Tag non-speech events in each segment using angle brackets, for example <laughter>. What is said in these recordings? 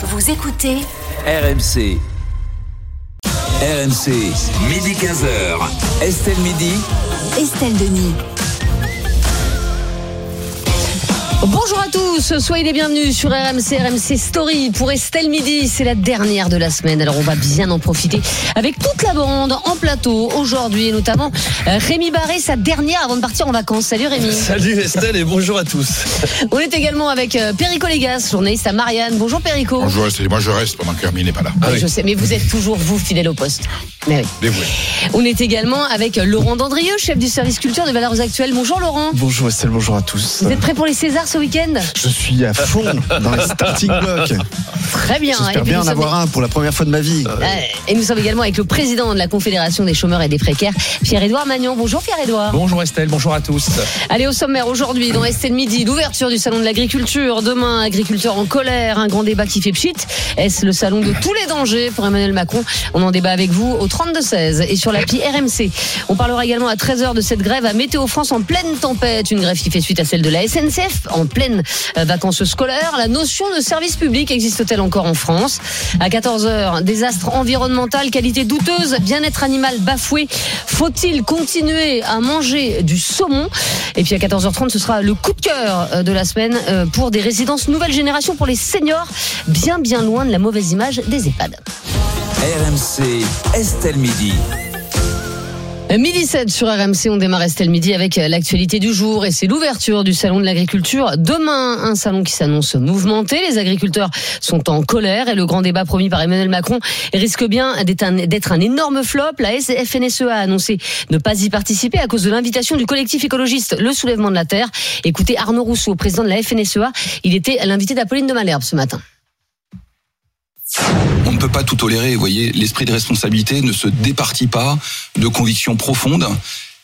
Vous écoutez RMC. RMC, midi 15h. Estelle Midi. Estelle Denis. Bonjour à tous, soyez les bienvenus sur RMC, RMC Story pour Estelle Midi. C'est la dernière de la semaine, alors on va bien en profiter avec toute la bande en plateau aujourd'hui, et notamment euh, Rémi Barré, sa dernière avant de partir en vacances. Salut Rémi. Salut Estelle et bonjour à tous. <laughs> On est également avec euh, Perico Légas, journaliste à Marianne. Bonjour Perico. Bonjour Estelle, moi je reste pendant que Hermine n'est pas là. Oui, Je sais, mais vous êtes toujours vous fidèle au poste. Mais oui. Dévoué. On est également avec Laurent Dandrieux, chef du service culture de Valeurs Actuelles. Bonjour Laurent. Bonjour Estelle, bonjour à tous. Vous êtes prêt pour les Césars ce week-end Je suis à fond dans les starting blocks. Très bien. J'espère bien en sommes- avoir un pour la première fois de ma vie. Euh, Et nous sommes également avec le président de la Confédération des chômeurs et des précaires, Pierre-Édouard Magnon. Bonjour Pierre-Édouard. Bonjour Estelle, bonjour à tous. Allez au sommaire aujourd'hui dans Estelle Midi, l'ouverture du salon de l'agriculture. Demain, agriculteurs en colère, un grand débat qui fait pchit. Est-ce le salon de tous les dangers pour Emmanuel Macron? On en débat avec vous au 32-16 et sur l'appli RMC. On parlera également à 13h de cette grève à Météo France en pleine tempête. Une grève qui fait suite à celle de la SNCF en pleine euh, vacances scolaires. La notion de service public existe-t-elle encore en France? À 14h, désastre environnemental, qualité douteuse, bien-être animal bafoué. Faut-il continuer à manger du saumon? Et puis à 14h30, ce sera le coup de cœur euh, de la semaine euh, pour des résidences nouvelle génération pour les seniors, bien bien loin de la mauvaise image des EHPAD. RMC, Estelle Midi. Midi 7 sur RMC, on démarre Estelle Midi avec euh, l'actualité du jour et c'est l'ouverture du salon de l'agriculture. Demain, un salon qui s'annonce mouvementé. Les agriculteurs sont en colère et le grand débat promis par Emmanuel Macron risque bien d'être un, énorme flop. La FNSEA E a annoncé ne pas y participer à cause de l'invitation du collectif écologiste Le Soulèvement de la Terre. Écoutez Arnaud Rousseau, président de la FNSEA, il était l'invité d'Apolline de Malherbe ce matin. On ne peut pas tout tolérer. Vous voyez, l'esprit de responsabilité ne se départit pas de convictions profondes.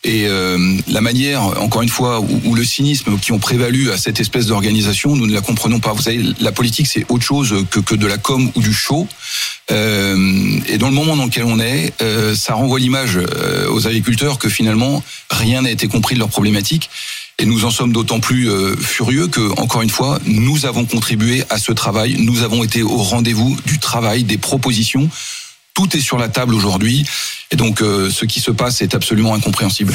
Et euh, la manière, encore une fois, où, le cynisme qui ont prévalu à cette espèce d'organisation, nous ne la comprenons pas. Vous savez, la politique, c'est autre chose que, que de la com ou du show. Euh, et dans le moment dans lequel on est, euh, ça renvoie l'image euh, aux agriculteurs que finalement, rien n'a été compris de leurs problématiques. Et nous en sommes d'autant plus euh, furieux que, encore une fois, nous avons contribué à ce travail. Nous avons été au rendez-vous du travail, des propositions. Tout est sur la table aujourd'hui. Et donc, euh, ce qui se passe est absolument incompréhensible.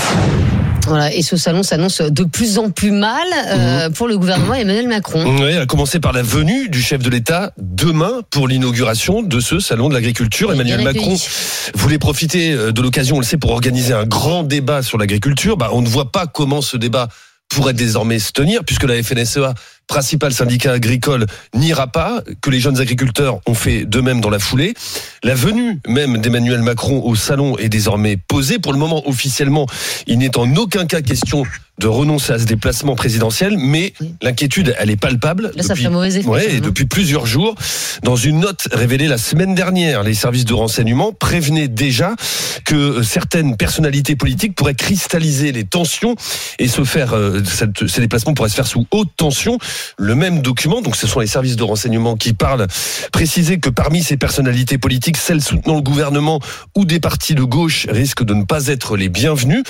Voilà, et ce salon s'annonce de plus en plus mal euh, pour le gouvernement Emmanuel Macron. Oui, à commencer par la venue du chef de l'État demain pour l'inauguration de ce salon de l'agriculture. Emmanuel Macron voulait profiter de l'occasion, on le sait, pour organiser un grand débat sur l'agriculture. Bah, on ne voit pas comment ce débat pourrait désormais se tenir, puisque la FNSEA, principal syndicat agricole, n'ira pas, que les jeunes agriculteurs ont fait de même dans la foulée. La venue même d'Emmanuel Macron au salon est désormais posée. Pour le moment, officiellement, il n'est en aucun cas question de renoncer à ce déplacement présidentiel, mais Oui. l'inquiétude, elle est palpable. Là, ça fait mauvais effet, Ouais, ça, et non depuis plusieurs jours. Dans une note révélée la semaine dernière, les services de renseignement prévenaient déjà que certaines personnalités politiques pourraient cristalliser les tensions et se faire, euh, cette- ces déplacements pourraient se faire sous haute tension. Le même document, donc ce sont les services de renseignement qui parlent, précisait que parmi ces personnalités politiques, celles soutenant le gouvernement ou des partis de gauche risquent de ne pas être les bienvenus.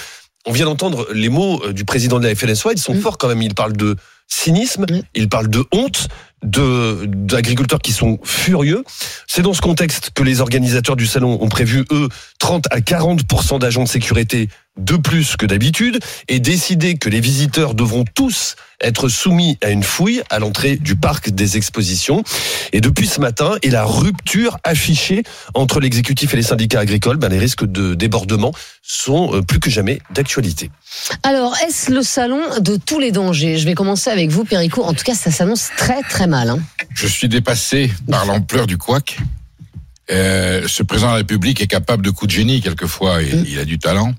On vient d'entendre les mots euh, du président de la FNSOA, ils sont Mm. forts quand même. Il parle de cynisme, Mm. il parle de honte, de d'agriculteurs qui sont furieux. C'est dans ce contexte que les organisateurs du salon ont prévu eux 30 à 40 d'agents de sécurité de plus que d'habitude et décidé que les visiteurs devront tous être soumis à une fouille à l'entrée du parc des expositions. Et depuis ce matin, et la rupture affichée entre l'exécutif et les syndicats agricoles, ben les risques de débordement sont euh, plus que jamais d'actualité. Alors, est-ce le salon de tous les dangers? Je vais commencer avec vous, Perico. En tout cas, ça s'annonce très très mal. hein. Je suis dépassé par l'ampleur du couac. Euh, ce président de la République est capable de coups de génie quelquefois, et il a du talent.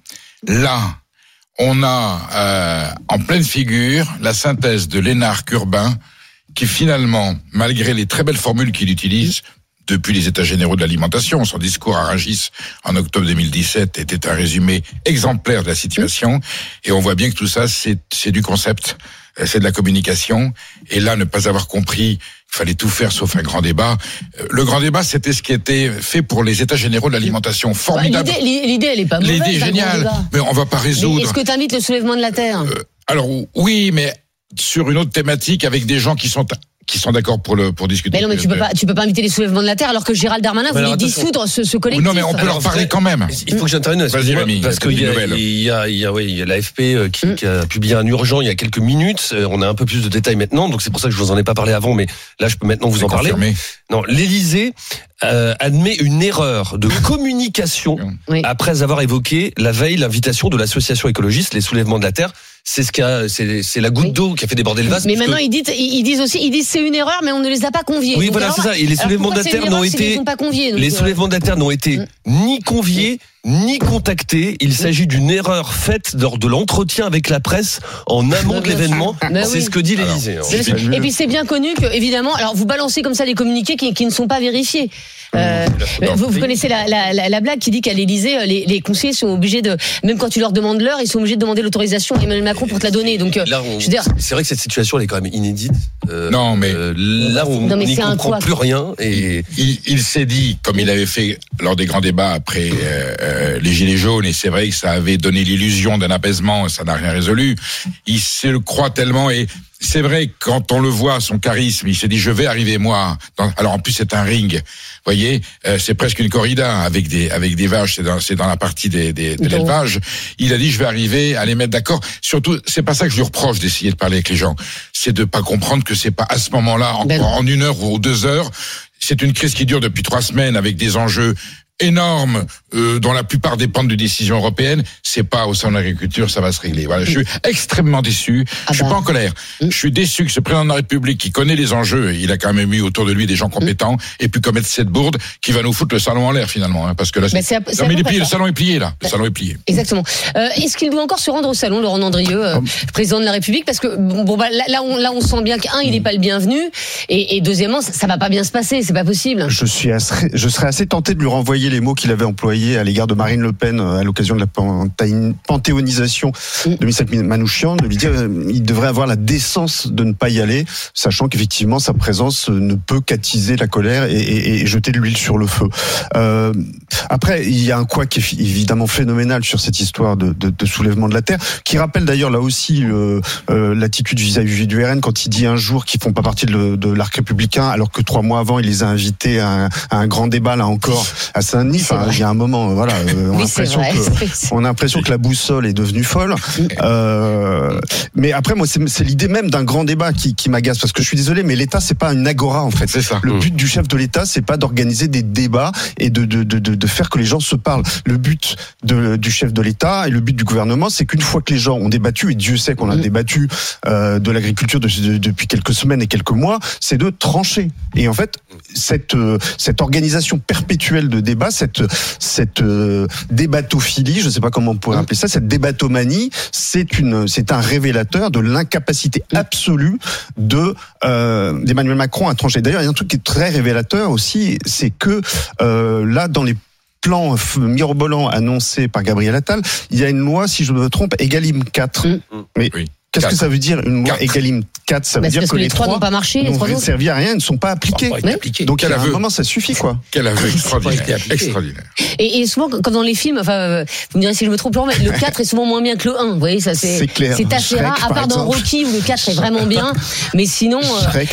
Là, on a euh, en pleine figure la synthèse de l'énarque urbain qui finalement, malgré les très belles formules qu'il utilise, depuis les États généraux de l'alimentation, son discours à Rungis en octobre 2017 était un résumé exemplaire de la situation, et on voit bien que tout ça, c'est du concept, euh, c'est de la communication, et là, ne pas avoir compris qu'il fallait tout faire sauf un grand débat. Euh, Le grand débat, c'était ce qui était fait pour les États généraux de l'alimentation. Formidable. L'idée, elle est pas mauvaise. L'idée est grand géniale, mais on va pas résoudre. Est-ce que tu invites le soulèvement de la terre? Alors oui, mais sur une autre thématique avec des gens qui sont qui sont d'accord pour le pour discuter. Mais non, mais tu peux pas, tu peux pas inviter les soulèvements de la terre alors que Gérald Darmanin voulait dissoudre ce, ce collectif. Non, mais on peut leur parler quand même. Il faut que j'intervienne Vas-y, excusez-moi, Rémi, parce qu'il y, a- il y a, il y a, oui, il y a l'AFP euh, qui, Mm. qui a publié un urgent il y a quelques minutes. Euh, On a un peu plus de détails maintenant, donc c'est pour ça que je vous en ai pas parlé avant, mais là je peux maintenant vous en parler. Non, l'Élysée euh, admet une erreur de <laughs> communication Oui. après avoir évoqué la veille l'invitation de l'association écologiste Les Soulèvements de la Terre. C'est ce qui a, c'est c'est la goutte Oui. d'eau qui a fait déborder le vase. Mais maintenant, ils disent, ils disent aussi, ils disent c'est une erreur, mais on ne les a pas conviés. Oui, Donc, voilà, alors, c'est ça. Et les soulèvements une Terre n'ont été- les donc, euh, soulèvements Terre n'ont été Mm. ni conviés, ni contactés. Il s'agit d'une erreur faite lors de l'entretien avec la presse en amont de l'événement. sûr. Bah C'est oui. ce que dit l'Élysée. hein. Et puis c'est bien connu que, évidemment, alors vous balancez comme ça les communiqués qui, qui ne sont pas vérifiés. Euh, vous, vous connaissez la, la, la, la blague qui dit qu'à l'Élysée, euh, les, les conseillers sont obligés de, même quand tu leur demandes l'heure, ils sont obligés de demander l'autorisation à Emmanuel Macron pour te la donner. Donc, euh, Là, on- je veux dire- c'est vrai que cette situation elle est quand même inédite. Euh, Non, mais- euh, là, on n'y comprend plus rien. Et Il, il s'est dit, comme il avait fait lors des grands débats après euh, les Gilets jaunes, et c'est vrai que ça avait donné l'illusion d'un apaisement, ça n'a rien résolu. Il se le croit tellement, et c'est vrai que quand on le voit, son charisme, il s'est dit, je vais arriver moi. Dans- alors en plus, c'est un ring, voyez, euh, c'est presque une corrida avec des avec des vaches, c'est dans, c'est dans la partie des, des, de l'élevage. Il a dit, je vais arriver à les mettre d'accord. Surtout, c'est pas ça que je lui reproche d'essayer de parler avec les gens, c'est de pas comprendre que c'est pas à ce moment-là, en, Ben en une heure ou deux heures, c'est une crise qui dure depuis trois semaines avec des enjeux énormes euh, dont la plupart dépendent de décisions européennes. C'est pas au sein de l'agriculture, ça va se régler. Voilà, je suis extrêmement déçu. Ah je suis bah. pas en colère. Je suis déçu que ce président de la République qui connaît les enjeux, il a quand même eu autour de lui des gens compétents, et puis commettre cette bourde qui va nous foutre le salon en l'air finalement, hein, parce que là, Bah, c'est non, mais il est plié, le salon est plié là. Le salon est plié. Exactement. Euh, Est-ce qu'il doit encore se rendre au salon, Laurent Andrieux, euh, président de la République? Parce que bon, bah, là, là, on, là, on sent bien qu'un, il n'est pas le bienvenu, et, et deuxièmement, ça, ça va pas bien se passer, c'est pas possible. Je suis assez, je serais assez tenté de lui renvoyer les mots qu'il avait employés à l'égard de Marine Le Pen euh, à l'occasion de la panthéon- panthéonisation de Michel Manouchian, de lui dire euh, il devrait avoir la décence de ne pas y aller, sachant qu'effectivement sa présence euh, ne peut qu'attiser la colère et, et- et jeter de l'huile sur le feu. Euh, après, il y a un quoi qui est évidemment phénoménal sur cette histoire de, de- de soulèvement de la terre, qui rappelle d'ailleurs là aussi euh, euh, l'attitude vis-à-vis du RN quand il dit un jour qu'ils font pas partie de, de l'arc républicain, alors que trois mois avant il les a invités à un, à un grand débat là encore à Saint-Denis. C'est Enfin, il y a un moment, euh, voilà, euh, on a Oui, vrai. que <laughs> on a l'impression que la boussole est devenue folle. Euh, mais après, moi, c'est l'idée même d'un grand débat qui, qui m'agace parce que je suis désolé, mais l'État c'est pas une agora en fait. C'est ça. Le Mm. but du chef de l'État, c'est pas d'organiser des débats et de, de, de, de, de faire que les gens se parlent. Le but de, du chef de l'État et le but du gouvernement, c'est qu'une fois que les gens ont débattu, et Dieu sait qu'on a Mm. débattu euh, de l'agriculture de- de- depuis quelques semaines et quelques mois, c'est de trancher. Et en fait, cette, euh, cette organisation perpétuelle de débat, cette, cette euh, débatophilie, je ne sais pas comment on pourrait Mm. appeler ça, cette débatomanie, c'est une, c'est un révélateur de l'incapacité absolue de euh, d'Emmanuel Macron à trancher. D'ailleurs, il y a un truc qui est très révélateur aussi, c'est que euh, là, dans les plans f- mirobolants annoncés par Gabriel Attal, il y a une loi, si je me trompe, Egalim 4. Mm. Mais Oui. Qu'est-ce que ça veut dire une loi. Egalim 4 Ça veut Bah, dire que, que les trois n'ont pas marché, les n'ont trois autres. servi à rien, ne sont pas appliqués. Pas appliqué. Donc Quel à un moment, ça suffit quoi. Quel aveu <laughs> extraordinaire. Extraordinaire. Et, et souvent, comme dans les films, enfin, euh, vous me direz si je me trompe, mais le 4 est souvent moins bien que le 1. Vous voyez, ça c'est assez Shrek, rare, à par part dans. Rocky où le 4 est vraiment bien. Mais sinon, euh,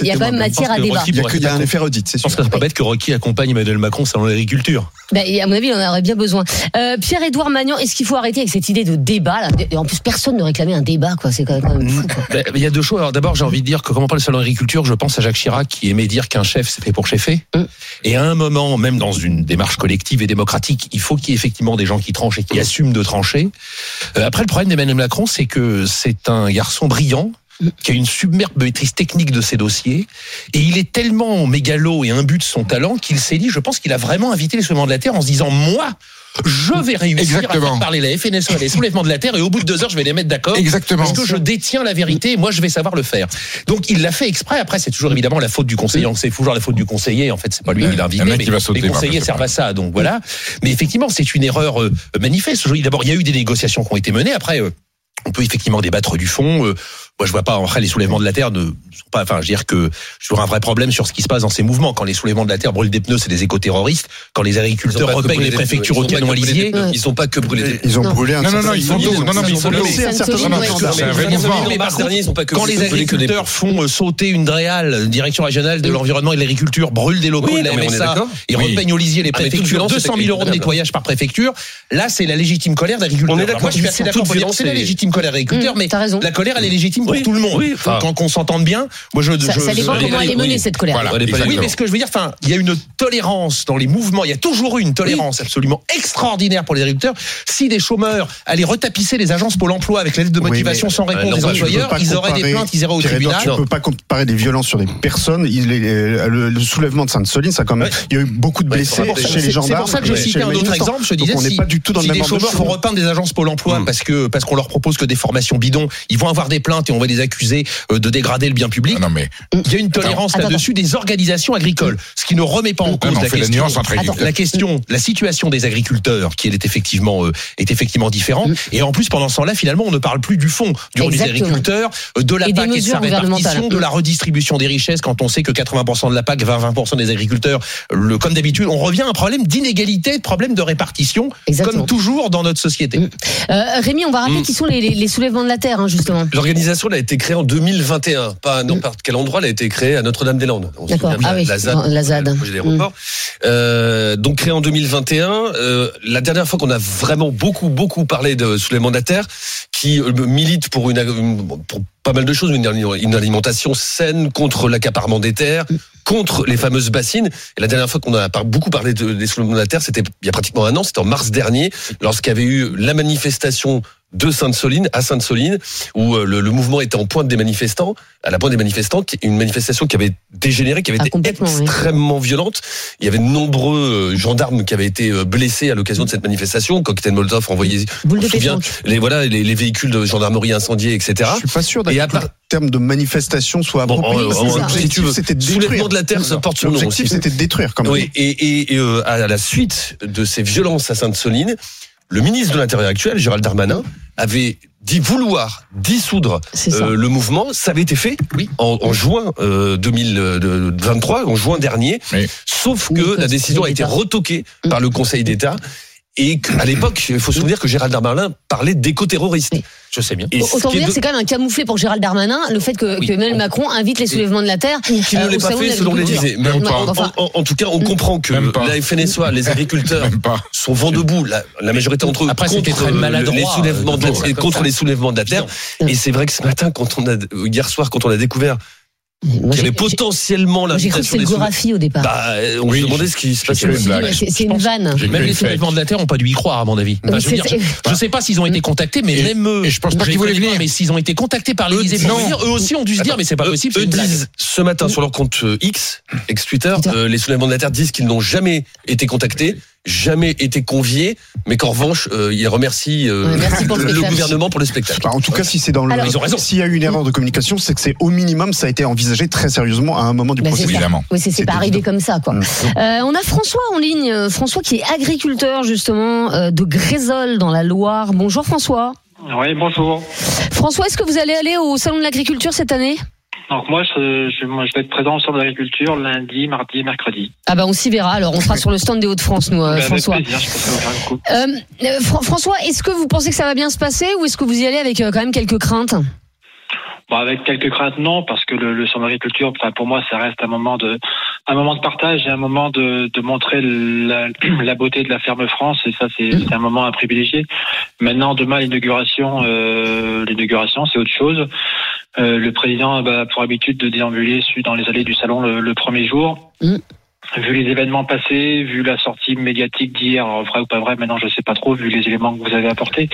il y a quand même matière à débat. Rocky, Il y a, un effet redite, c'est Je pense que c'est pas bête que Rocky accompagne Emmanuel Macron salon de l'agriculture. Bah, et à mon avis, il en aurait bien besoin. Euh, Pierre-Édouard Magnan, est-ce qu'il faut arrêter avec cette idée de débat En plus, personne ne réclamait un débat, quoi. C'est quand même. Ben, Il y a deux choses. Alors d'abord, j'ai envie de dire que quand on parle de salon de l'agriculture, je pense à Jacques Chirac qui aimait dire qu'un chef c'est fait pour chefer. Mm. Et à un moment, même dans une démarche collective et démocratique, il faut qu'il y ait effectivement des gens qui tranchent et qui assument de trancher. Euh, après, le problème d'Emmanuel Macron, c'est que c'est un garçon brillant qui a une superbe maîtrise technique de ses dossiers, et il est tellement mégalo et imbu de son talent qu'il s'est dit, je pense qu'il a vraiment invité les soulèvements de la Terre en se disant, moi, je vais réussir à faire parler la FNSO et les soulèvements de la Terre, et au bout de deux heures, je vais les mettre d'accord. Exactement. Parce que je détiens la vérité, et moi je vais savoir le faire. Donc il l'a fait exprès. Après, c'est toujours évidemment la faute du conseiller. C'est toujours la faute du conseiller. En fait, c'est pas lui qui l'a invité. Mais qui va sauter, les conseillers servent à ça. Donc voilà. Mais effectivement, c'est une erreur euh, manifeste. D'abord, il y a eu des négociations qui ont été menées. Après. euh, on peut effectivement débattre du fond. Euh, Moi, je vois pas. Après, les soulèvements de la terre ne sont pas. Enfin, je veux dire que je vois un vrai problème sur ce qui se passe dans ces mouvements. Quand les soulèvements de la terre brûlent des pneus, c'est des éco-terroristes. Quand les Ils agriculteurs repeignent les préfectures ils au canon. Ils ont pas que brûlé des Ils ont Non. brûlé un Non, non, non, ils sont. Non, non, mais ils sont ils Quand les agriculteurs font euh, sauter une DREAL, direction régionale de l'environnement et de l'agriculture, brûlent des locaux de la MSA Oui. repeignent au lisier les Ah, préfectures, violence, 200 000 euros de nettoyage par préfecture, là c'est la légitime colère d'agriculteurs. On est Alors d'accord, Moi je suis assez d'accord c'est la légitime colère d'agriculteurs, Mmh, mais la colère elle est légitime pour Oui, tout le monde. oui, enfin- Quand qu'on s'entende bien, moi je... Ça, je- ça dépend je- comment elle est menée, cette colère. Voilà, On oui, mais ce que je veux dire, enfin, il y a une tolérance dans les mouvements. Il y a toujours eu une tolérance absolument extraordinaire pour les agriculteurs. Si des chômeurs allaient retapisser les agences Pôle Emploi avec l'aide de Oui, motivation mais- sans réponse non, des bah, employeurs, ils auraient des plaintes, ils iraient au tribunal. Tu peux pas comparer des violences sur des personnes. Il est, euh, le, le soulèvement de Sainte-Soline, ça quand même. Il y a eu beaucoup de blessés c'est pour ça- chez les C'est gendarmes. pour ça que je citais un autre exemple. Je disais, on si, des de chômeurs font choses. repeindre des agences Pôle Emploi Mm. parce que parce qu'on leur propose que des formations bidons, ils vont avoir des plaintes et on va les accuser euh, de dégrader le bien public. Ah Non, mais Il y a une tolérance là-dessus des organisations agricoles, ce qui ne remet pas en cause la question. La question, la situation des agriculteurs, qui elle est effectivement euh, est effectivement différente. Et en plus, pendant ce temps-là, finalement, on ne parle plus du fond du rôle des agriculteurs, euh, de la Et PAC et de sa répartition, de la redistribution des richesses. Quand on sait que 80% de la PAC, 20-20% des agriculteurs, le, comme d'habitude, on revient à un problème d'inégalité, de problème de répartition, Exactement. comme toujours dans notre société. Euh, Rémi, on va rappeler Mm. qui sont les, les- les soulèvements de la terre, hein, justement. L'organisation elle a été créée en 2021, pas à n'importe quel endroit, elle a été créée à Notre-Dame-des-Landes. D'accord. Ah la, oui, la ZAD, la d'aéroport. Euh, donc créée en 2021. euh, la dernière fois qu'on a vraiment beaucoup beaucoup parlé de de la terre, qui euh, milite pour une, pour pas mal de choses, une, une alimentation saine contre l'accaparement des terres, contre les fameuses bassines. Et la dernière fois qu'on a beaucoup parlé de, des de la terre, c'était il y a pratiquement un an, c'était en mars dernier, lorsqu'il y avait eu la manifestation de Sainte-Soline à Sainte-Soline où euh, le, le mouvement était en pointe des manifestants, à la pointe des manifestants, une manifestation qui avait dégénéré, qui avait Ah, été oui. extrêmement violente. Il y avait de nombreux euh, gendarmes qui avaient été euh, blessés à l'occasion de cette manifestation, cocktail Molotov envoyé. Boule on souvient, les voilà les, les véhicules de gendarmerie incendiés, etc. Je suis pas sûr Et à part- terme de manifestation soit Bon, en- en- si tu veux, c'était de soulèvement détruire. de la terre, ça porte son nom L'objectif, c'était de détruire, quand même. Oui, et, et, et, euh, à la suite de ces violences à Sainte-Soline, le ministre de l'Intérieur actuel, Gérald Darmanin, avait dit vouloir dissoudre euh, le mouvement. Ça avait été fait Oui. en, en juin euh, 2023, en juin dernier. Sauf Oui, que la décision a été retoquée Mm. par le Conseil d'État. Et qu'à l'époque, il faut se souvenir que Gérald Darmanin parlait d'éco-terroristes. Oui. Je sais bien. Et ce Autant qui est dire, de- c'est quand même un camouflet pour Gérald Darmanin, le fait que, Oui. que Emmanuel Macron invite les soulèvements de la terre. ou qu'il euh, ne l'ait au pas fait selon les disait. Mais Même pas. en, enfin, en- en tout cas, on comprend que la FNSOA, les <laughs> agriculteurs, sont vent debout, la, la majorité d'entre eux, Après, contre très euh, maladroit, les soulèvements de la, euh, contre les soulèvements de la terre. Et c'est vrai que ce matin, quand on a, hier soir, quand on a découvert Moi, avait potentiellement moi, J'ai cru que c'était Gorafi au départ. bah, euh, on Oui, se demandait ce qui se passait. c'est une vanne. Même les soulèvements de la terre n'ont pas dû y croire, à mon avis. Enfin, je veux c'est- dire, je, je sais pas s'ils ont été contactés, mais Et- même eux. et je pense pas qu'ils voulaient venir. Mais s'ils ont été contactés par l'Élysée pour venir, eux aussi ont dû se dire, mais c'est pas Eux- possible. Eux disent ce matin sur leur compte euh, X, ex-Twitter, Twitter. euh, les soulèvements de la terre disent qu'ils n'ont jamais été contactés, jamais été conviés, mais qu'en revanche, euh, ils remercient euh, Ouais, merci pour <laughs> le gouvernement pour le spectacle. Bah, en tout cas, si c'est dans le, Alors- Ils ont raison. s'il y a eu une erreur de communication, c'est que c'est au minimum, ça a été envisagé très sérieusement à un moment du Bah, processus. Évidemment. Oui, c'est c'est C'est pas arrivé comme ça, quoi. Mm. Euh, on a François en ligne, euh, François qui est agriculteur justement euh, de Grézol dans la Loire. Bonjour François. Oui, bonjour. François, est-ce que vous allez aller au salon de l'agriculture cette année? Donc moi je, je, moi, je vais être présent au centre de l'agriculture lundi, mardi et mercredi. Ah bah on s'y verra. Alors on sera sur le stand des Hauts-de-France, nous, euh, Ben, avec François. plaisir, je. Euh, euh, Fran- François, est-ce que vous pensez que ça va bien se passer ou est-ce que vous y allez avec euh, quand même quelques craintes? Bon, avec quelques craintes, non, parce que le, le d'agriculture, enfin, pour moi, ça reste un moment de, un moment de partage et un moment de, de montrer la, <clears throat> la beauté de la ferme France, et ça, c'est un moment à privilégier. Maintenant, demain, l'inauguration, euh, l'inauguration, c'est autre chose. Euh, le président bah, a pour habitude de déambuler dans les allées du salon le, le premier jour. Mm. Vu les événements passés, vu la sortie médiatique d'hier, vrai ou pas vrai, maintenant je sais pas trop, vu les éléments que vous avez apportés.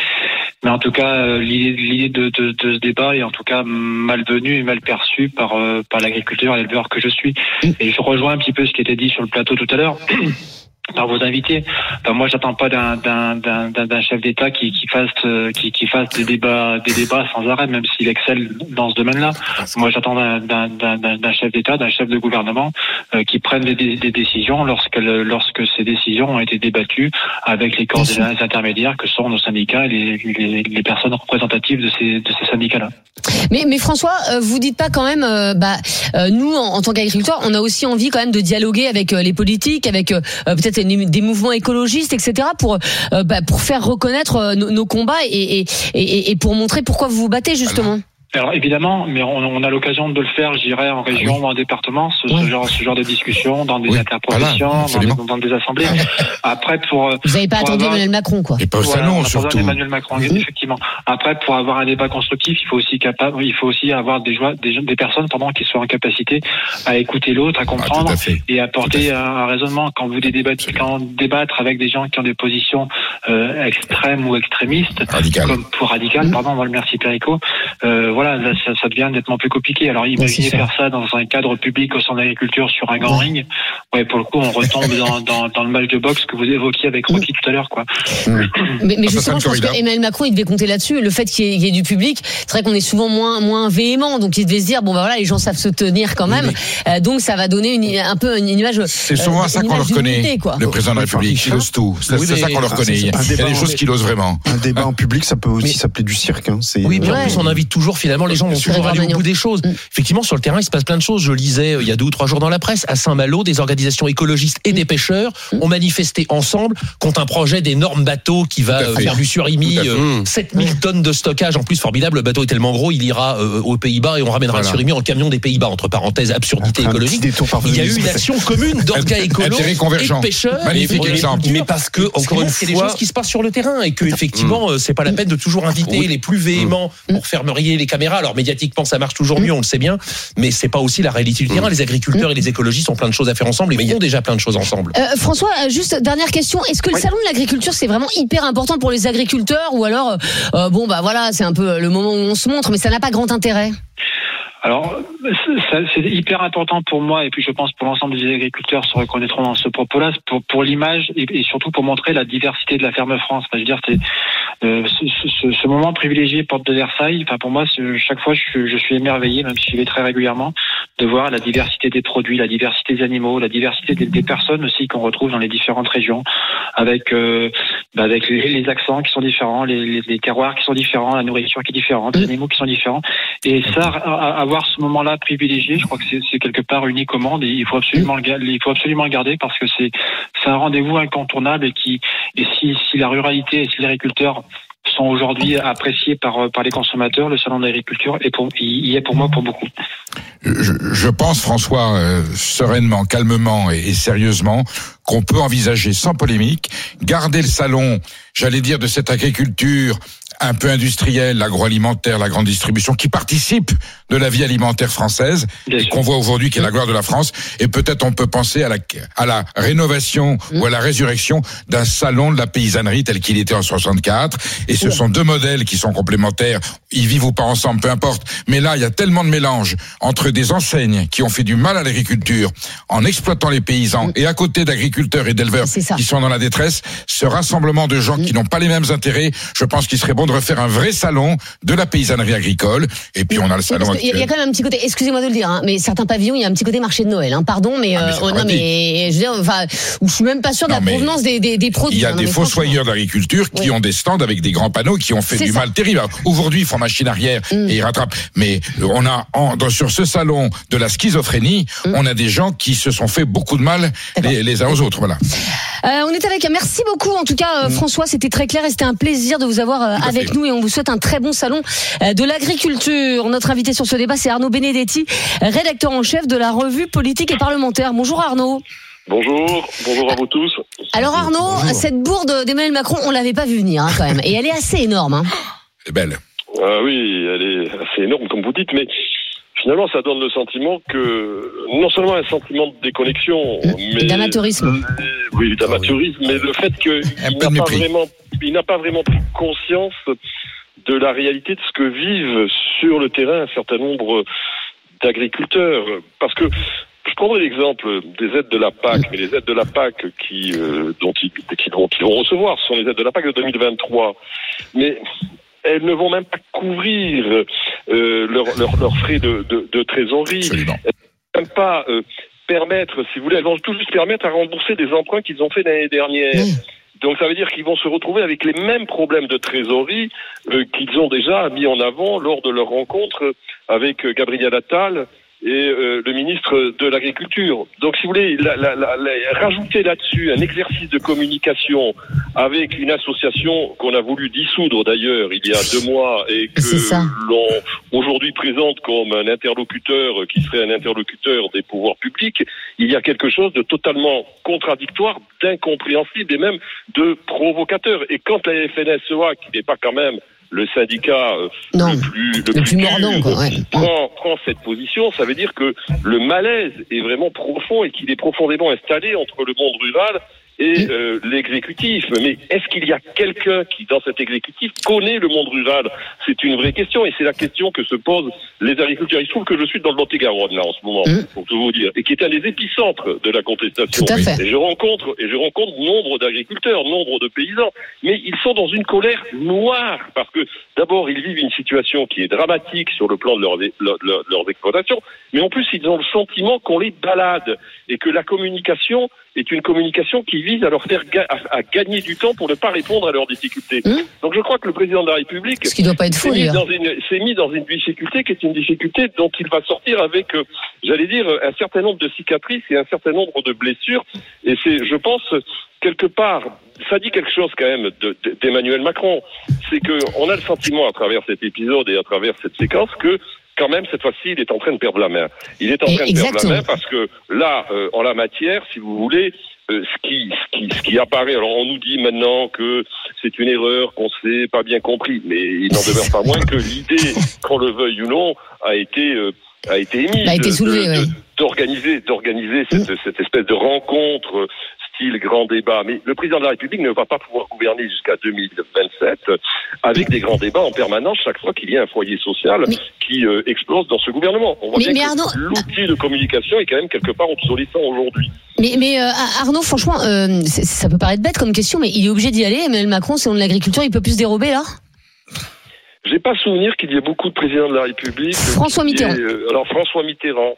Mais en tout cas, euh, l'idée de, de, de ce débat est en tout cas malvenue et mal perçue par, euh, par l'agriculteur et l'éleveur que je suis. Et je rejoins un petit peu ce qui était dit sur le plateau tout à l'heure. <clears throat> par vos invités. Enfin, moi, j'attends pas d'un chef d'État qui qui fasse euh, qui qui fasse des débats des débats sans arrêt, même s'il excelle dans ce domaine-là. Moi, j'attends d'un chef d'État, d'un chef de gouvernement euh, qui prenne des, des- des décisions lorsqu'elles, lorsque ces décisions ont été débattues avec les corps intermédiaires que sont nos syndicats et les, les, les personnes représentatives de ces, de ces syndicats-là. Mais, mais François, euh, vous dites pas quand même, euh, bah, euh, nous en, en tant qu'agriculteurs, on a aussi envie quand même de dialoguer avec euh, les politiques, avec euh, euh, des mouvements écologistes, etc., pour euh, bah, pour faire reconnaître euh, nos, nos combats et, et, et, et pour montrer pourquoi vous vous battez justement. Alors évidemment, mais on, on a l'occasion de le faire, je dirais, en région ou en département, ce, ce genre, ce genre de discussion, dans des Oui, interprofessions, voilà, dans, des, dans des assemblées. Après, pour Vous n'avez pas attendu avoir- Emmanuel Macron, quoi. Et pas au Voilà, salon on a pas besoin surtout. d'Emmanuel Macron, Mhm. effectivement. Après, pour avoir un débat constructif, il faut aussi capable, il faut aussi avoir des, joies- des, des personnes pendant qui soient en capacité à écouter l'autre, à Ah, tout comprendre à fait. et à apporter un, raisonnement. Quand vous débattez, quand débattre avec des gens qui ont des positions euh, extrêmes ou extrémistes, Radical. comme pour radical, Mhm. pardon, voilà, merci Perico. Euh, voilà, là, ça, ça devient nettement plus compliqué. Alors imaginez faire ça dans un cadre public au sein de l'agriculture sur un grand ring. Ouais, pour le coup, on retombe dans, <laughs> dans, dans le match de boxe que vous évoquiez avec Rocky tout à l'heure, quoi. Mais, mais justement, je pense que Emmanuel Macron, il devait compter là-dessus. Le fait qu'il y, ait- il y ait du public, c'est vrai qu'on est souvent moins moins véhément, donc il devait se dire bon bah voilà, les gens savent se tenir quand même, Euh, donc ça va donner une, un peu une image. C'est souvent euh, à ça qu'on le reconnaît, quoi. le président de la République. Il ose tout. C'est Oui, ça mais- qu'on le Ah, reconnaît. Il y a Un des débat choses en- qu'il ose vraiment. Un débat en public, ça peut aussi Mais- s'appeler du cirque. Hein. C'est- Oui, puis en Ouais. plus on invite toujours finalement les gens vont toujours aller au bout des choses. Mm. Effectivement, sur le terrain, il se passe plein de choses. Je lisais euh, il y a deux ou trois jours dans la presse à Saint-Malo, des organisations écologistes et des pêcheurs ont manifesté ensemble contre un projet d'énorme bateau qui va euh, faire du surimi, Tout à fait. euh, 7000 tonnes de stockage. En plus, formidable, le bateau est tellement gros, il ira euh, aux Pays-Bas et on ramènera Voilà. le surimi en camion des Pays-Bas. Entre parenthèses, absurdité écologique. Il y a eu une action commune <laughs> d'orgas écolos et de pêcheurs. Magnifique exemple. Mais parce que, encore une fois, c'est des choses qui se passent sur le terrain et que, effectivement, c'est pas la peine de toujours inviter les plus véhéments pour faire briller les Alors, médiatiquement, ça marche toujours mieux, on le sait bien, mais c'est pas aussi la réalité du terrain. Les agriculteurs et les écologistes ont plein de choses à faire ensemble et font déjà plein de choses ensemble. Euh, François, euh, juste dernière question. Est-ce que le salon de l'agriculture c'est vraiment hyper important pour les agriculteurs ou alors euh, bon bah voilà c'est un peu le moment où on se montre mais ça n'a pas grand intérêt? Alors, c'est- ça- c'est hyper important pour moi et puis je pense pour l'ensemble des agriculteurs se reconnaîtront dans ce propos-là pour, pour l'image et, et surtout pour montrer la diversité de la ferme France. Enfin, je veux dire, c'est euh, ce, ce- ce moment privilégié porte de Versailles. Enfin, pour moi, chaque fois, je, je suis émerveillé, même si j'y vais très régulièrement, de voir la diversité des produits, la diversité des animaux, la diversité des, des personnes aussi qu'on retrouve dans les différentes régions, avec euh, bah, avec les, les accents qui sont différents, les, les, les terroirs qui sont différents, la nourriture qui est différente, les animaux qui sont différents. Et ça, à- à- avoir ce moment-là privilégié, je crois que c'est quelque part au monde et il faut absolument le, il faut absolument le garder parce que c'est un rendez-vous incontournable et qui et si, si la ruralité et si les agriculteurs sont aujourd'hui appréciés par par les consommateurs, le salon de l'agriculture est pour y est pour moi pour beaucoup. Je, je pense, François, euh, sereinement, calmement et, et sérieusement, qu'on peut envisager sans polémique, garder le salon, j'allais dire, de cette agriculture un peu industrielle, l'agroalimentaire, la grande distribution, qui participe de la vie alimentaire française Bien et qu'on voit aujourd'hui qui est la gloire de la France. Et peut-être on peut penser à la, à la rénovation ou à la résurrection d'un salon de la paysannerie tel qu'il était en 64. Et ce sont deux modèles qui sont complémentaires. Ils vivent ou pas ensemble, peu importe. Mais là, il y a tellement de mélange entre des enseignes qui ont fait du mal à l'agriculture en exploitant les paysans et à côté d'agriculteurs et d'éleveurs qui sont dans la détresse. Ce rassemblement de gens qui n'ont pas les mêmes intérêts, je pense qu'il serait bon de refaire un vrai salon de la paysannerie agricole. Et puis on a le salon il y a quand même un petit côté, excusez-moi de le dire, hein, mais certains pavillons, il y a un petit côté marché de Noël. Hein, pardon, mais, Ah, mais euh, oh, non, mais je veux dire, enfin, je suis même pas sûr de la provenance des, des, des produits. Il y a hein, des fossoyeurs d'agriculture qui Oui. ont des stands avec des grands panneaux qui ont fait du ça. mal terrible. Aujourd'hui, ils font machine arrière Mm. et ils rattrapent. Mais euh, on a en- dans, sur ce salon de la schizophrénie, Mm. on a des gens qui se sont fait beaucoup de mal les, les uns aux autres. Voilà. Euh, on est avec. Merci beaucoup, en tout cas, euh, François. C'était très clair et c'était un plaisir de vous avoir euh, Mm. Avec nous et on vous souhaite un très bon salon euh, de l'agriculture. Notre invité sur ce débat, c'est Arnaud Benedetti, rédacteur en chef de la revue politique et parlementaire. Bonjour Arnaud. Bonjour, bonjour à vous tous. Alors Arnaud, cette bourde d'Emmanuel Macron, on l'avait pas vu venir hein, quand même, et elle est assez énorme. Hein. C'est belle. Ah oui, elle est assez énorme comme vous dites, mais finalement ça donne le sentiment que non seulement un sentiment de déconnexion, mais D'amateurisme. Euh, oui, d'amateurisme, mais le fait qu'il n'a pas vraiment, il n'a pas vraiment pris conscience de la réalité de ce que vivent sur le terrain un certain nombre d'agriculteurs, parce que je prendrai l'exemple des aides de la PAC, mais les aides de la PAC qui, euh, dont, ils, qui vont, qu'ils vont recevoir, ce sont les aides de la PAC de 2023. Mais elles ne vont même pas couvrir euh, leurs frais de, de, de trésorerie Absolument. même pas euh, permettre, si vous voulez, elles vont tout juste permettre à rembourser des emprunts qu'ils ont fait l'année dernière. Oui. Donc ça veut dire qu'ils vont se retrouver avec les mêmes problèmes de trésorerie euh, qu'ils ont déjà mis en avant lors de leur rencontre avec euh, Gabriel Attal et euh, le ministre de l'Agriculture. Donc si vous voulez, la, la- la- la- rajouter là-dessus un exercice de communication avec une association qu'on a voulu dissoudre d'ailleurs il y a deux mois et que l'on aujourd'hui présente comme un interlocuteur qui serait un interlocuteur des pouvoirs publics, il y a quelque chose de totalement contradictoire, d'incompréhensible et même de provocateur. Et quand la FNSEA, qui n'est pas quand même le syndicat euh, Non. le plus, le Le plus dur, mordant, quoi, ouais. prend, prend cette position, ça veut dire que le malaise est vraiment profond et qu'il est profondément installé entre le monde rural et euh, l'exécutif. Mais est-ce qu'il y a quelqu'un qui, dans cet exécutif, connaît le monde rural? C'est une vraie question et c'est la question que se posent les agriculteurs. Il se trouve que je suis dans le Lot-et-Garonne là en ce moment, Mm. pour tout vous dire, et qui est un des épicentres de la contestation. Tout à fait. Et je rencontre et je rencontre nombre d'agriculteurs, nombre de paysans, mais ils sont dans une colère noire parce que d'abord ils vivent une situation qui est dramatique sur le plan de leurs, leur- leur- leurs exploitations, mais en plus ils ont le sentiment qu'on les balade et que la communication est une communication qui vise à leur faire ga- à, à gagner du temps pour ne pas répondre à leurs difficultés. Hum. Donc je crois que le président de la République Ce qui doit pas être s'est mis, d'ailleurs. dans une, s'est mis dans une difficulté qui est une difficulté dont il va sortir avec, euh, j'allais dire, un certain nombre de cicatrices et un certain nombre de blessures. Et c'est, je pense, quelque part, ça dit quelque chose quand même de- de- d'Emmanuel Macron. C'est que on a le sentiment à travers cet épisode et à travers cette séquence que quand même cette fois-ci il est en train de perdre la main. Il est en train de perdre la main parce que là, euh, en la matière, si vous voulez, euh, ce, qui, ce, qui, ce qui apparaît, alors on nous dit maintenant que c'est une erreur, qu'on s'est pas bien compris, mais il n'en demeure pas moins que l'idée, qu'on le veuille ou non, a été euh, a été émise ouais. d'organiser d'organiser cette, cette espèce de rencontre style grand débat. Mais le président de la République ne va pas pouvoir gouverner jusqu'à 2027 euh, avec des grands débats en permanence chaque fois qu'il y a un foyer social Mais- qui euh, explose dans ce gouvernement. On voit Mais- bien Arnaud- l'outil de communication est quand même quelque part obsolescent aujourd'hui. Mais, mais euh, Arnaud, franchement, euh, ça peut paraître bête comme question, mais il est obligé d'y aller. Emmanuel Macron, selon l'agriculture, il peut plus se dérober là? J'ai pas souvenir qu'il y ait beaucoup de présidents de la République. François Mitterrand. euh, alors François Mitterrand.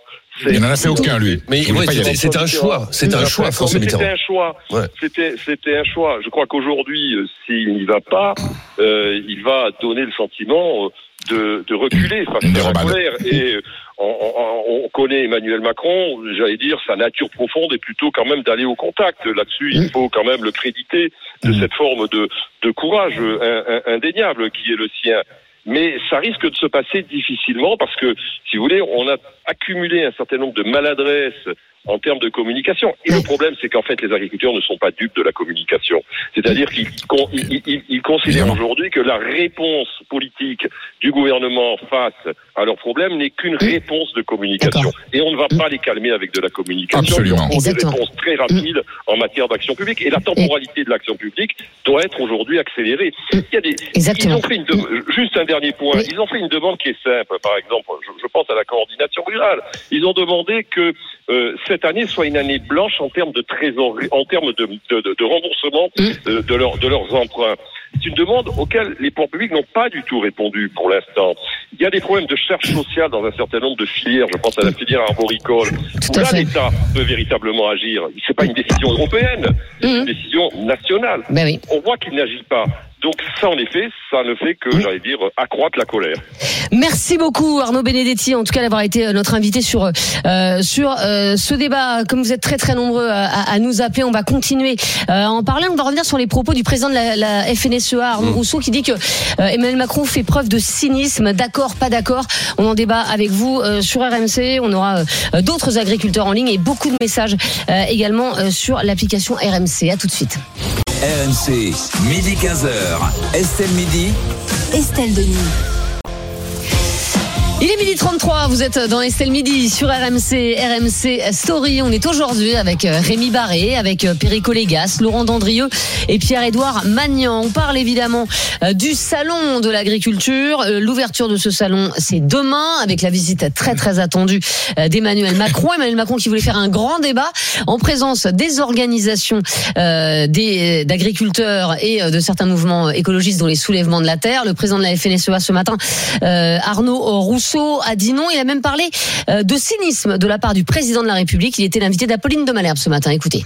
Il n'en a fait aucun, lui. Mais ouais, c'était un choix. C'était un choix, François C'était un choix. Ouais. C'était, c'était un choix. Je crois qu'aujourd'hui, euh, s'il n'y va pas, euh, il va donner le sentiment euh, de, de reculer face à la colère. Et euh, on, on- on connaît Emmanuel Macron, j'allais dire, sa nature profonde est plutôt quand même d'aller au contact. Là-dessus, il faut quand même le créditer de cette forme de, de courage in- in- indéniable qui est le sien. Mais ça risque de se passer difficilement parce que, si vous voulez, on a accumulé un certain nombre de maladresses en termes de communication. Et le problème, c'est qu'en fait, les agriculteurs ne sont pas dupes de la communication. C'est-à-dire qu'ils con- ils, ils- ils considèrent aujourd'hui que la réponse politique du gouvernement face à leurs problèmes n'est qu'une réponse de communication. Et on ne va pas les calmer avec de la communication. Absolument. Auront des réponses très rapides en matière d'action publique. Et la temporalité de l'action publique doit être aujourd'hui accélérée. Il y a des, Exactement. ils ont fait une dem- juste un dernier point. Ils ont fait une demande qui est simple. Par exemple, je, je pense à la coordination Ils ont demandé que euh, cette année soit une année blanche en termes de trésorerie, en termes de, de, de- de remboursement Mm. euh, de, leur- de leurs emprunts. C'est une demande auquel les pouvoirs publics n'ont pas du tout répondu pour l'instant. Il y a des problèmes de charge sociale dans un certain nombre de filières. Je pense à la filière arboricole. Où là, l'État peut véritablement agir. C'est pas une décision européenne, c'est Mhm. une décision nationale Ben oui. on voit qu'il n'agit pas. Donc ça, en effet, ça ne fait que, j'allais dire, accroître la colère. Merci beaucoup Arnaud Benedetti, en tout cas d'avoir été euh, notre invité sur euh, sur euh, ce débat. Comme vous êtes très très nombreux à, nous appeler, on va continuer à en parler. On va revenir sur les propos du président de la, la FNSEA, Arnaud Rousseau, qui dit que euh, Emmanuel Macron fait preuve de cynisme. D'accord, pas d'accord. On en débat avec vous sur RMC. On aura d'autres agriculteurs en ligne et beaucoup de messages également sur l'application RMC. À tout de suite. RMC, midi 15h. Estelle Midi. Estelle Denis. Il est midi 33, vous êtes dans Estelle Midi sur RMC, RMC Story. On est aujourd'hui avec euh, Rémi Barré, avec euh, Perico Légas, Laurent Dandrieux et Pierre-Édouard Magnan. On parle évidemment euh, du salon de l'agriculture. L'ouverture de ce salon, c'est demain avec la visite très très attendue d'Emmanuel Macron. <laughs> Emmanuel Macron qui voulait faire un grand débat en présence des organisations euh, d'agriculteurs et de certains mouvements écologistes dont les soulèvements de la terre. Le président de la FNSEA ce matin, euh, Arnaud Rousseau, Rousseau a dit non. Il a même parlé euh, de cynisme de la part du président de la République. Il était l'invité d'Apolline de Malherbe ce matin. Écoutez.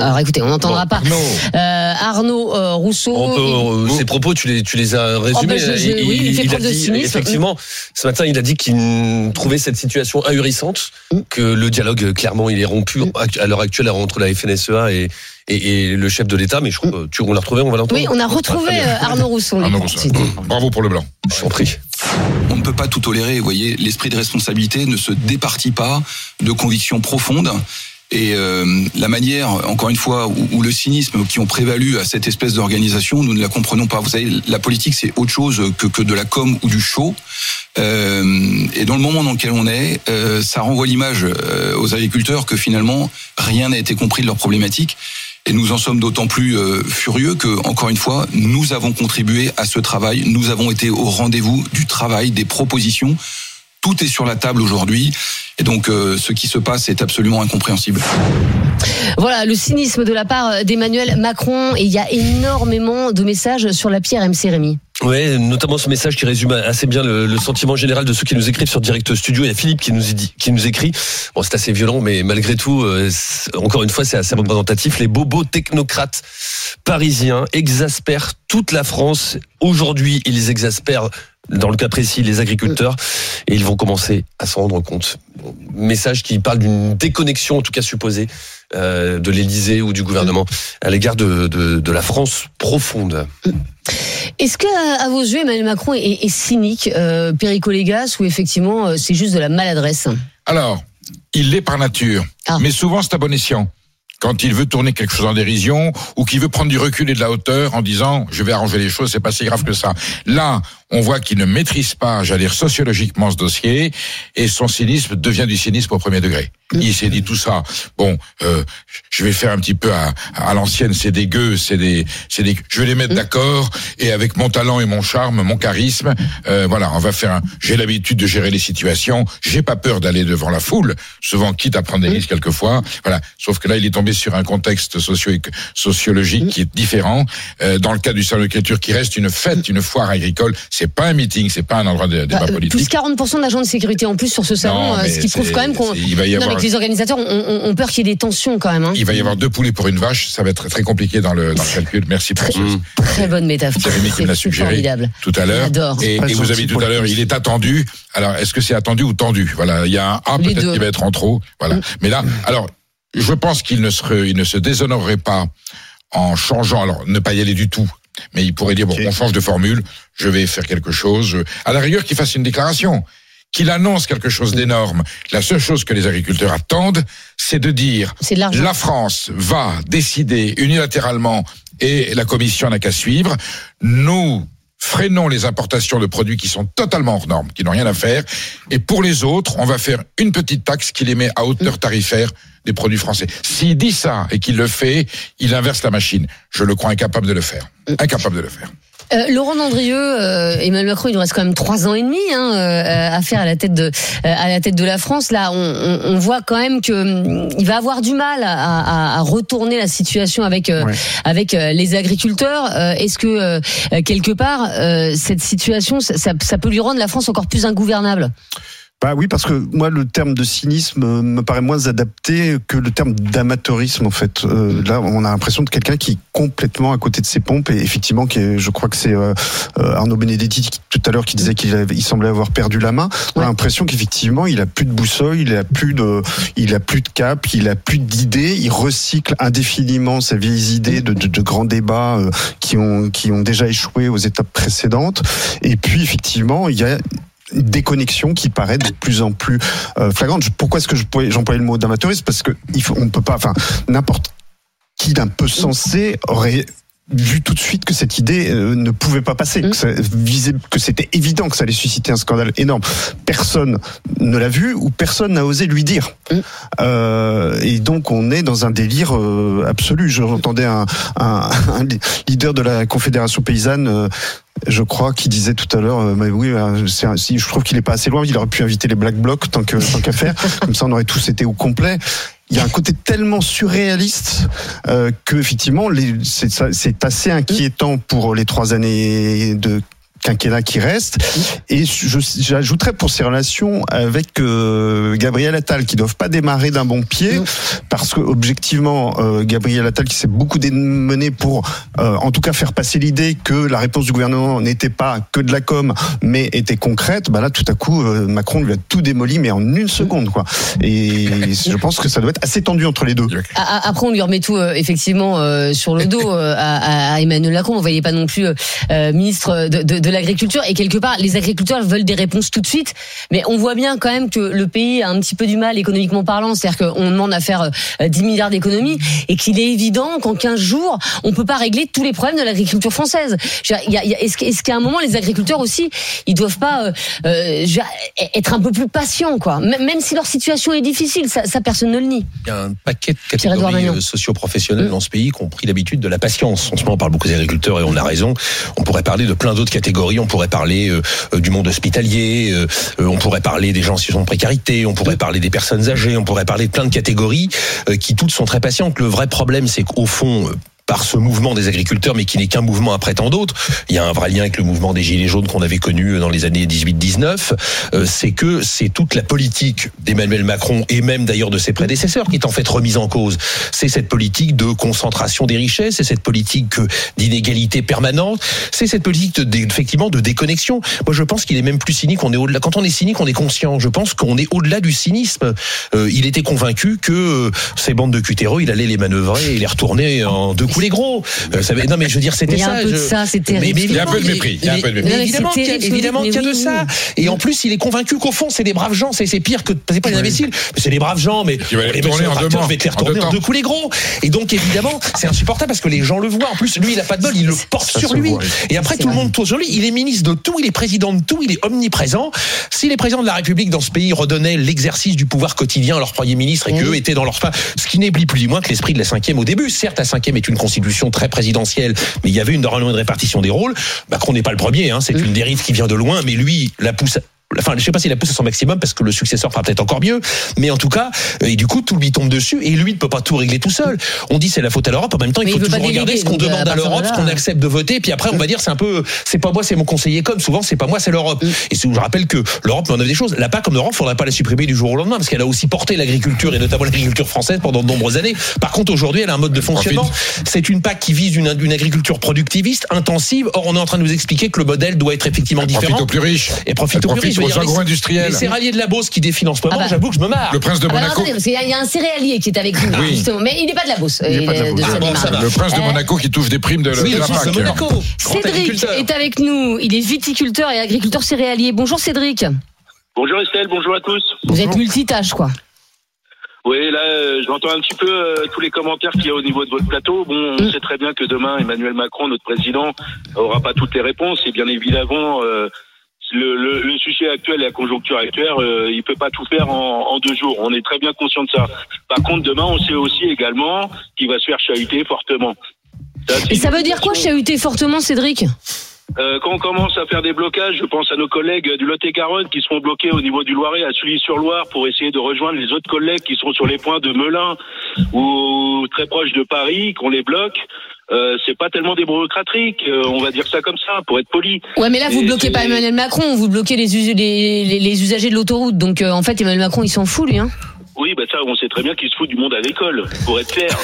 Alors écoutez, on n'entendra pas Arnaud. euh, Arnaud euh, Rousseau. Peut, euh, ses propos, tu les, tu les as résumés. Oh, ben, je- je- oui, il fait a dit, cynisme. effectivement, ce matin, il a dit qu'il trouvait cette situation ahurissante, Mm. que le dialogue, clairement, il est rompu à l'heure actuelle entre la FNSEA et, et, et le chef de l'État. Mais je crois, tu, on l'a retrouvé, on va l'entendre. oui, on a retrouvé euh, Arnaud Rousseau. on Arnaud suite. <coughs> Bravo pour le blanc. Je t'en prie. On ne peut pas tout tolérer. Vous voyez, l'esprit de responsabilité ne se départit pas de convictions profondes. Et euh, la manière, encore une fois, où, où le cynisme qui ont prévalu à cette espèce d'organisation, nous ne la comprenons pas. Vous savez, la politique, c'est autre chose que, que de la com ou du show. Euh, et dans le moment dans lequel on est, euh, ça renvoie l'image euh, aux agriculteurs que finalement, rien n'a été compris de leurs problématiques. Et nous en sommes d'autant plus euh, furieux que, encore une fois, nous avons contribué à ce travail. Nous avons été au rendez-vous du travail, des propositions. Tout est sur la table aujourd'hui. Et donc, euh, ce qui se passe est absolument incompréhensible. Voilà, le cynisme de la part d'Emmanuel Macron. Et il y a énormément de messages sur la pierre MC Rémi. Ouais, notamment ce message qui résume assez bien le, le sentiment général de ceux qui nous écrivent sur Direct Studio. Il y a Philippe qui nous dit, qui nous écrit. Bon, c'est assez violent, mais malgré tout, euh, c'est- encore une fois, c'est assez représentatif. Les bobos technocrates parisiens exaspèrent toute la France. Aujourd'hui, ils exaspèrent, dans le cas précis, les agriculteurs, et ils vont commencer à s'en rendre compte. Message qui parle d'une déconnexion, en tout cas supposée, euh, de l'Élysée ou du gouvernement à l'égard de, de, de la France profonde. Est-ce que, à vos yeux, Emmanuel Macron est, est cynique, euh, péricolégas, ou effectivement euh, c'est juste de la maladresse? Alors, il l'est par nature, Ah. mais souvent c'est à bon escient. Quand il veut tourner quelque chose en dérision ou qu'il veut prendre du recul et de la hauteur en disant je vais arranger les choses, c'est pas si grave que ça. Là, on voit qu'il ne maîtrise pas, j'allais dire sociologiquement ce dossier et son cynisme devient du cynisme au premier degré. Il s'est dit tout ça. Bon, euh, je vais faire un petit peu à, à l'ancienne, c'est des gueux, c'est des, c'est des, je vais les mettre d'accord et avec mon talent et mon charme, mon charisme, euh, voilà, on va faire. Un, j'ai l'habitude de gérer les situations. J'ai pas peur d'aller devant la foule, souvent quitte à prendre des risques quelquefois. Voilà. Sauf que là, il est tombé sur un contexte socio sociologique qui est différent. Euh, dans le cas du salon de l'écriture, qui reste une fête, une foire agricole, c'est pas un meeting, c'est pas un endroit de débat Bah, politique. Plus 40% d'agents de sécurité en plus sur ce salon, Non, euh, ce qui prouve quand même qu'on. va y Non, avoir- les organisateurs ont, ont- ont peur qu'il y ait des tensions quand même. hein. Il va y avoir deux poulets pour une vache, ça va être très compliqué dans le, dans le calcul. Merci pour ce, Très bonne métaphore. C'est Rémi qui me l'a C'est suggéré formidable. tout à l'heure. J'adore. Et, et vous avez dit tout à l'heure, il est attendu. Alors, est-ce que c'est attendu ou tendu? Voilà, il y a un A peut-être qui va être en trop. Voilà. Mm. Mais là, alors, je pense qu'il ne se, il ne se déshonorerait pas en changeant. Alors, ne pas y aller du tout. Mais il pourrait dire bon, on change de formule. Je vais faire quelque chose. À la rigueur, qu'il fasse une déclaration. Qu'il annonce quelque chose d'énorme. La seule chose que les agriculteurs attendent, c'est de dire C'est de la France va décider unilatéralement et la Commission n'a qu'à suivre. Nous freinons les importations de produits qui sont totalement hors normes, qui n'ont rien à faire. Et pour les autres, on va faire une petite taxe qui les met à hauteur tarifaire des produits français. S'il dit ça et qu'il le fait, il inverse la machine. Je le crois incapable de le faire. Incapable de le faire. Euh, Laurent Dandrieux, euh, Emmanuel Macron, il nous reste quand même trois ans et demi hein, euh, à faire à la tête de euh, à la tête de la France. Là, on, on, on voit quand même que hum, il va avoir du mal à, à, à retourner la situation avec euh, Ouais. avec euh, les agriculteurs. Euh, Est-ce que euh, quelque part euh, cette situation, ça, ça, ça peut lui rendre la France encore plus ingouvernable? Bah oui, parce que moi, le terme de cynisme euh, me paraît moins adapté que le terme d'amateurisme, en fait. Euh, là, on a l'impression de quelqu'un qui est complètement à côté de ses pompes, et effectivement, qui est, je crois que c'est euh, euh, Arnaud Benedetti qui- tout à l'heure qui disait qu'il il semblait avoir perdu la main. On a l'impression qu'effectivement, il a plus de boussole, il a plus de, il a plus de cap, il a plus d'idées, il recycle indéfiniment ses vieilles idées de, de, de grands débats euh, qui ont, qui ont déjà échoué aux étapes précédentes. Et puis, effectivement, il y a déconnexion qui paraît de plus en plus euh, flagrante. Pourquoi est-ce que j'employais le mot d'amateurisme Parce que il faut, on peut pas, enfin, n'importe qui d'un peu sensé aurait vu tout de suite que cette idée euh, ne pouvait pas passer, Mm. que, ça visait- que c'était évident que ça allait susciter un scandale énorme. Personne ne l'a vu ou personne n'a osé lui dire. Mm. Euh, et donc on est dans un délire euh, absolu. J'entendais un, un, <laughs> un leader de la Confédération paysanne. Je crois qui disait tout à l'heure, euh, mais oui, euh, un- si je trouve qu'il est pas assez loin, il aurait pu inviter les Black Blocs tant qu'à faire, <laughs> comme ça on aurait tous été au complet. il y a un côté tellement surréaliste euh, que effectivement, c'est assez inquiétant pour les trois années de quinquennat qui restent. Et j'ajouterais pour ces relations avec euh, Gabriel Attal, qui doivent pas démarrer d'un bon pied, parce que objectivement, euh, Gabriel Attal qui s'est beaucoup démené pour, euh, en tout cas, faire passer l'idée que la réponse du gouvernement n'était pas que de la com, mais était concrète. Bah là, tout à coup, euh, Macron lui a tout démoli, mais en une seconde, quoi. Et je pense que ça doit être assez tendu entre les deux. A- a- Après, on lui remet tout euh, effectivement euh, sur le dos euh, à, à Emmanuel Macron. On voyait pas non plus ministre de, de, de l'agriculture. Et quelque part, les agriculteurs veulent des réponses tout de suite. Mais on voit bien quand même que le pays a un petit peu du mal économiquement parlant. C'est-à-dire qu'on demande à faire euh, 10 milliards d'économies et qu'il est évident qu'en 15 jours, on peut pas régler tous les problèmes de l'agriculture française. Est-ce qu'à un moment, les agriculteurs aussi, ils doivent pas euh, euh, être un peu plus patients, quoi. Même si leur situation est difficile, ça, ça personne ne le nie. Il y a un paquet de catégories euh, socio-professionnelles dans ce pays qui ont pris l'habitude de la patience. En ce moment, on parle beaucoup des agriculteurs et on a raison. On pourrait parler de plein d'autres catégories. On pourrait parler euh, euh, du monde hospitalier. euh, on pourrait parler des gens en situation de précarité. On pourrait parler des personnes âgées. On pourrait parler de plein de catégories euh, qui toutes sont très patientes. Le vrai problème, c'est qu'au fond, euh, par ce mouvement des agriculteurs, mais qui n'est qu'un mouvement après tant d'autres. Il y a un vrai lien avec le mouvement des Gilets jaunes qu'on avait connu dans les années 18-19. Euh, c'est que c'est toute la politique d'Emmanuel Macron et même d'ailleurs de ses prédécesseurs qui est en fait remise en cause. C'est cette politique de concentration des richesses, c'est cette politique d'inégalité permanente, c'est cette politique effectivement de déconnexion. Moi, je pense qu'il est même plus cynique. On est au-delà. Quand on est cynique, on est conscient. Je pense qu'on est au-delà du cynisme. Euh, il était convaincu que euh, ces bandes de cutéreux, il allait les manœuvrer et les retourner en deux coups les gros. Euh, ça, non, mais je veux dire, c'était Il y a ça. un peu de je- ça, c'est Mais- terrible. mais Il y a un peu de évidemment, mépris, il y a un peu de mépris. mais évidemment qu'il y a, terrible, évidemment mais qu'il y a de oui, ça. Et en plus, il est convaincu qu'au fond, c'est des braves gens. C'est pire que c'est pas des imbéciles, c'est des braves gens. Mais les les retourner messieurs en deux tracteurs, mois, je vais te les retourner en deux coups les gros. Et donc évidemment, c'est insupportable parce que les gens le voient. En plus, lui, il a pas de bol, il le porte ça sur lui. Et après, tout le monde tourne sur lui. Il est ministre de tout, il est président de tout, il est omniprésent. Si les présidents de la République dans ce pays redonnaient l'exercice du pouvoir quotidien à leur premier ministre et qu'eux étaient dans leur ce qui n'est plus plus ni moins que l'esprit de la cinquième au début. Certes, la cinquième est une constitution très présidentielle, mais il y avait une normalement une répartition des rôles. Macron n'est pas le premier, hein, c'est une dérive qui vient de loin, mais lui la pousse. Enfin, je sais pas s'il la pousse à son maximum parce que le successeur fera peut-être encore mieux, mais en tout cas, euh, et du coup, tout lui tombe dessus et lui ne peut pas tout régler tout seul. On dit c'est la faute à l'Europe. En même temps, il Mais faut il toujours pas regarder déléguer, ce qu'on à demande à partir de l'Europe, ce qu'on accepte de voter, puis après on va dire c'est un peu, c'est pas moi, c'est mon conseiller comme. Souvent, c'est pas moi, c'est l'Europe. Et c'est où je rappelle que l'Europe met en œuvre des choses. La PAC comme l'Europe, faudrait pas la supprimer du jour au lendemain parce qu'elle a aussi porté l'agriculture et notamment l'agriculture française pendant de nombreuses années. Par contre, aujourd'hui, elle a un mode de fonctionnement. C'est une PAC qui vise une, une agriculture productiviste, intensive. Or, on est en train de nous expliquer que le modèle doit être effectivement Profite différent. aux plus riches. Et profite aux plus profite riches. Je veux aux dire, les- agro-industriels. Les céréaliers de la Beauce qui défilent en ce moment, Ah bah. j'avoue que je me marre. Le prince de Ah bah Monaco. attendez, parce qu'il y a- il y a un céréalier qui est avec nous, Oui. justement, mais il n'est pas de la Beauce. Il n'est pas de la euh. Ah bon, ça. Le prince de Euh, Monaco qui touche des primes de, Oui, de le la prince de PAC. Monaco. Cédric est avec nous. Il est viticulteur et agriculteur céréalier. Bonjour Cédric. Bonjour Estelle, bonjour à tous. Vous êtes multitâche, quoi. Oui, là, euh, j'entends un petit peu euh, tous les commentaires qu'il y a au niveau de votre plateau. Bon, on Mm. sait très bien que demain, Emmanuel Macron, notre président, aura pas toutes les réponses. Et bien évidemment, euh, le, le, le sujet actuel et la conjoncture actuelle, euh, il peut pas tout faire en, en deux jours. On est très bien conscient de ça. Par contre, demain, on sait aussi également qu'il va se faire chahuter fortement. c'est Et ça veut dire quoi, chahuter fortement, Cédric euh, quand on commence à faire des blocages, je pense à nos collègues du Lot-et-Garonne qui seront bloqués au niveau du Loiret à Sully-sur-Loire pour essayer de rejoindre les autres collègues qui sont sur les points de Melun ou très proches de Paris, qu'on les bloque. Euh, c'est pas tellement des bureaucratiques, euh, on va dire ça comme ça, pour être poli. Ouais, mais là, vous Et bloquez pas Emmanuel Macron, vous bloquez les, us- les, les- les usagers de l'autoroute. Donc, euh, en fait, Emmanuel Macron, il s'en fout, lui. Hein. Oui, bah ça, on sait très bien qu'il se fout du monde agricole, pour être clair. <laughs>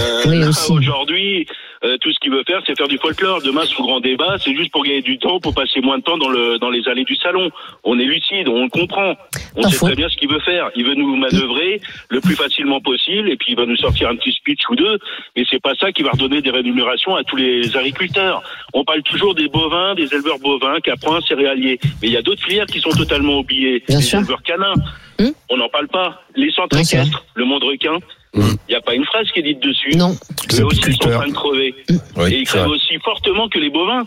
Euh, Oui. Aujourd'hui, euh, tout ce qu'il veut faire, c'est faire du folklore. Demain, sous grand débat, c'est juste pour gagner du temps, pour passer moins de temps dans, le, dans les allées du salon. On est lucide, on le comprend. On Pas sait faux. très bien ce qu'il veut faire. Il veut nous manœuvrer le plus facilement possible, et puis il va nous sortir un petit speech ou deux. Mais c'est pas ça qui va redonner des rémunérations à tous les agriculteurs. On parle toujours des bovins, des éleveurs bovins, caprins, céréaliers. Mais il y a d'autres filières qui sont totalement oubliées. Bien les sûr. éleveurs canins. Hum. On n'en parle pas. Les centres équestres, le monde requin. Il n'y a pas une phrase qui est dite dessus. Non. Eux aussi, ils sont en train de crever. Oui, et ils c'est crèvent aussi fortement que les bovins.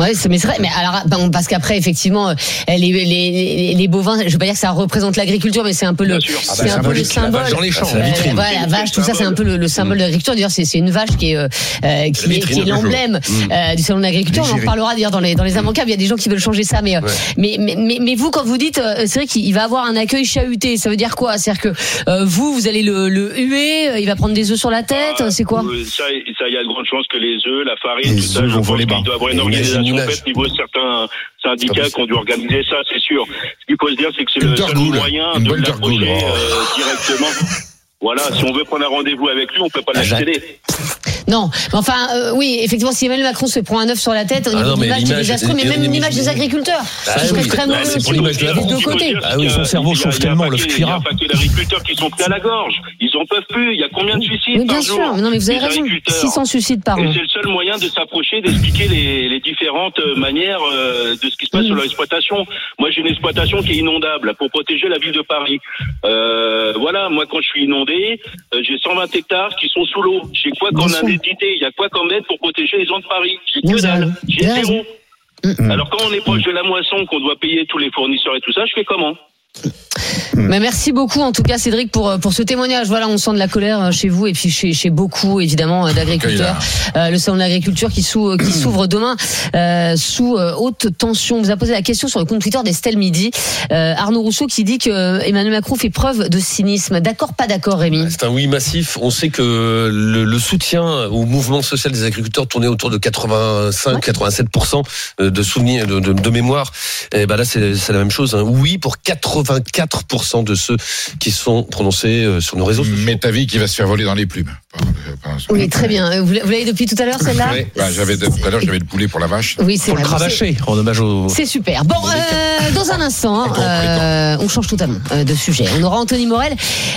Ouais, c'est- mais c'est vrai. Mais alors, bon, parce qu'après, effectivement, euh, les, les, les, les bovins, je veux pas dire que ça représente l'agriculture, mais c'est un peu le, Ah bah, un peu le symbole. vache dans les champs. C'est la vitrine. Euh, voilà, la vache, tout ça, c'est un peu le, le symbole de l'agriculture. D'ailleurs, c'est c'est une vache qui est, euh, euh, qui, est- vitrine, qui l'emblème euh, du salon de l'agriculture. On en reparlera d'ailleurs dans les, dans les immanquables. Il y a des gens qui veulent changer ça, mais, mais, mais, mais, mais vous, quand vous dites, euh, c'est vrai qu'il va avoir un accueil chahuté, ça veut dire quoi? C'est-à-dire que euh, vous, vous allez le, le huer, il va prendre des œufs sur la tête, Ah, c'est quoi? Ça, ça, il y a de grandes chances que les œufs, la farine, Les tout ça, œufs je vont pense voler qu'il bas. doit avoir une Et organisation au niveau de certains syndicats qui ont dû organiser ça, c'est sûr. Ce qu'il faut se dire, c'est que c'est le seul moyen de l'approcher euh, directement. Voilà, si on veut prendre un rendez-vous avec lui, on peut pas La l'accéder. Non, mais enfin, euh, oui, effectivement, si Emmanuel Macron se prend un œuf sur la tête, au Ah niveau non, de mais l'image, c'est désastreux, mais y même une l'image des image- agriculteurs. Ah ce serait oui, très bah, mauvais c'est l'image de la des France. deux côtés. Ah oui, que, son cerveau il y a- chauffe y tellement, le. Il n'y a pas que les agriculteurs qui sont pris à la gorge. Ils en peuvent plus. Il y a combien de suicides bien par sûr. jour Mais non, mais vous avez raison. agriculteurs. 600 suicides par Et an. c'est le seul moyen de s'approcher, d'expliquer les, les différentes euh, manières euh, de ce qui se passe sur leur exploitation. Moi, j'ai une exploitation qui est inondable pour protéger la ville de Paris. Euh, voilà, moi, quand je suis inondé, j'ai 120 hectares qui sont sous l'eau. J'ai quoi Bien comme Il y a quoi comme aide pour protéger les gens de Paris? J'ai que dalle. J'ai zéro. Alors, quand on est proche de la moisson, qu'on doit payer tous les fournisseurs et tout ça, je fais comment? Mais merci beaucoup en tout cas Cédric pour euh, pour ce témoignage. Voilà, on sent de la colère euh, chez vous et puis chez chez beaucoup évidemment euh, d'agriculteurs. Euh, le salon de l'agriculture qui s'ouvre qui <clears throat> s'ouvre demain euh, sous euh, haute tension. On vous a posé la question sur le compte Twitter d'Estelle Midi. Arnaud Rousseau qui dit que Emmanuel Macron fait preuve de cynisme. D'accord, pas d'accord, Rémi? C'est un oui massif. On sait que le, le soutien au mouvement social des agriculteurs tournait autour de 85-87% de souvenirs, de, de, de mémoire. Et ben là, c'est la même chose. hein. Oui pour 84% de ceux qui sont prononcés euh, sur nos réseaux sociaux. Mais ta vie qui va se faire voler dans les plumes. Pas- Oui, très bien. Euh, Vous l'a- vous l'avez depuis tout à l'heure celle-là Oui. Bah, j'avais tout à l'heure j'avais le poulet pour la vache. Oui, c'est vrai. cravacher en hommage au. C'est super. Bon, euh, dans un instant, euh, on change totalement euh, de sujet. On aura Anthony Morel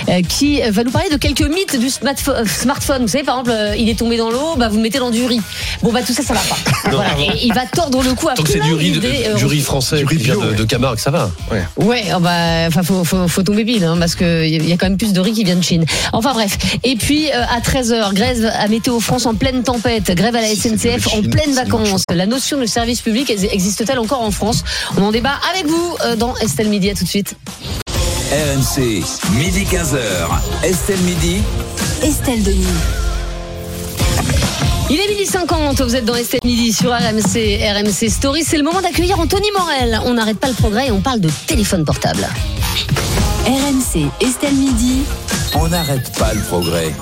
euh, qui va nous parler de quelques mythes du smartphone. euh, smartphone. Vous savez, par exemple, euh, il est tombé dans l'eau, bah, vous le mettez dans du riz. Bon, bah tout ça, ça va pas. <laughs> Voilà. Et il va tordre le cou à Tant que c'est du riz, d'idées, euh, du riz français, du riz bio, de, ouais. de Camargue, ça va. Ouais. Ouais, oh bah, enfin, faut, faut, faut tomber pile, hein, parce que il y a quand même plus de riz qui vient de Chine. Enfin bref. Et puis euh, à 13h, grève à Météo France en pleine tempête, grève à la SNCF en pleine vacances. La notion de service public ex- existe-t-elle encore en France? On en débat avec vous euh, dans Estelle Midi. À tout de suite. RMC, midi 15h. Estelle Midi. Estelle Denis. Il est midi 50, vous êtes dans Estelle Midi sur RMC, RMC Story. C'est le moment d'accueillir Anthony Morel. On n'arrête pas le progrès et on parle de téléphone portable. RMC, Estelle Midi. On n'arrête pas le progrès.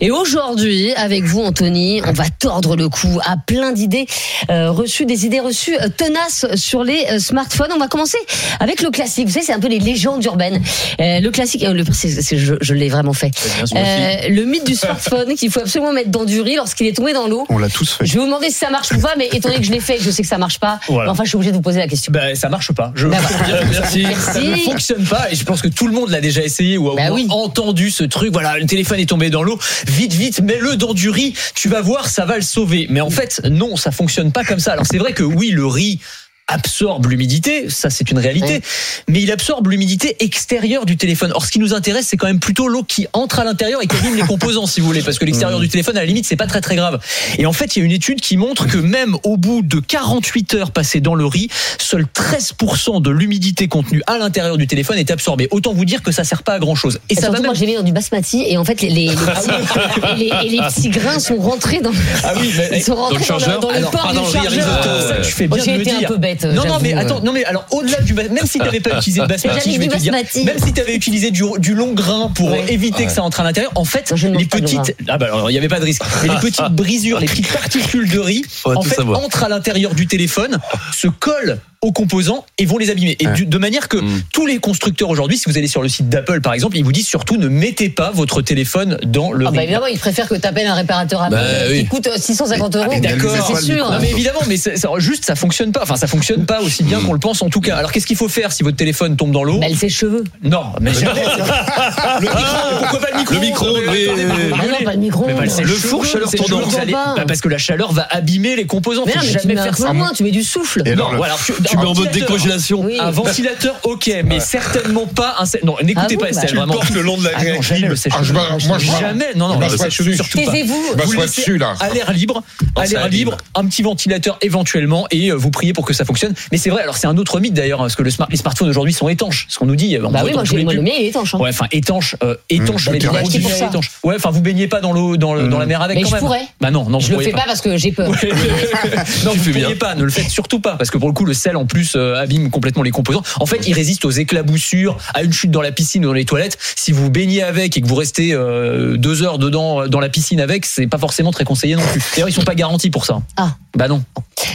Et aujourd'hui, avec vous, Anthony, on va tordre le cou à plein d'idées euh, reçues, des idées reçues euh, tenaces sur les euh, smartphones. On va commencer avec le classique. Vous savez, c'est un peu les légendes urbaines. Euh, le classique, euh, je, je l'ai vraiment fait. Euh, le mythe du smartphone qu'il faut absolument mettre dans du riz lorsqu'il est tombé dans l'eau. On l'a tous fait. Je vais vous demander si ça marche ou pas, mais étant donné que je l'ai fait, et que je sais que ça marche pas. Voilà. Enfin, je suis obligé de vous poser la question. Bah, ça marche pas. Je Bah, que Merci. ça ne Merci. fonctionne pas et je pense que tout le monde l'a déjà essayé ou a Bah oui. entendu ce truc. Voilà, le téléphone est tombé dans l'eau. Vite, vite, mets-le dans du riz. Tu vas voir, ça va le sauver. Mais en fait, non, ça fonctionne pas comme ça. Alors c'est vrai que oui, le riz absorbe l'humidité, ça c'est une réalité, mais il absorbe l'humidité extérieure du téléphone. Or ce qui nous intéresse, c'est quand même plutôt l'eau qui entre à l'intérieur et qui abîme les composants si vous voulez parce que l'extérieur du téléphone à la limite c'est pas très très grave. Et en fait, il y a une étude qui montre que même au bout de 48 heures passées dans le riz, seul 13% de l'humidité contenue à l'intérieur du téléphone est absorbée. Autant vous dire que ça sert pas à grand chose. Et Et ça va même moi, j'ai mis dans du basmati et en fait, les, les, les <laughs> petits, et les, et les petits grains sont rentrés dans, Ah oui, <laughs> mais ils sont rentrés dans, le, dans le port du chargeur. ça, tu fais bien de me été un dire. peu bête. Non, non, j'avoue, mais euh. attends, non, mais alors au-delà du bas- même si tu n'avais pas <laughs> utilisé de basmati, je vais te dire, même si tu avais utilisé du, du long grain pour Ouais. éviter que ça entre à l'intérieur, en fait, je les petites, ah bah alors il n'y avait pas de risque, mais les <laughs> petites brisures, les petites particules de riz, en fait, savoir. entrent à l'intérieur du téléphone, se collent aux composants et vont les abîmer. Et de manière que Mm. tous les constructeurs aujourd'hui, si vous allez sur le site d'Apple par exemple, ils vous disent surtout ne mettez pas votre téléphone dans le Ah bah évidemment, ils préfèrent que tu appelles un réparateur à Bah qui oui. coûte euh, 650 euros. Ah, mais d'accord. Ça, c'est sûr. Non mais évidemment, mais c'est- juste ça fonctionne pas. Enfin, ça fonctionne pas aussi bien qu'on le pense en tout cas. Alors qu'est-ce qu'il faut faire si votre téléphone tombe dans l'eau Bah, elle ses cheveux. Non, mais <laughs> jamais. le micro, pourquoi pas le micro Le micro. Ah non, rigolez. pas le micro. Mais bah, Le four, chaleur pas bah, parce que la chaleur va abîmer les composants. Mais Faut jamais faire ça. tu mets du souffle. Voilà, tu- mets en mode décongélation. Oui. Un ventilateur, ok, mais certainement pas un. Non, n'écoutez Ah pas bah, Estelle, tu le vraiment. le long de la Ah non, jamais le sèche Ah, je moi, Jamais, non, non, le sèche-cheveux, surtout pas. Taisez-vous. Bah, Vous laissez dessus, là. à l'air libre, à l'air libre, un petit ventilateur éventuellement et euh, vous priez pour que ça fonctionne. Mais c'est vrai, alors c'est un autre mythe d'ailleurs, hein, parce que le smart- les smartphones aujourd'hui sont étanches. Ce qu'on nous dit, on Bah oui, moi, j'ai le mien, il est étanche. hein. Ouais, enfin étanche, euh, étanche, Mmh, mais produits pour ça. étanches. Ouais, enfin vous baignez pas dans l'eau, dans, la mer avec Mais quand je même. pourrais. Bah non, non, Je le fais pas parce que j'ai peur. <laughs> Non, vous fais ne bien. pas, ne le faites surtout pas, parce que pour le coup, le sel en plus euh, abîme complètement les composants. En fait, il résiste aux éclaboussures, à une chute dans la piscine ou dans les toilettes. Si vous baignez avec et que vous restez euh, deux heures dedans euh, dans la piscine avec, c'est pas forcément très conseillé non plus. D'ailleurs, ils sont pas garantis pour ça. Ah. Bah non.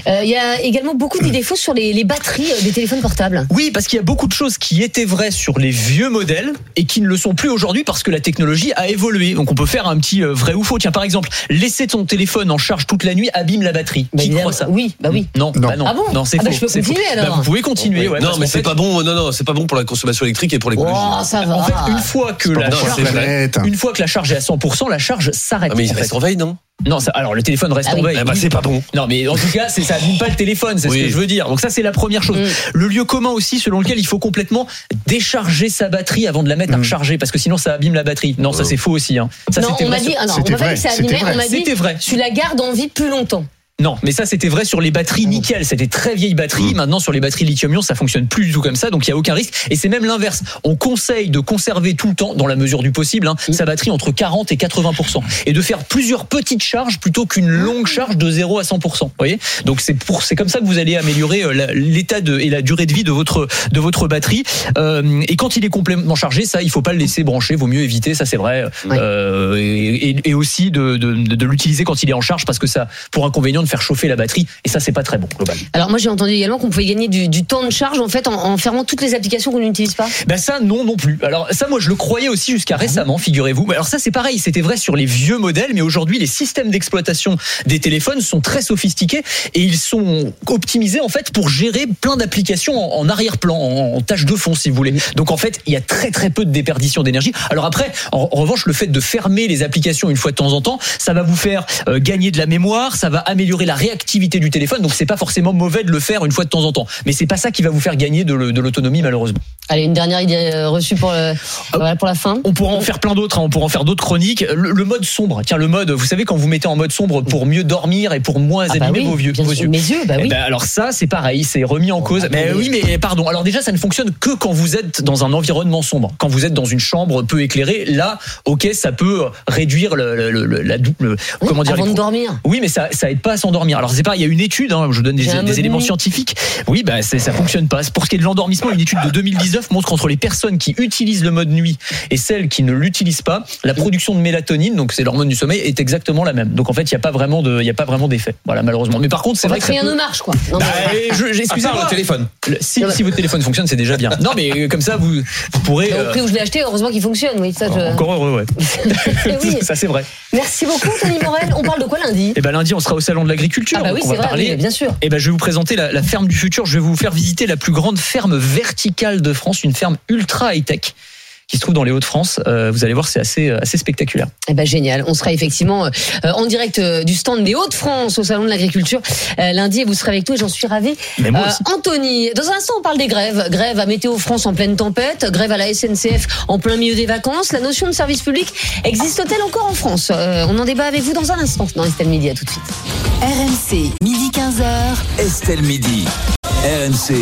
Euh, Il y a également beaucoup d'idées fausses sur les, les batteries des téléphones portables. Oui, parce qu'il y a beaucoup de choses qui étaient vraies sur les vieux modèles et qui ne le sont plus aujourd'hui parce que la technologie a évolué. Donc on peut faire un petit vrai ou faux. Tiens, par exemple, laisser ton téléphone en charge toute la nuit abîme la batterie. Bah, qui croit ça? Oui, bah oui. Non, Non. bah non, Ah bon? Non, c'est Ah bah, faux. Continuer, alors. Bah, vous pouvez continuer. ouais, non, mais c'est fait- pas bon. Non, non, c'est pas bon pour la consommation électrique et pour l'écologie. Oh, ça va. En fait, une fois que la charge, c'est vrai. Planète. une fois que la charge est à 100%, la charge s'arrête. Ah, mais il reste en veille, non? Non, ça- alors le téléphone reste Ah en veille. Eh bah, c'est pas bon. Non, mais en tout cas, c'est ça abîme pas le téléphone, c'est Oui. ce que je veux dire. Donc ça, c'est la première chose. Mm. Le lieu commun aussi, selon lequel il faut complètement décharger sa batterie avant de la mettre à Mm. recharger, parce que sinon ça abîme la batterie. Non, ça Oh. c'est faux aussi. Hein. Ça non, on m'a dit, sur- ah non, on C'était m'a pas dit que ça abîmait, on m'a dit, C'était vrai. tu la gardes en vie plus longtemps. Non, mais ça c'était vrai sur les batteries nickel. C'était très vieilles batteries. Maintenant sur les batteries lithium-ion, ça fonctionne plus du tout comme ça, donc il y a aucun risque. Et c'est même l'inverse. On conseille de conserver tout le temps, dans la mesure du possible, hein, sa batterie entre 40 et 80% et de faire plusieurs petites charges plutôt qu'une longue charge de 0 à 100 Vous voyez? Donc c'est pour c'est comme ça que vous allez améliorer euh, l'état de et la durée de vie de votre de votre batterie. Euh, et quand il est complètement chargé, ça il faut pas le laisser brancher. Vaut mieux éviter. Ça c'est vrai. Euh, et, et- aussi de, de, de- l'utiliser quand il est en charge parce que ça pour inconvénient faire chauffer la batterie et ça c'est pas très bon globalement. Alors moi j'ai entendu également qu'on pouvait gagner du, du temps de charge en fait en, en fermant toutes les applications qu'on n'utilise pas. Ben ça non non plus. Alors ça moi je le croyais aussi jusqu'à récemment, figurez-vous. Alors ça c'est pareil, c'était vrai sur les vieux modèles, mais aujourd'hui les systèmes d'exploitation des téléphones sont très sophistiqués et ils sont optimisés en fait pour gérer plein d'applications en, en arrière-plan, en, en tâche de fond si vous voulez. Donc en fait il y a très très peu de déperdition d'énergie. Alors après en, en revanche le fait de fermer les applications une fois de temps en temps, ça va vous faire euh, gagner de la mémoire, ça va améliorer la réactivité du téléphone. Donc c'est pas forcément mauvais de le faire une fois de temps en temps, mais c'est pas ça qui va vous faire gagner de l'autonomie malheureusement. Allez, une dernière idée euh, reçue pour, le, voilà, pour la fin. On pourra en faire plein d'autres, hein, on pourra en faire d'autres chroniques. Le, le mode sombre, tiens, le mode, vous savez, quand vous mettez en mode sombre pour mieux dormir et pour moins Ah bah abîmer oui, vos, vieux, vos yeux. Mes yeux, bah Eh oui. ben, alors ça, c'est pareil, c'est remis en cause. Mais attendez. oui, mais pardon. Alors déjà, ça ne fonctionne que quand vous êtes dans un environnement sombre. Quand vous êtes dans une chambre peu éclairée, là, ok, ça peut réduire le, la dou- le- Oui, comment dire avant les de dormir. oui, mais ça, ça aide pas à s'endormir. Alors c'est pas, il y a une étude, hein, je donne des, éléments scientifiques. Oui, bah ça fonctionne pas. Pour ce qui est de l'endormissement, une étude de 2019 montre qu'entre les personnes qui utilisent le mode nuit et celles qui ne l'utilisent pas, la production de mélatonine, donc c'est l'hormone du sommeil, est exactement la même. Donc en fait, il y a pas vraiment de, il y a pas vraiment d'effet. Voilà, malheureusement. Mais par contre, c'est vrai que rien peut- ne marche quoi. Bah, excusez-moi. le téléphone. Le- Si, si votre téléphone fonctionne, c'est déjà bien. Non, mais euh, comme ça, vous, vous pourrez. Mais au euh, prix où je l'ai acheté, heureusement qu'il fonctionne. Oui, ça, je... Encore heureux, ouais. <laughs> Eh oui. ça c'est vrai. Merci beaucoup, Tony Morel. On parle de quoi lundi? Et ben lundi, on sera au salon de l'agriculture. Ah bah oui, donc on c'est va vrai, parler oui, bien sûr. Eh ben, je vais vous présenter la, la ferme du futur. Je vais vous faire visiter la plus grande ferme verticale de France, une ferme ultra high-tech qui se trouve dans les Hauts-de-France. Euh, vous allez voir, c'est assez, assez spectaculaire. Eh ben génial. On sera effectivement euh, en direct euh, du stand des Hauts-de-France au salon de l'agriculture euh, lundi et vous serez avec nous et j'en suis ravie. Mais moi Euh, aussi. Anthony, dans un instant on parle des grèves. Grève à Météo France en pleine tempête, grève à la SNCF en plein milieu des vacances. La notion de service public existe-t-elle encore en France? Euh, On en débat avec vous dans un instant dans Estelle Midi. À tout de suite. RMC, midi 15h. Estelle Midi. RMC,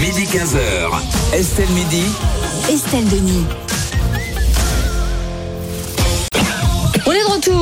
midi 15h. Estelle Midi. Estelle Denis.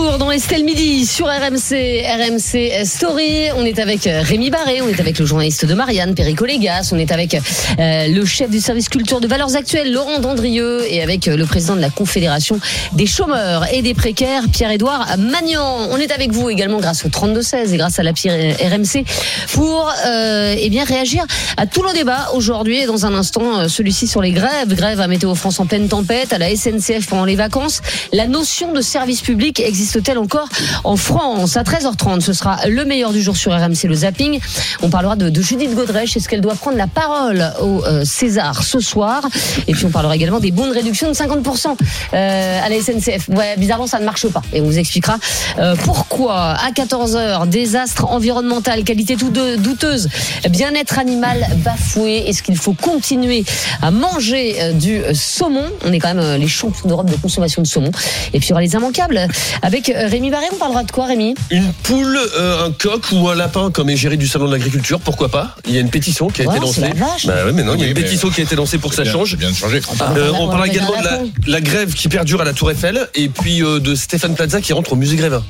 Retour dans Estelle Midi sur RMC, RMC Story. On est avec euh, Rémi Barré, on est avec le journaliste de Marianne, Perico Légas, on est avec euh, le chef du service culture de Valeurs Actuelles, Laurent Dandrieux, et avec euh, le président de la Confédération des chômeurs et des précaires, Pierre-Édouard Magnan. On est avec vous également grâce au 32-16 et grâce à l'appli RMC pour euh, eh bien réagir à tous nos débats aujourd'hui et dans un instant celui-ci sur les grèves, grève à Météo France en pleine tempête, à la SNCF pendant les vacances. La notion de service public existe-t-elle encore en France À 13h30, ce sera le meilleur du jour sur RMC, le zapping. On parlera de, Judith Godrèche. Est-ce qu'elle doit prendre la parole au euh, César ce soir? Et puis on parlera également des bons de réduction de 50% euh, à la SNCF. Ouais, bizarrement, ça ne marche pas. Et on vous expliquera euh, pourquoi. À 14h, désastre environnemental, qualité douteuse, bien-être animal bafoué. Est-ce qu'il faut continuer à manger euh, du saumon? On est quand même les champions d'Europe de consommation de saumon. Et puis il y aura les immanquables avec euh, Rémi Barré. On parlera de quoi, Rémi? Une poule, euh, un coq ou un lapin comme égérie du salon de l'agriculture, pourquoi pas? Il y a une pétition qui a été lancée. la vache. Bah ouais, mais non, il y a une mais- pétition qui a été lancée pour que ça Bien- change. Bien de changer. Euh, On on va parle également de la, grève qui perdure à la Tour Eiffel et puis euh, de Stéphane Plaza qui rentre au musée Grévin.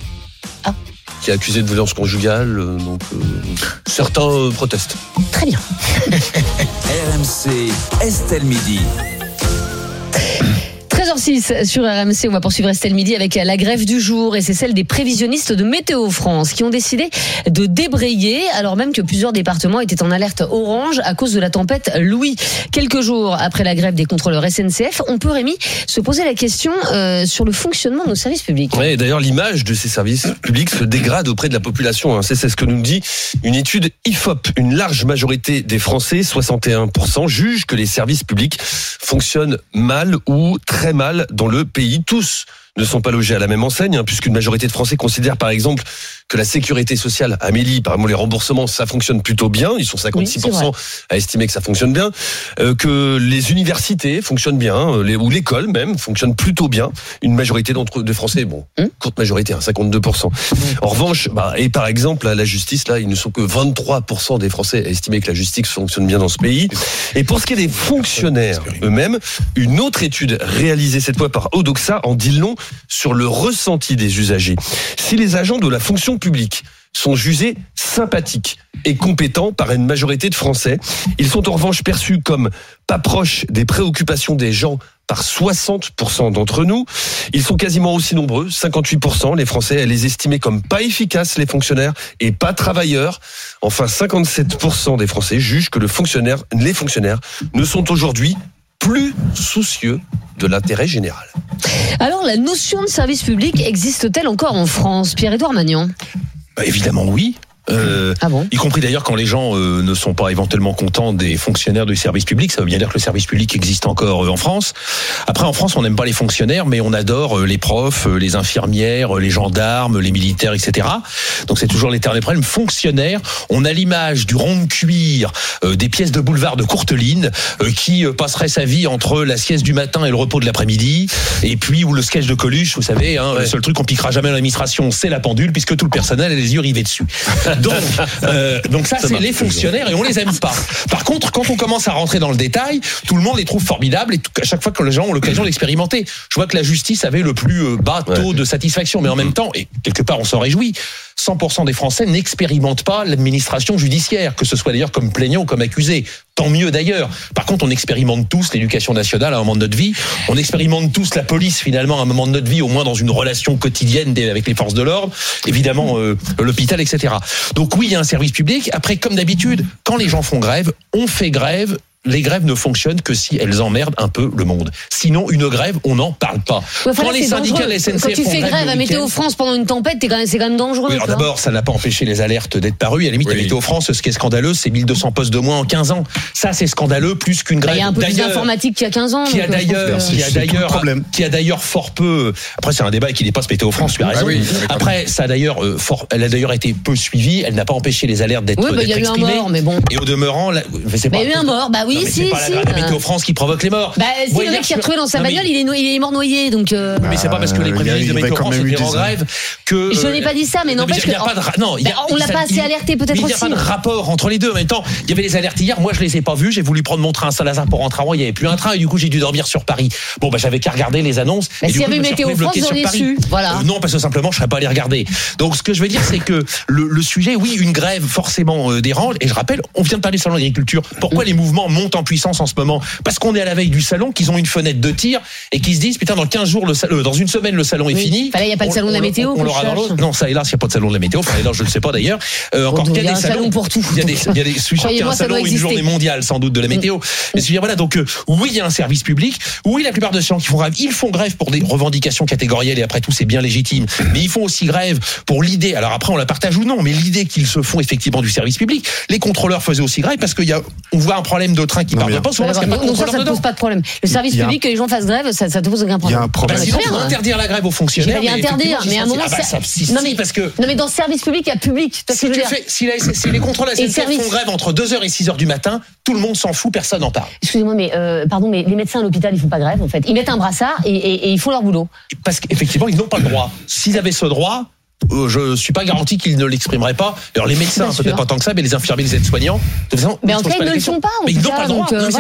Ah. Qui est accusé de violence conjugale, euh, donc euh, certains euh, protestent. Très bien. <laughs> RMC, Estelle Midi. 13h06 sur RMC, on va poursuivre Estelle Midi avec la grève du jour et c'est celle des prévisionnistes de Météo France qui ont décidé de débrayer alors même que plusieurs départements étaient en alerte orange à cause de la tempête Louis. Quelques jours après la grève des contrôleurs SNCF, on peut Rémi se poser la question euh, sur le fonctionnement de nos services publics. Et d'ailleurs, l'image de ces services publics se dégrade auprès de la population. hein. C'est ce que nous dit une étude IFOP. Une large majorité des Français, 61%, jugent que les services publics fonctionnent mal ou très mal dans le pays. Tous ne sont pas logés à la même enseigne, hein, puisqu'une majorité de Français considèrent par exemple que la sécurité sociale, Amélie, par exemple les remboursements, ça fonctionne plutôt bien. Ils sont 56% à estimer que ça fonctionne bien. Euh, que les universités fonctionnent bien, euh, les, ou l'école même fonctionne plutôt bien. Une majorité d'entre de Français, bon, Hum. courte majorité, hein, 52%. En revanche, bah, et par exemple, à la justice, là, ils ne sont que 23% des Français à estimer que la justice fonctionne bien dans ce pays. Et pour ce qui est des fonctionnaires eux-mêmes, une autre étude réalisée cette fois par Odoxa en dit long sur le ressenti des usagers. Si les agents de la fonction publique sont jugés sympathiques et compétents par une majorité de Français, ils sont en revanche perçus comme pas proches des préoccupations des gens par 60% d'entre nous. Ils sont quasiment aussi nombreux, 58%, les Français, à les estimer comme pas efficaces, les fonctionnaires, et pas travailleurs. Enfin, 57% des Français jugent que le fonctionnaire, les fonctionnaires ne sont aujourd'hui plus soucieux de l'intérêt général. Alors la notion de service public existe-t-elle encore en France Pierre-Édouard Magnan Bah, évidemment oui. Euh, Ah bon y compris d'ailleurs quand les gens euh, ne sont pas éventuellement contents des fonctionnaires du service public, ça veut bien dire que le service public existe encore euh, en France. Après, en France, on n'aime pas les fonctionnaires, mais on adore euh, les profs, euh, les infirmières, euh, les gendarmes, les militaires, etc. Donc c'est toujours l'éternel problème. Fonctionnaire, on a l'image du rond de cuir, euh, des pièces de boulevard de Courteline, euh, qui euh, passerait sa vie entre la sieste du matin et le repos de l'après-midi, et puis ou le sketch de Coluche, vous savez, hein, le seul truc qu'on piquera jamais à l'administration, c'est la pendule, puisque tout le personnel a les yeux rivés dessus. <laughs> Donc, euh, donc ça, c'est les fonctionnaires et on les aime pas. Par contre, quand on commence à rentrer dans le détail, tout le monde les trouve formidables et tout- à chaque fois que les gens ont l'occasion <clears throat> d'expérimenter. Je vois que la justice avait le plus euh, bas taux de satisfaction, mais en même temps, et quelque part on s'en réjouit, 100% des Français n'expérimentent pas l'administration judiciaire, que ce soit d'ailleurs comme plaignant ou comme accusé. Tant mieux d'ailleurs. Par contre, on expérimente tous l'éducation nationale à un moment de notre vie. On expérimente tous la police finalement à un moment de notre vie, au moins dans une relation quotidienne avec les forces de l'ordre. Évidemment, euh, l'hôpital, etc. Donc oui, il y a un service public. Après, comme d'habitude, quand les gens font grève, on fait grève. Les grèves ne fonctionnent que si elles emmerdent un peu le monde. Sinon, une grève, on n'en parle pas. Ouais, quand là, les syndicats dangereux. de la SNCF Quand tu font fais grève à Météo France pendant une tempête, quand c'est quand même dangereux. oui, d'abord, ça n'a pas empêché les alertes d'être parues. À la limite, Oui. la Météo France, ce qui est scandaleux, c'est 1200 postes de moins en 15 ans. Ça, c'est scandaleux plus qu'une Bah, grève. Il y a un peu plus d'informatique qu'il y a 15 ans. qui a euh, d'ailleurs, qui a d'ailleurs, problème. qui a d'ailleurs fort peu. Après, c'est un débat qui dépasse Météo France. Tu as Ah raison. oui, Après, ça a d'ailleurs euh, fort, elle a d'ailleurs été peu suivie. Elle n'a pas empêché les alertes d'être Oui, bah, il y a eu un mort, mais bon. Et au demeurant, là, pas il y a eu un mort, bah oui, Non, mais si, c'est pas si. la. Météo France qui provoque les morts. Bah, si, Moi, le mec qui je- retrouvé dans sa mais- bagnole, il est, no- il est mort noyé, donc. euh, mais c'est pas parce que les Euh, y a- de Météo France étaient en grève que. Je n'ai pas dit ça, mais non, n'empêche a que- non, a- Bah, on l'a pas assez alerté, peut-être mais Il n'y a aussi, pas de rapport entre les deux. En même temps, il y avait les alertes hier. Moi, je les ai pas vues. J'ai voulu prendre mon train à Saint-Lazare pour rentrer à Rouen. Il n'y avait plus un train et du coup, j'ai dû dormir sur Paris. Bon, bah, j'avais qu'à regarder les annonces. Bah, et du s'il y avait Météo France, Paris. su. Voilà. Euh, non, parce que simplement, je serais pas allé regarder. Donc, ce que je veux dire, c'est que le, sujet, oui, une grève forcément euh, dérange. Et je rappelle, on vient de parler du salon de l'agriculture. Pourquoi Mm. les mouvements montent en puissance en ce moment parce qu'on est à la veille du salon, qu'ils ont une fenêtre de tir et qu'ils se disent putain dans 15 jours le salon, dans une semaine le salon est fini. Fallait, y a pas de On- salon de la on- météo, On, qu'on l'aura dans. Non, ça hélas, il n'y a pas de salon de la météo. Enfin, hélas, je ne sais pas d'ailleurs. Euh, encore qu'il il y a un salon pour tout. Il y a des, il y a des, <laughs> y a un salon, une journée mondiale sans doute de la météo. Mais je veux dire, voilà, donc euh, oui, il y a un service public. Oui, la plupart de ces gens qui font grève, ils font grève pour des revendications catégorielles et après tout, c'est bien légitime. Mais ils font aussi grève pour l'idée. Alors après, on la partage ou non, mais l'idée qu'ils se font effectivement du service public. Les contrôleurs faisaient aussi grève parce qu'il y a, on voit un problème de train qui part de il on pas Donc ça, ça ne pose pas de problème. Le service Il public, que les gens fassent grève, ça, ça te pose aucun Il y a problème. un problème. Bah, sinon, très on hein. interdire la grève aux fonctionnaires. mais interdire, mais à un moment, non, mais- parce que Non, mais dans le service public, il y a public. Si, les contrôles SNCF font grève entre 2h et 6h du matin, tout le monde s'en fout, personne n'en parle. Excusez-moi, mais euh, pardon, mais les médecins à l'hôpital, ils font pas grève en fait. Ils mettent un brassard et, et- et ils font leur boulot. Parce qu'effectivement, ils n'ont pas le droit. S'ils avaient ce droit, euh, je suis pas garanti qu'ils ne l'exprimeraient pas. Alors les médecins, peut-être pas tant que ça, mais les infirmiers, les aides-soignants. de toute façon, Mais en cas, ils ne le font pas, Mais ils n'ont pas le droit. euh,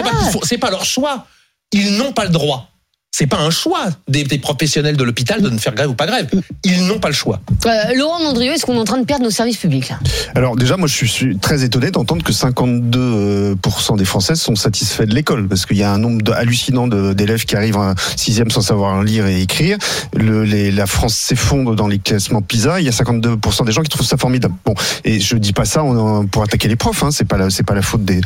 c'est pas leur choix. Ils n'ont pas le droit. C'est pas un choix des, des professionnels de l'hôpital de ne faire grève ou pas grève. Ils n'ont pas le choix. Euh, Laurent Mondrieux, est-ce qu'on est en train de perdre nos services publics là? Alors déjà, moi, je suis- suis très étonné d'entendre que 52% des Françaises sont satisfaits de l'école, parce qu'il y a un nombre de- hallucinant d'élèves qui arrivent en sixième sans savoir lire et écrire. Le, les- la France s'effondre dans les classements PISA. Il y a 52% des gens qui trouvent ça formidable. Bon, et je dis pas ça pour attaquer les profs. Hein, c'est pas la, c'est pas la faute des,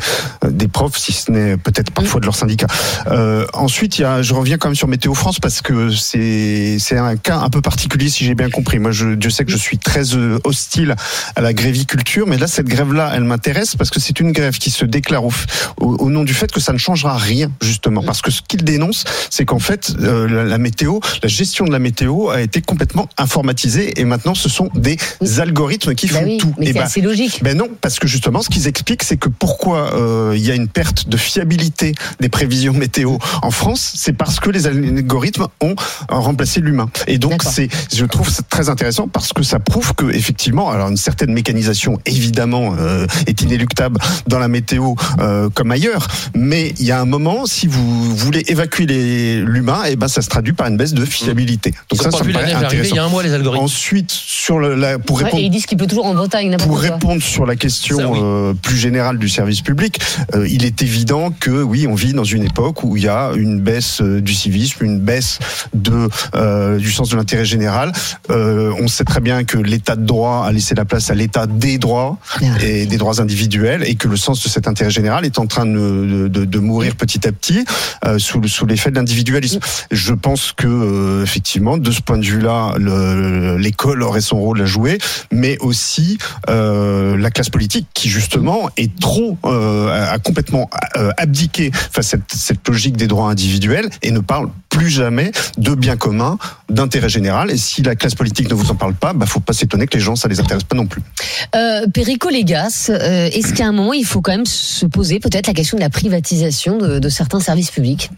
des profs, si ce n'est peut-être parfois de leur syndicat. Euh, ensuite, il y a, je reviens quand même sur Météo France parce que c'est c'est un cas un peu particulier, si j'ai bien compris. Moi, je, Dieu sait que je suis très euh, hostile à la gréviculture, mais là, cette grève-là, elle m'intéresse parce que c'est une grève qui se déclare au, au, au nom du fait que ça ne changera rien, justement. Parce que ce qu'il dénonce, c'est qu'en fait, euh, la, la météo, la gestion de la météo a été complètement informatisée et maintenant, ce sont des algorithmes qui Bah font oui, tout. mais Et c'est bah, assez logique. ben non, parce que justement, ce qu'ils expliquent, c'est que pourquoi euh, il y a une perte de fiabilité des prévisions météo en France, c'est parce que les algorithmes ont euh, remplacé l'humain. Et donc, c'est, je trouve ça très intéressant parce que ça prouve que effectivement, alors une certaine mécanisation évidemment euh, est inéluctable dans la météo euh, comme ailleurs, mais il y a un moment, si vous voulez évacuer les- l'humain, et ben ça se traduit par une baisse de fiabilité. Ils Donc ça, ça me paraît arriver il y intéressant. a un mois, les algorithmes. Ensuite, sur le, la, pour Ouais, répondre et ils disent qu'il pleut toujours en Bretagne, pour quoi. répondre sur la question Ça, oui. euh, plus générale du service public, il est évident que oui, on vit dans une époque où il y a une baisse du civisme, une baisse de euh, du sens de l'intérêt général. Euh, on sait très bien que l'État de droit a laissé la place à l'État des droits et des droits individuels, et que le sens de cet intérêt général est en train de, de, de mourir petit à petit euh, sous, sous l'effet de l'individualisme. Je pense que effectivement, de ce point de vue-là, le- l'école aurait son rôle à jouer, mais aussi la classe politique qui justement est trop a a complètement abdiqué face à cette, cette logique des droits individuels et ne parle plus jamais de bien commun, d'intérêt général. Et si la classe politique ne vous en parle pas, bah faut pas s'étonner que les gens ça les intéresse pas non plus. Euh, Perico Légas, euh, est-ce qu'à un moment, il faut quand même se poser peut-être la question de la privatisation de, de certains services publics?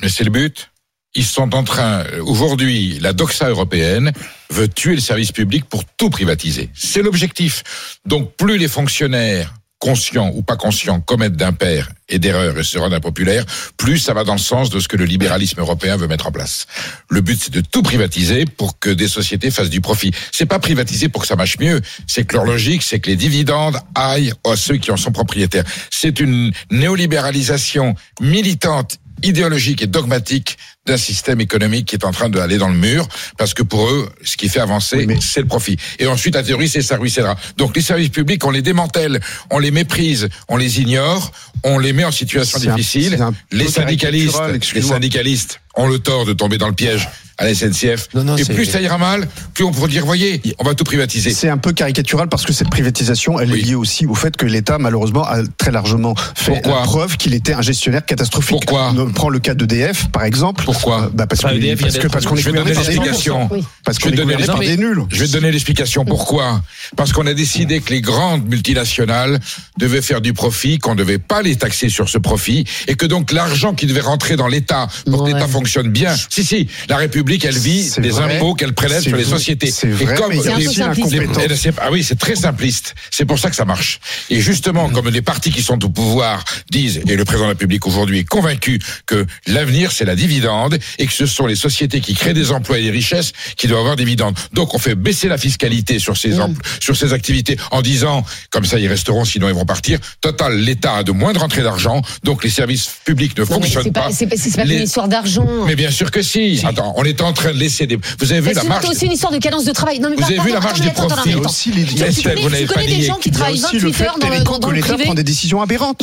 Mais c'est le but. Ils sont en train, aujourd'hui, la doxa européenne veut tuer le service public pour tout privatiser. C'est l'objectif. Donc plus les fonctionnaires conscients ou pas conscients commettent d'impairs et d'erreurs et se rendent impopulaires, plus ça va dans le sens de ce que le libéralisme européen veut mettre en place. Le but, c'est de tout privatiser pour que des sociétés fassent du profit. C'est pas privatiser pour que ça marche mieux. C'est que leur logique, c'est que les dividendes aillent à ceux qui en sont propriétaires. C'est une néolibéralisation militante idéologique et dogmatique d'un système économique qui est en train d'aller dans le mur, parce que pour eux, ce qui fait avancer, Oui, mais- c'est le profit. Et ensuite, la théorie, c'est ça ruissellera. Donc les services publics, on les démantèle, on les méprise, on les ignore, on les met en situation difficile. un les syndicalistes, les syndicalistes ont le tort de tomber dans le piège à la SNCF. Non, non, et plus ça ira mal, plus on pourra dire, voyez, on va tout privatiser. C'est un peu caricatural parce que cette privatisation, elle Oui. est liée aussi au fait que l'État, malheureusement, a très largement fait Pourquoi la preuve qu'il était un gestionnaire catastrophique. Pourquoi On prend le cas d'EDF, par exemple. Pourquoi Euh, bah parce, que, a parce, que, qu'on est Je vais donner l'explication. Parce Je qu'on vais est donner gouverné par les- des nuls. Je vais te donner l'explication. Pourquoi? Parce qu'on a décidé que les grandes multinationales devaient faire du profit, qu'on ne devait pas les taxer sur ce profit, et que donc l'argent qui devait rentrer dans l'État pour que l'État fonctionne bien. Si, si, la République, elle vit des vrai. impôts qu'elle prélève sur les vrai. sociétés. C'est Et vrai, comme mais il y a aussi les- eh, c'est- ah oui, c'est très simpliste. C'est pour ça que ça marche. Et justement, comme les partis qui sont au pouvoir disent, et le président de la République aujourd'hui est convaincu que l'avenir c'est la dividende et que ce sont les sociétés qui créent des emplois et des richesses qui doivent avoir des dividendes. Donc on fait baisser la fiscalité sur ces empl- sur ces activités en disant comme ça ils resteront sinon ils vont partir. Total, l'État a de moins de rentrées d'argent, donc les services publics ne Non, fonctionnent c'est pas, pas. c'est pas, Les- une histoire d'argent. Mais bien sûr que si. Attends, on est en train de laisser des. Vous avez vu la marge t'as aussi une histoire de cadence de travail. Non, mais Vous avez vu la attends, des profits vous tu n'avez pas connais des gens qui travaillent aussi le 28 fait heures dans le, privé. prend des décisions aberrantes.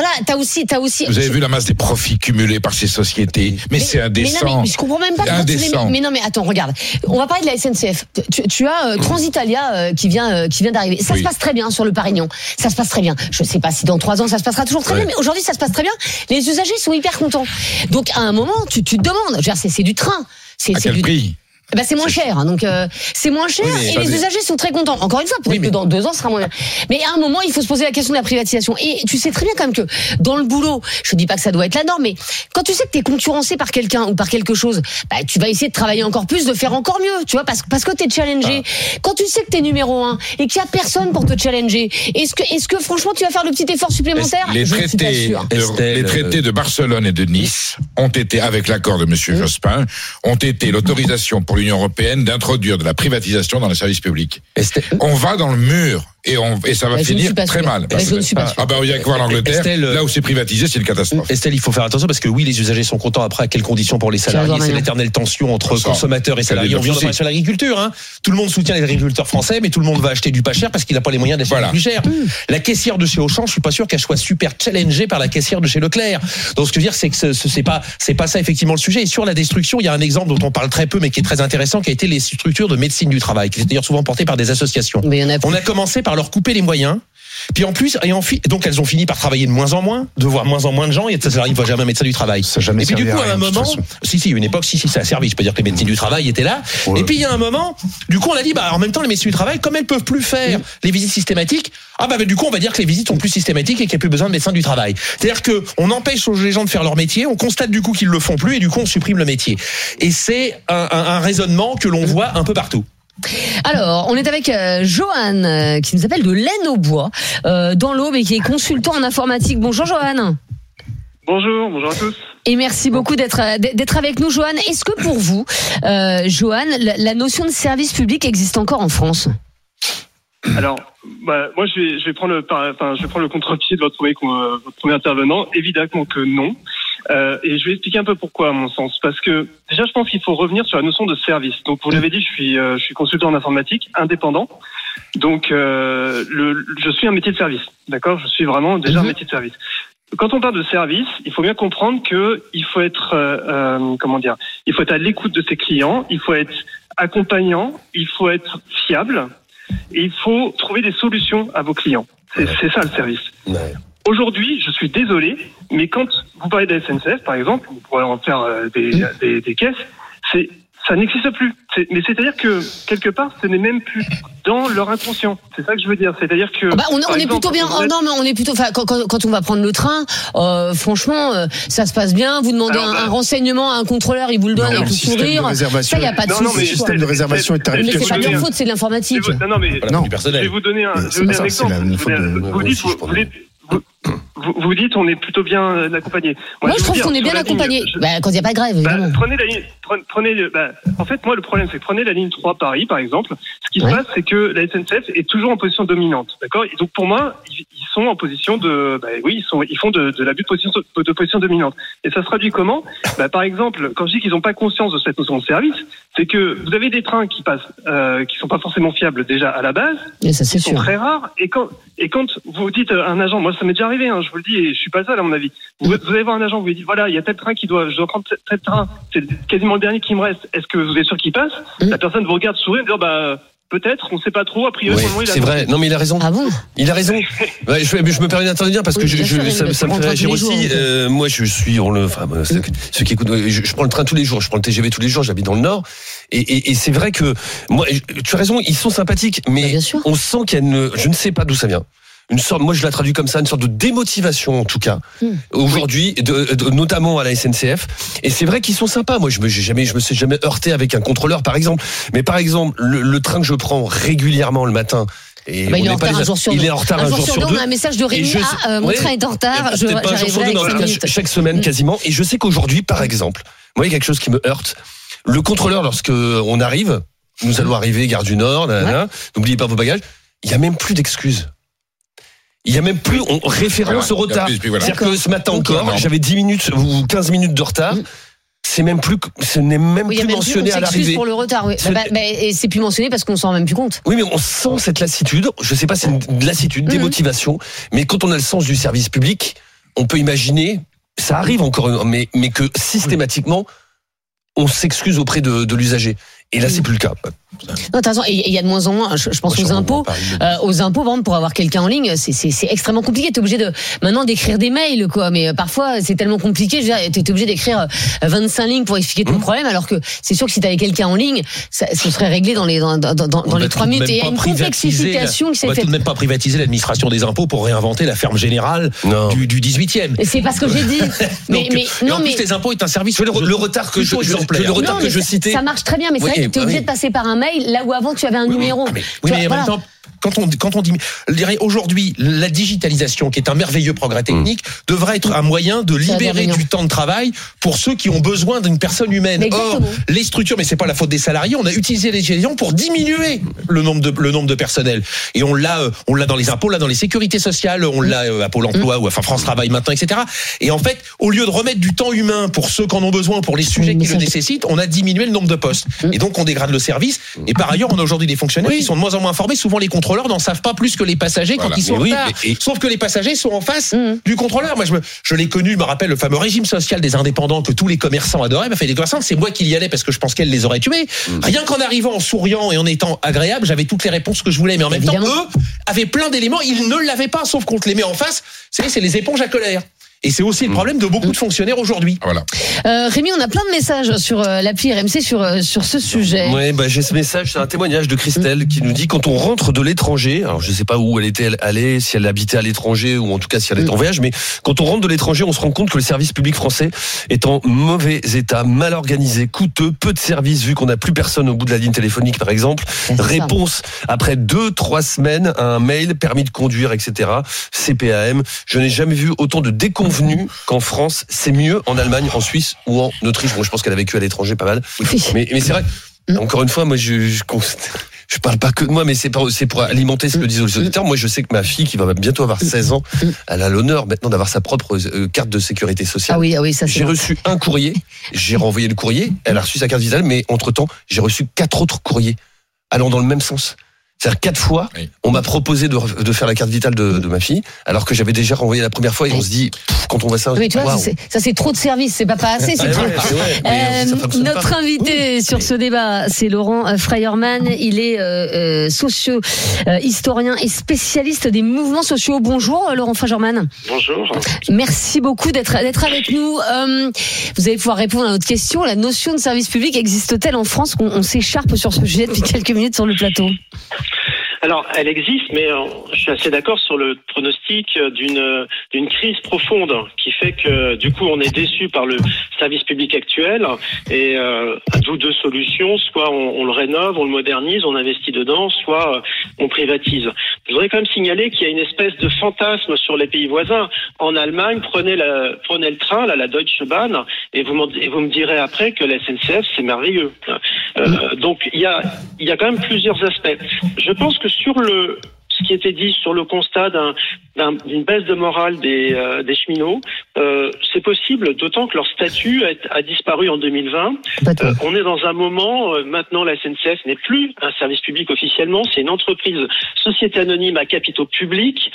Voilà, t'as aussi, t'as aussi. Vous avez vu la masse des profits cumulés par ces sociétés Mais, c'est Mais, non, indécent. mais je comprends même pas. les Indécent. mais non, mais attends, regarde. On va parler de la SNCF. Tu, tu as euh, Transitalia euh, qui vient, euh, qui vient d'arriver. Ça Oui. se passe très bien sur le Parignon. Ça se passe très bien. Je sais pas si dans trois ans ça se passera toujours très Ouais. bien, mais aujourd'hui ça se passe très bien. Les usagers sont hyper contents. Donc à un moment, tu, tu te demandes. Je veux dire, C'est du train. C'est À c'est quel du, prix? Ben, c'est moins cher, hein, donc euh, c'est moins cher Oui, et les usagers sont très contents. Encore une fois, peut-être Oui, mais- que dans deux ans, ce sera moins bien. Mais à un moment, il faut se poser la question de la privatisation. Et tu sais très bien quand même que dans le boulot, je dis pas que ça doit être la norme, mais quand tu sais que tu es concurrencé par quelqu'un ou par quelque chose, bah, tu vas essayer de travailler encore plus, de faire encore mieux, tu vois, parce, parce que tu es challengé. Ah. Quand tu sais que tu es numéro un et qu'il y a personne pour te challenger, est-ce que, est-ce que franchement tu vas faire le petit effort supplémentaire? Les traités, de, Estelle, les traités de Barcelone et de Nice ont été, avec l'accord de Monsieur Jospin, ont été l'autorisation pour l'Union européenne d'introduire de la privatisation dans les services publics. On va dans le mur et, on, et ça va Bah, finir très mal. Bah, je ne suis pas sûre. Ah bah il y a que voir l'Angleterre. Estelle, Là où c'est privatisé, c'est une catastrophe. Estelle, il faut faire attention parce que oui, les usagers sont contents. Après, à quelles conditions pour les salariés? C'est l'éternelle tension entre Ça, consommateurs et salariés. On vient de aussi. parler sur l'agriculture. Hein. Tout le monde soutient les agriculteurs français, mais tout le monde va acheter du pas cher parce qu'il n'a pas les moyens d'acheter Voilà. du plus cher. La caissière de chez Auchan, je suis pas sûr qu'elle soit super challengée par la caissière de chez Leclerc. Donc, ce que je veux dire, c'est que ce- ce- c'est pas, c'est pas ça effectivement le sujet. Et sur la destruction, il y a un exemple dont on parle très peu, mais qui est très intéressant, qui a été les structures de médecine du travail, qui étaient d'ailleurs souvent portées par des associations. Mais il y en a On a commencé par leur couper les moyens. Puis en plus, et en fi- donc elles ont fini par travailler de moins en moins, de voir moins en moins de gens, et ça arrive voit jamais un médecin du travail. Ça jamais et puis du coup, à un moment, si si, une époque, si si, ça a servi. Je peux dire que les médecins du travail étaient là. Ouais. Et puis il y a un moment, du coup, on a dit, bah en même temps, les médecins du travail, comme elles peuvent plus faire les visites systématiques, ah bah, bah, du coup, on va dire que les visites sont plus systématiques et qu'il n'y a plus besoin de médecins du travail. C'est-à-dire que on empêche les gens de faire leur métier, on constate du coup qu'ils le font plus, et du coup, on supprime le métier. Et c'est un, un- un raisonnement que l'on voit un peu partout. Alors, on est avec euh, Johan, euh, qui nous appelle de laine au bois, euh, dans l'Aube et qui est consultant en informatique. Bonjour Johan. Bonjour, bonjour à tous. Et merci beaucoup d'être d'être avec nous, Johan. Est-ce que pour vous, Johan, la, la notion de service public existe encore en France? Alors, bah, moi, je vais, je vais prendre le, par- enfin, je vais prendre le contre-pied de votre premier, votre premier intervenant. Évidemment que non. Euh, et je vais expliquer un peu pourquoi, à mon sens. Parce que déjà, je pense qu'il faut revenir sur la notion de service. Donc, vous l'avez dit, je suis, euh, je suis consultant en informatique, indépendant. Donc, euh, le, je suis un métier de service. D'accord? Je suis vraiment déjà un métier de service. Quand on parle de service, il faut bien comprendre que il faut être, euh, euh, comment dire, il faut être à l'écoute de ses clients, il faut être accompagnant, il faut être fiable, et il faut trouver des solutions à vos clients. C'est c'est ça le service. Aujourd'hui, je suis désolé, mais quand vous parlez de la SNCF, par exemple, vous pourrez en faire euh, des, des, des caisses, c'est ça n'existe plus. C'est- Mais c'est-à-dire que quelque part, ce n'est même plus dans leur inconscient. C'est ça que je veux dire. C'est-à-dire que Ah bah, on, est plutôt bien. Oh non, mais on est plutôt. Quand, quand, quand on va prendre le train, euh, franchement, euh, ça se passe bien. Vous demandez Alors, un, bah- un renseignement à un contrôleur, il vous le donne avec tout sourire. Ça, y a pas de Non, non, mais souci. Le système de réservation et de Mais c'est pas de leur faute, c'est de l'informatique. Je vais vous- Non, non, mais Non. Je vais vous donner un, exemple. vous, dites, vous, vous dites, on est plutôt bien euh, accompagné. Moi, je trouve qu'on est bien ligne, accompagné. je- Bah, quand il n'y a pas de grève, Bah, prenez la ligne, prenez, le- bah, en fait, moi, le problème, c'est que prenez la ligne 3 Paris, par exemple. Ce qui Ouais. se passe, c'est que la SNCF est toujours en position dominante, d'accord? Et donc, pour moi, ils, ils sont en position de, oui, ils sont, ils font de, de l'abus de position, de position dominante. Et ça se traduit comment? Par exemple, quand je dis qu'ils n'ont pas conscience de cette notion de service, c'est que vous avez des trains qui passent, euh, qui sont pas forcément fiables déjà à la base, Et ça, c'est sont sûr. très rares. Et quand, et quand vous dites à un agent, moi ça m'est déjà arrivé, hein, je vous le dis, et je suis pas seul à mon avis. Vous, vous allez voir un agent, vous lui dites, voilà, il y a tel train qui doit, je dois prendre tel- train, c'est quasiment le dernier qui me reste. Est-ce que vous êtes sûr qu'il passe Mm. La personne vous regarde sourire, et dit, bah peut-être, on sait pas trop. A priori, il a c'est vrai. Non, mais il a raison. Ah bon Il a raison. <laughs> Ouais, je, me permets d'intervenir parce que Oui, je, bien je- sûr, ça, ça me fait réagir jours, aussi. Euh, moi, je suis, on le, enfin, ceux, ceux qui écoutent, je, je prends le train tous les jours, je prends le TGV tous les jours, j'habite dans le Nord, et, et, et c'est vrai que moi, tu as raison, ils sont sympathiques, Bah, mais sûr. on sent qu'il y a une, je ne sais pas d'où ça vient. Une sorte, moi je la traduis comme ça, une sorte de démotivation en tout cas Hmm. aujourd'hui, de- de- notamment à la SNCF. Et c'est vrai qu'ils sont sympas. Moi, je me, j'ai jamais, je me suis jamais heurté avec un contrôleur, par exemple. Mais par exemple, le, le train que je prends régulièrement le matin. Bah, il est en retard les- un jour sur il deux. est en retard un, jour sur deux. deux. On a un message de Rémi. je- Ah, euh, mon train est en retard. Je pas un jour sur j'arriverai deux, mais en avec tout cas, 5 minutes. chaque semaine Mm. quasiment. Et je sais qu'aujourd'hui, par exemple, moi, il y a quelque chose qui me heurte. Le contrôleur, lorsque on arrive, nous allons arriver, gare du Nord, n'oubliez pas vos bagages, il y a même plus d'excuses. Il y a même plus on, référence au Voilà, retard. plus, voilà. C'est-à-dire que ce matin encore, Non. j'avais 10 minutes ou 15 minutes de retard. Mm. C'est même plus, ce n'est même Oui, plus même plus, mentionné on à s'excuse l'arrivée. pour le retard. Oui. Ce Bah, bah, et c'est plus mentionné parce qu'on s'en rend même plus compte. Oui, mais on sent cette lassitude. Je sais pas, c'est une lassitude, Mhm. démotivation. Mais quand on a le sens du service public, on peut imaginer, ça arrive encore, mais, mais que systématiquement, on s'excuse auprès de, de l'usager. Et là, c'est plus le cas. Non, t'as raison. Et il y a de moins en moins. Je, je pense aux impôts. Euh, aux impôts, par exemple, pour avoir quelqu'un en ligne, c'est- extrêmement compliqué. T'es obligé de maintenant d'écrire des mails, quoi. Mais euh, parfois, c'est tellement compliqué. Je veux dire, T'es obligé d'écrire euh, 25 lignes pour expliquer ton problème, alors que c'est sûr que si t'avais quelqu'un en ligne, ça, ce serait réglé dans les dans, dans, dans, dans On les va trois minutes. Et il y a une privatiser la- complexification qui On s'est va tout faite. de même pas privatiser l'administration des impôts pour réinventer la ferme générale Non. du, du 18e. Et C'est pas ce que j'ai dit. <laughs> mais Donc, mais et non, en mais les impôts est un service. Le, le retard que je, le retard que je citais. Ça marche très bien, mais c'est vrai que t'es obligé de passer par un mail là où avant tu avais un numéro. Mais- Tu oui, vois, mais en voilà. même temps, quand on, quand on dit, je dirais aujourd'hui, la digitalisation, qui est un merveilleux progrès technique, devrait être un moyen de libérer du temps de travail pour ceux qui ont besoin d'une personne humaine. Or, les structures, mais c'est pas la faute des salariés, on a utilisé les digitalisation pour diminuer le nombre de, le nombre de personnel. Et on l'a, euh, on l'a dans les impôts, on l'a dans les sécurités sociales, on l'a euh, à Pôle emploi ou enfin France Travail maintenant, etc. Et en fait, au lieu de remettre du temps humain pour ceux qui en ont besoin, pour les sujets qui le nécessitent, on a diminué le nombre de postes. Et donc, on dégrade le service. Et par ailleurs, on a aujourd'hui des fonctionnaires qui sont de moins en moins informés. Souvent, les contrôleurs n'en savent pas plus que les passagers Voilà. quand ils sont en oui, retard. mais- et- Sauf que les passagers sont en face Mhm. du contrôleur. Moi, je, me, je l'ai connu, je me rappelle le fameux régime social des indépendants que tous les commerçants adoraient. Bah, fait, les commerçants, c'est moi qui y allais parce que je pense qu'elle les aurait tués. Rien qu'en arrivant en souriant et en étant agréable, j'avais toutes les réponses que je voulais. Mais en même Évidemment. temps, eux avaient plein d'éléments. Ils ne l'avaient pas, sauf qu'on te les met en face. C'est c'est les éponges à colère. Et c'est aussi le problème de beaucoup de fonctionnaires aujourd'hui. Voilà. Euh, Rémi, on a plein de messages sur euh, l'appli RMC sur euh, sur ce sujet. Ouais, bah, j'ai ce message, c'est un témoignage de Christelle qui nous dit quand on rentre de l'étranger, alors je sais pas où elle était allée, si elle habitait à l'étranger ou en tout cas si elle est en voyage, mais quand on rentre de l'étranger, on se rend compte que le service public français est en mauvais état, mal organisé, coûteux, peu de services vu qu'on n'a plus personne au bout de la ligne téléphonique par exemple. Réponse après deux, trois semaines, à un mail, permis de conduire, etc. CPAM. Je n'ai jamais vu autant de déconvenus qu'en France. C'est mieux en Allemagne, en Suisse ou en Autriche. Bon, je pense qu'elle a vécu à l'étranger pas mal. Mais, mais c'est vrai. Encore une fois, moi, je, je, <laughs> je parle pas que de moi, mais c'est pour, alimenter ce que disent les auditeurs. Moi, je sais que ma fille, qui va bientôt avoir 16 ans, elle a l'honneur maintenant d'avoir sa propre euh, carte de sécurité sociale. Ah oui, ah oui, ça c'est. J'ai reçu un courrier, j'ai renvoyé le courrier, elle a reçu sa carte vitale, mais entre-temps, j'ai reçu quatre autres courriers allant dans le même sens. C'est-à-dire quatre fois, Oui. on m'a proposé de, de faire la carte vitale de, de ma fille, alors que j'avais déjà renvoyé la première fois et on se dit, pff, quand on voit ça, on se Mais dit, tu vois, c'est- ça c'est trop de services, c'est pas pas assez, c'est Ouais, trop. ouais, c'est euh, ça Euh, pas. notre invité sur ce débat, c'est Laurent Freierman. Il est euh, euh, socio euh, historien et spécialiste des mouvements sociaux. Bonjour, Laurent Freierman. Bonjour. Merci beaucoup d'être d'être avec nous. Euh, vous allez pouvoir répondre à notre question. La notion de service public existe-t-elle en France? Qu'on on s'écharpe sur ce sujet depuis <laughs> quelques minutes sur le plateau Alors, elle existe, mais euh, je suis assez d'accord sur le pronostic euh, d'une euh, d'une crise profonde qui fait que du coup on est déçu par le service public actuel et euh, d'où deux solutions soit on, le rénove, on le modernise, on investit dedans, soit on privatise. Je voudrais quand même signaler qu'il y a une espèce de fantasme sur les pays voisins. En Allemagne, prenez la prenez le train, là, la Deutsche Bahn, et vous et vous me direz après que la SNCF c'est merveilleux. Donc il y a il y a quand même plusieurs aspects. Je pense que sur le ce qui était dit sur le constat d'un- d'un- d'une baisse de morale des, euh, des cheminots, euh, c'est possible, d'autant que leur statut a, a disparu en 2020. Pas trop. Euh, on est dans un moment, maintenant la SNCF n'est plus un service public officiellement, c'est une entreprise société anonyme à capitaux publics.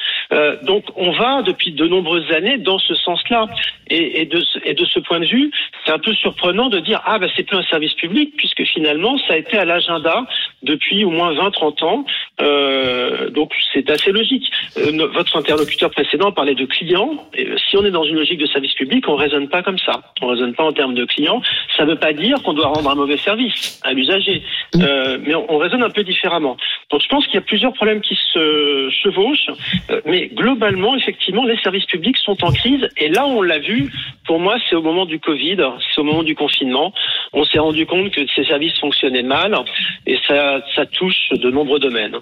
Donc on va depuis de nombreuses années dans ce sens-là. Et, et, de, ce- et de ce point de vue, c'est un peu surprenant de dire ah ben c'est plus un service public puisque finalement ça a été à l'agenda depuis au moins 20-30 ans. Donc c'est assez logique. Votre intervention l'interlocuteur précédent parlait de clients. Et si on est dans une logique de service public, on raisonne pas comme ça. On raisonne pas en termes de clients. Ça ne veut pas dire qu'on doit rendre un mauvais service à l'usager, euh, mais on, on raisonne un peu différemment. Donc je pense qu'il y a plusieurs problèmes qui se chevauchent, euh, mais globalement, effectivement, les services publics sont en crise. Et là, on l'a vu. Pour moi, c'est au moment du Covid, c'est au moment du confinement. On s'est rendu compte que ces services fonctionnaient mal, et ça, ça touche de nombreux domaines.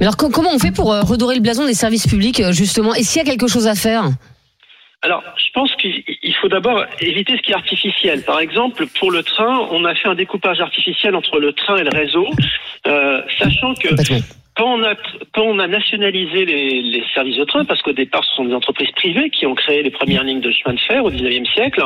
Mais alors co- comment on fait pour euh, redorer le blason des services publics justement Est-ce qu'il y a quelque chose à faire Alors, je pense qu'il il faut d'abord éviter ce qui est artificiel. Par exemple, pour le train, on a fait un découpage artificiel entre le train et le réseau, euh, sachant que quand on a quand on a nationalisé les, les services de train, parce qu'au départ ce sont des entreprises privées qui ont créé les premières lignes de chemin de fer au 19e siècle.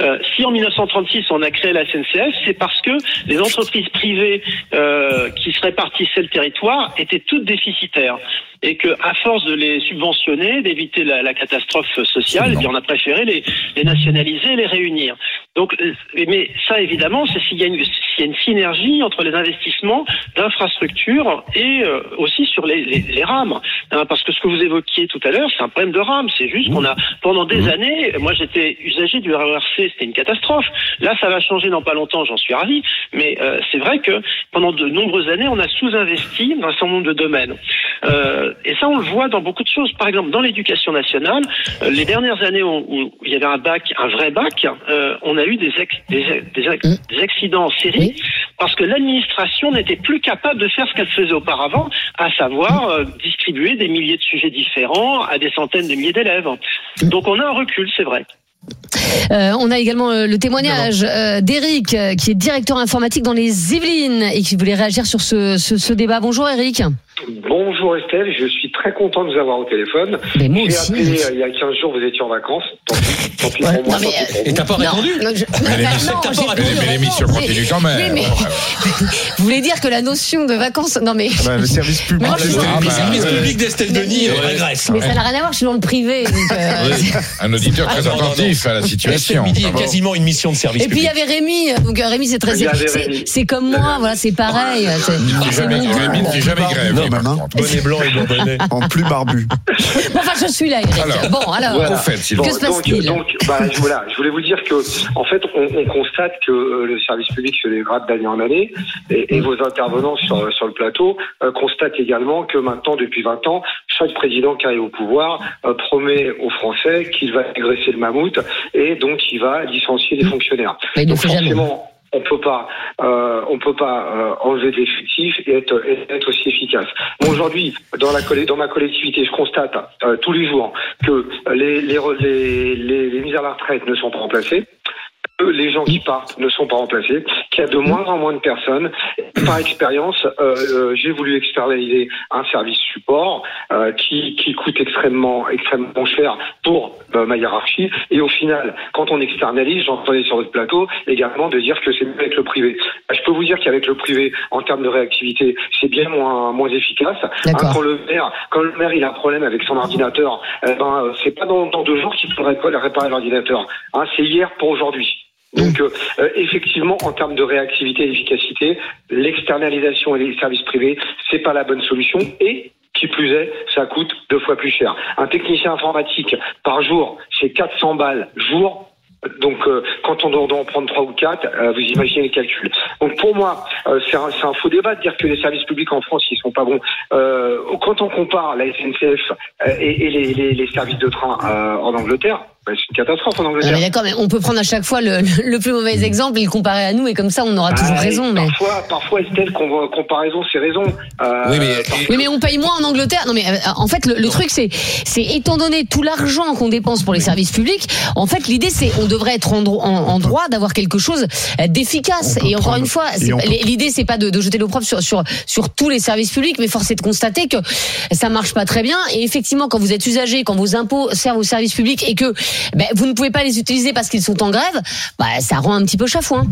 euh, si en 1936 on a créé la SNCF, c'est parce que les entreprises privées euh, qui se répartissaient le territoire étaient toutes déficitaires et que à force de les subventionner, d'éviter la, la catastrophe sociale, eh bien, on a préféré les, les nationaliser, les réunir. Donc, euh, mais ça évidemment, c'est s'il y a une s'il y a une synergie entre les investissements d'infrastructures et euh, aussi sur les, les, les rames, Hein, parce que ce que vous évoquiez tout à l'heure, c'est un problème de rames. C'est juste qu'on a pendant des années, moi j'étais usager du RERC, c'était une catastrophe. Là, ça va changer dans pas longtemps, j'en suis ravi. Mais euh, c'est vrai que pendant de nombreuses années, on a sous-investi dans un certain nombre de domaines. Euh, et ça, on le voit dans beaucoup de choses. Par exemple, dans l'éducation nationale, euh, les dernières années où, où il y avait un bac, un vrai bac, euh, on a eu des, ex- des, des, ex- des accidents en série parce que l'administration n'était plus capable de faire ce qu'elle faisait auparavant, à savoir euh, distribuer des milliers de sujets différents à des centaines de milliers d'élèves. Donc on a un recul, c'est vrai. Euh, On a également euh, le témoignage euh, d'Eric, euh, qui est directeur informatique dans les Yvelines et qui voulait réagir sur ce, ce, ce débat. Bonjour Eric. Bonjour Estelle, je suis très content de vous avoir au téléphone. Mais moi J'ai aussi. appelé euh, il y a 15 jours, vous étiez en vacances. Tant pis, tant pis pour moi. pis pour. Et t'as pas Non, répondu non, je- Mais non, t'as pas répondu. Mais l'émission continue quand même. Oui, mais vous voulez dire que la notion de vacances, non mais. Bah, le service public. Moi, Ah, Le service ouais. public d'Estelle Denis euh, régresse. Mais ça n'a rien à voir, je suis dans le privé. euh, <laughs> Un auditeur très Ah, non, attentif à la situation. Midi est quasiment une mission de service Et puis il y public. avait Rémi, donc Rémi c'est très, c'est- comme moi, voilà, c'est pareil. Rémi ne fait jamais grève. Par maman. contre. Bonnet blanc et bourbonnais. <laughs> En plus barbu. Bon, enfin, je suis là, Eric. Alors, bon, alors. Voilà. Au fait, s'il Que vous se donc, bah, je, voilà, je voulais vous dire que, en fait, on, on constate que euh, le service public se dégrade d'année en année, et, et vos intervenants sur, sur le plateau euh, constatent également que maintenant, depuis 20 ans, chaque président qui arrive au pouvoir euh, promet aux Français qu'il va agresser le mammouth, et donc il va licencier les fonctionnaires. Mais il ne jamais. On peut pas, euh, on peut pas euh, enlever de l'effectif et être, être aussi efficace. Moi aujourd'hui, dans la dans ma collectivité, je constate euh, tous les jours que les les, les les les mises à la retraite ne sont pas remplacées. Les gens qui partent ne sont pas remplacés, qu'il y a de moins en moins de personnes. Par expérience, euh, euh, j'ai voulu externaliser un service support euh, qui, qui coûte extrêmement, extrêmement cher pour euh, ma hiérarchie. Et au final, quand on externalise, j'entendais sur votre plateau également de dire que c'est mieux avec le privé. Euh, Je peux vous dire qu'avec le privé, en termes de réactivité, c'est bien moins, moins efficace. Hein, quand le maire, quand le maire il a un problème avec son ordinateur, eh ben c'est pas dans, dans deux jours qu'il faudrait réparer l'ordinateur. Hein, c'est hier pour aujourd'hui. Donc euh, euh, effectivement, en termes de réactivité et d'efficacité, l'externalisation et les services privés, c'est pas la bonne solution. Et qui plus est, ça coûte deux fois plus cher. Un technicien informatique par jour, c'est 400 balles jour. Donc, euh, quand on doit, en prendre trois ou quatre, euh, vous imaginez les calculs. Donc, pour moi, euh, c'est un, un faux débat de dire que les services publics en France, ils sont pas bons. Euh, quand on compare la SNCF euh, et, et les, les- les services de train en Angleterre, bah, c'est une catastrophe en Angleterre. mais d'accord, mais on peut prendre à chaque fois le, le plus mauvais exemple et le comparer à nous, et comme ça, on aura toujours Ah, raison. Mais... Parfois, parfois Estelle, qu'on- comparaison, c'est raison. Euh, Oui, mais- Oui, mais on paye moins en Angleterre. Non, mais euh, en fait, le, le truc, c'est, c'est étant donné tout l'argent qu'on dépense pour les services publics, en fait, l'idée, c'est, on devrait être en, en- en droit d'avoir quelque chose d'efficace. Et encore prendre- une fois, l'idée, c'est pas de, de jeter l'opprobre sur, sur, sur tous les services publics, mais force est de constater que ça marche pas très bien. Et effectivement, quand vous êtes usager, quand vos impôts servent aux services publics et que ben, vous ne pouvez pas les utiliser parce qu'ils sont en grève, bah, ça rend un petit peu chafouin.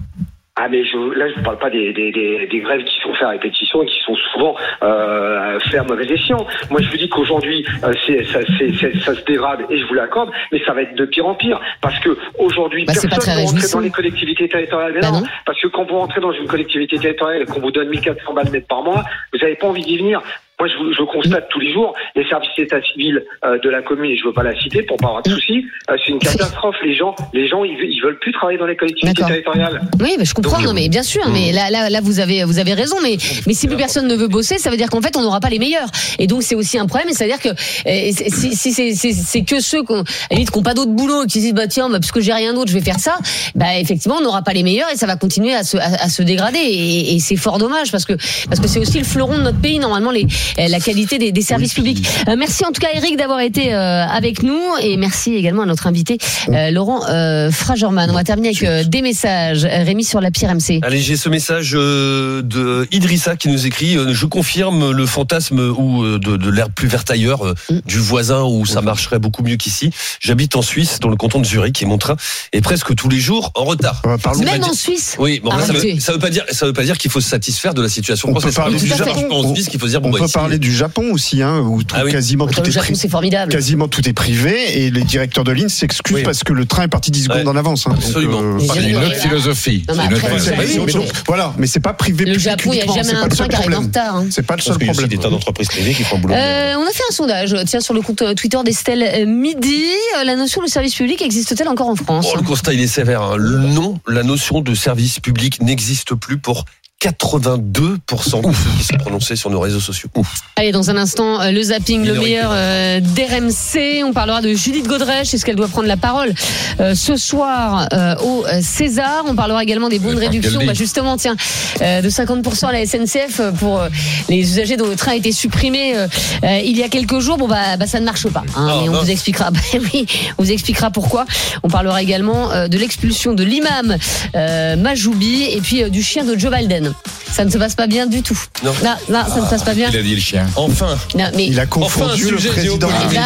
Ah mais je, là je ne parle pas des, des, des, des grèves qui sont faites à répétition et qui sont souvent euh, faites à mauvais escient. Moi je vous dis qu'aujourd'hui euh, ça, se dégrade et je vous l'accorde, mais ça va être de pire en pire parce que aujourd'hui Bah, personne ne rentre dans les collectivités territoriales. Mais Bah non, non. parce que quand vous rentrez dans une collectivité territoriale et qu'on vous donne 1400 balles net par mois, vous n'avez pas envie d'y venir. Moi, je, je constate tous les jours les services d'état civil euh, de la commune, et je veux pas la citer pour pas avoir de soucis. euh, c'est une catastrophe. Les gens, les gens, ils, ils veulent plus travailler dans les collectivités territoriales. Oui, mais je comprends. Donc, non, mais bien sûr. Mais là, là, là, vous avez, vous avez raison. Mais, mais si plus personne ne veut bosser, ça veut dire qu'en fait, on n'aura pas les meilleurs. Et donc, c'est aussi un problème. Et c'est-à-dire que euh, si, si c'est, que ceux qui, ont, n'ont pas d'autre boulot et qui se disent, bah tiens, bah, puisque j'ai rien d'autre, je vais faire ça. Bah effectivement, on n'aura pas les meilleurs et ça va continuer à se, à, à se dégrader. Et, et c'est fort dommage parce que parce que c'est aussi le fleuron de notre pays. Normalement, les, la qualité des, des services publics. Euh, merci en tout cas, Eric, d'avoir été euh, avec nous et merci également à notre invité euh, Laurent euh, Fragerman. On va terminer avec euh, des messages. Euh, Rémi sur la pire MC. Allez, j'ai ce message euh, de Idrissa qui nous écrit euh, Je confirme le fantasme ou euh, de, de l'herbe plus verte ailleurs, euh, du voisin où ça marcherait beaucoup mieux qu'ici. J'habite en Suisse, dans le canton de Zurich, et mon train est presque tous les jours en retard. Euh, parlons- Même en Suisse. Oui, bon, ça, Arrêtez. veut, ça veut pas dire, ça veut pas dire qu'il faut se satisfaire de la situation On peut française. Ça parler du en Suisse qu'il faut se dire bon, On bah, peut ici, parler du Japon aussi, hein, où tout- Ah oui. quasiment tout le est Japon, c'est formidable. Quasiment tout est privé et les directeurs de ligne s'excusent Oui. parce que le train est parti 10 secondes Ouais. en avance. hein. Donc, Absolument. Mais C'est une autre philosophie. Non, mais C'est une autre après, mais voilà, mais c'est pas privé. Le Japon, il n'y a jamais un train seul qui arrive en problème. retard. hein. C'est pas le Parce seul qu'il y a aussi problème. des tas d'entreprises privées qui font boulot. Euh, on a fait un sondage, tiens, sur le compte euh, Twitter d'Estelle euh, Midi. Euh, La notion de service public existe-t-elle encore en France Oh, le constat, il est sévère. hein. Le non, la notion de service public n'existe plus pour 82% de ceux qui se prononçaient sur nos réseaux sociaux. Ouf. Allez, dans un instant, euh, le zapping, le meilleur euh, d'RMC. On parlera de Judith Godrèche. Est-ce qu'elle doit prendre la parole euh, ce soir euh, au euh, César? On parlera également des bons de Franck réduction. Bah, justement, tiens, euh, de 50% à la SNCF pour euh, les usagers dont le train a été supprimé euh, euh, il y a quelques jours. Bon, bah, bah ça ne marche pas. hein, Ah, mais on vous expliquera. <laughs> Bah, oui, on vous expliquera pourquoi. On parlera également euh, de l'expulsion de l'imam euh, Majoubi et puis euh, du chien de Joe Biden. Ça ne se passe pas bien du tout. Non. Non, non, ça ne se passe pas bien. Il a dit le chien. Enfin, Non, mais Il a enfin, confondu le sujet président. géopolitique.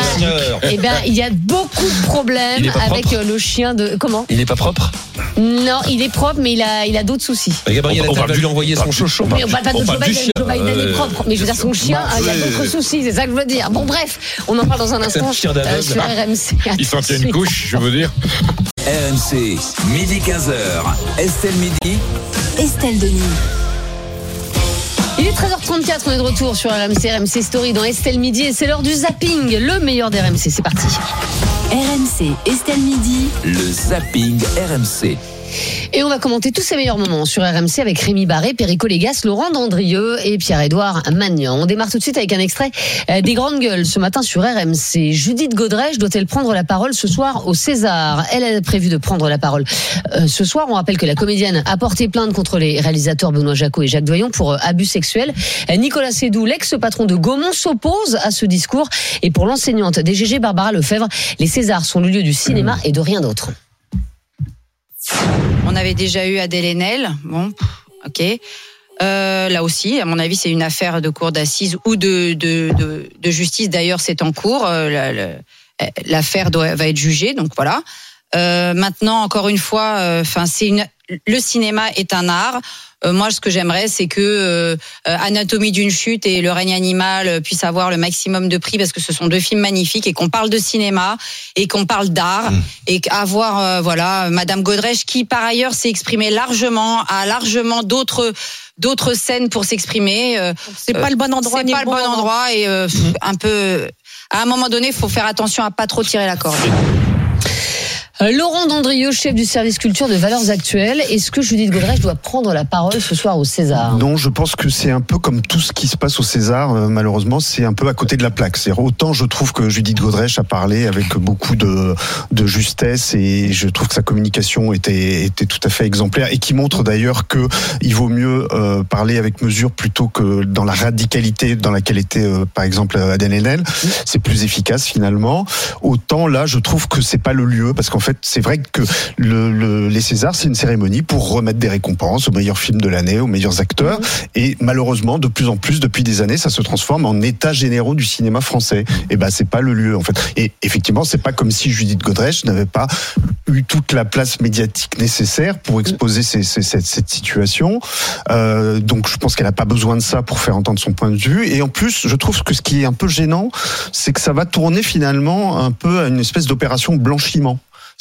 Eh ben, il y a beaucoup de problèmes avec propre euh, le chien de. Comment? Il n'est pas propre? Non, il est propre, mais il a, il a d'autres soucis. Gabriel On- on parle va du- lui envoyer son chocho. Mais on parle pas de on Joe Biden. chien. Joe Biden est Euh, propre, mais je veux dire son chien, hein, il y a d'autres soucis. C'est ça que je veux dire. Bon, bref, on en parle dans un instant euh, sur RMC. Il s'en tient une couche, je veux dire. RMC, midi 15h. Estelle Midi. Estelle Denis. Il est 13h34, on est de retour sur RMC, RMC Story dans Estelle Midi et c'est l'heure du zapping, le meilleur des RMC. C'est parti. RMC, Estelle Midi. Le zapping RMC. Et on va commenter tous ces meilleurs moments sur RMC avec Rémi Barré, Perico Légas, Laurent Dandrieux et Pierre-Édouard Magnan. On démarre tout de suite avec un extrait euh, des grandes gueules ce matin sur RMC. Judith Godrèche doit-elle prendre la parole ce soir au César? Elle a prévu de prendre la parole euh, ce soir. On rappelle que la comédienne a porté plainte contre les réalisateurs Benoît Jacot et Jacques Doyon pour euh, abus sexuels. Nicolas Sédou, l'ex-patron de Gaumont, s'oppose à ce discours. Et pour l'enseignante des GG Barbara Lefebvre, les Césars sont le lieu du cinéma et de rien d'autre. On avait déjà eu Adèle Haenel. Bon, ok. Euh, là aussi, à mon avis, c'est une affaire de cour d'assises ou de, de, de, de justice. D'ailleurs, c'est en cours. Euh, la- L'affaire va être jugée, donc voilà. Euh, maintenant, encore une fois, enfin, c'est une. Le cinéma est un art. Euh, moi, ce que j'aimerais, c'est que euh, euh, Anatomie d'une chute et Le règne animal euh, puissent avoir le maximum de prix parce que ce sont deux films magnifiques et qu'on parle de cinéma et qu'on parle d'art et avoir euh, voilà Madame Godrèche qui par ailleurs s'est exprimée largement, a largement d'autres d'autres scènes pour s'exprimer. euh, C'est pas le bon endroit C'est pas le bon endroit et euh, pff, un peu. À un moment donné, il faut faire attention à pas trop tirer la corde. Euh, Laurent Dandrieux, chef du service culture de Valeurs Actuelles. Est-ce que Judith Godrèche doit prendre la parole ce soir au César? Non, je pense que c'est un peu comme tout ce qui se passe au César, euh, malheureusement, c'est un peu à côté de la plaque. C'est autant je trouve que Judith Godrèche a parlé avec beaucoup de, de justesse et je trouve que sa communication était, était tout à fait exemplaire et qui montre d'ailleurs que il vaut mieux euh, parler avec mesure plutôt que dans la radicalité dans laquelle était euh, par exemple Adèle Haenel. C'est plus efficace finalement. Autant là, je trouve que c'est pas le lieu parce qu'en fait, c'est vrai que le, le- les Césars, c'est une cérémonie pour remettre des récompenses aux meilleurs films de l'année, aux meilleurs acteurs. Et malheureusement, de plus en plus, depuis des années, ça se transforme en états généraux du cinéma français. Et ben, c'est pas le lieu, en fait. Et effectivement, c'est pas comme si Judith Godrèche n'avait pas eu toute la place médiatique nécessaire pour exposer ces- ces- cette, cette situation. Euh, donc, je pense qu'elle n'a pas besoin de ça pour faire entendre son point de vue. Et en plus, je trouve que ce qui est un peu gênant, c'est que ça va tourner finalement un peu à une espèce d'opération blanchiment.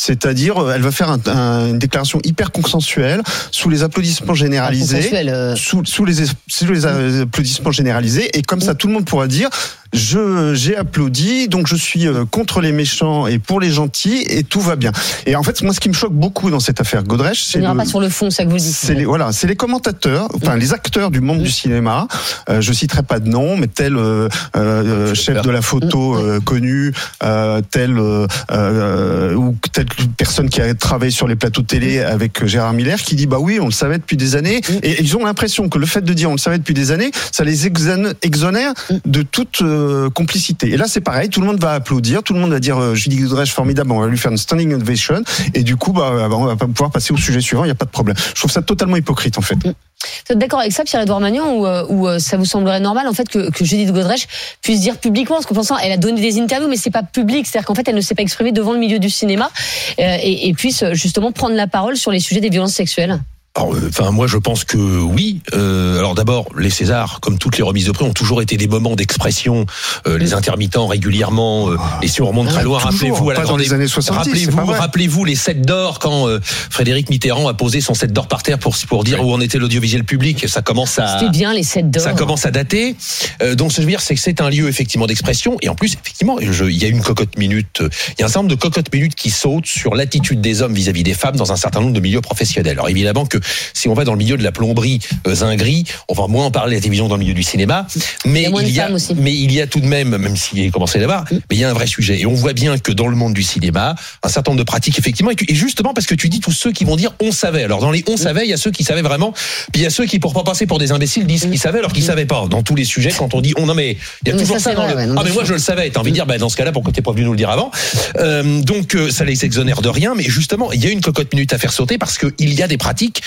C'est-à-dire euh, elle va faire un- un- une déclaration hyper consensuelle sous les applaudissements généralisés, euh, sous, sous les, sous les euh, applaudissements généralisés, et comme ça tout le monde pourra dire je j'ai applaudi, donc je suis euh, contre les méchants et pour les gentils, et tout va bien. Et en fait, moi, ce qui me choque beaucoup dans cette affaire Godrèche, c'est le- pas sur le fond, ça que vous dites. c'est les voilà, c'est les commentateurs, enfin les acteurs du monde du cinéma. Euh, je citerai pas de nom, mais tel euh, euh, chef de la photo euh, connu, euh, tel euh, euh, ou telle personne qui a travaillé sur les plateaux de télé avec Gérard Miller, qui dit bah oui, on le savait depuis des années, et ils ont l'impression que le fait de dire on le savait depuis des années, ça les exonère de toute euh, complicité. Et là, c'est pareil, tout le monde va applaudir, tout le monde va dire euh, Julie Godrèche formidable, on va lui faire une standing ovation, et du coup, bah, on va pouvoir passer au sujet suivant, il n'y a pas de problème. Je trouve ça totalement hypocrite en fait. Vous êtes d'accord avec ça, Pierre-Edouard Magnan, ou, euh, euh, ça vous semblerait normal en fait que, Judith Godrèche puisse dire publiquement, parce qu'en pensant, elle a donné des interviews, mais c'est pas public, c'est-à-dire qu'en fait, elle ne s'est pas exprimée devant le milieu du cinéma et, puisse justement prendre la parole sur les sujets des violences sexuelles? Alors, euh, Enfin, moi, je pense que oui. Euh, alors, d'abord, les Césars, comme toutes les remises de prix, ont toujours été des moments d'expression. Euh, les intermittents régulièrement. euh, et si on remonte très Ah, loin, toujours, rappelez-vous, à la pas dans les années 70, c'est pas Rappelez-vous, rappelez-vous les 7 d'or quand euh, Frédéric Mitterrand a posé son 7 d'or par terre pour pour dire où en était l'audiovisuel public. Ça commence à C'était bien les 7 d'or. ça commence à dater. Euh, donc, ce que je veux dire, c'est que c'est un lieu effectivement d'expression. Et en plus, effectivement, je- il y a une cocotte minute. euh, Il y a un certain nombre de cocottes minutes qui sautent sur l'attitude des hommes vis-à-vis des femmes dans un certain nombre de milieux professionnels. Alors évidemment que si on va dans le milieu de la plomberie, euh, zinguerie, on va moins en parler à la télévision dans le milieu du cinéma. Mais Il y a il y mais il y a tout de même, même s'il est commencé là-bas, mais il y a un vrai sujet. Et on voit bien que dans le monde du cinéma, un certain nombre de pratiques, effectivement, et justement parce que tu dis tous ceux qui vont dire on savait. Alors dans les on savait, il y a ceux qui savaient vraiment, puis il y a ceux qui, pour pas passer pour des imbéciles, disent qu'ils savaient alors qu'ils savaient pas. Dans tous les sujets, quand on dit on, non mais il y a Mais toujours ça, dans vrai, le- ouais, non, Ah mais moi je le savais. T'as envie de dire, bah, dans ce cas-là, pourquoi t'es pas venu nous le dire avant? Euh, Donc euh, ça les exonère de rien. Mais justement, il y a une cocotte minute à faire sauter parce qu'il y a des pratiques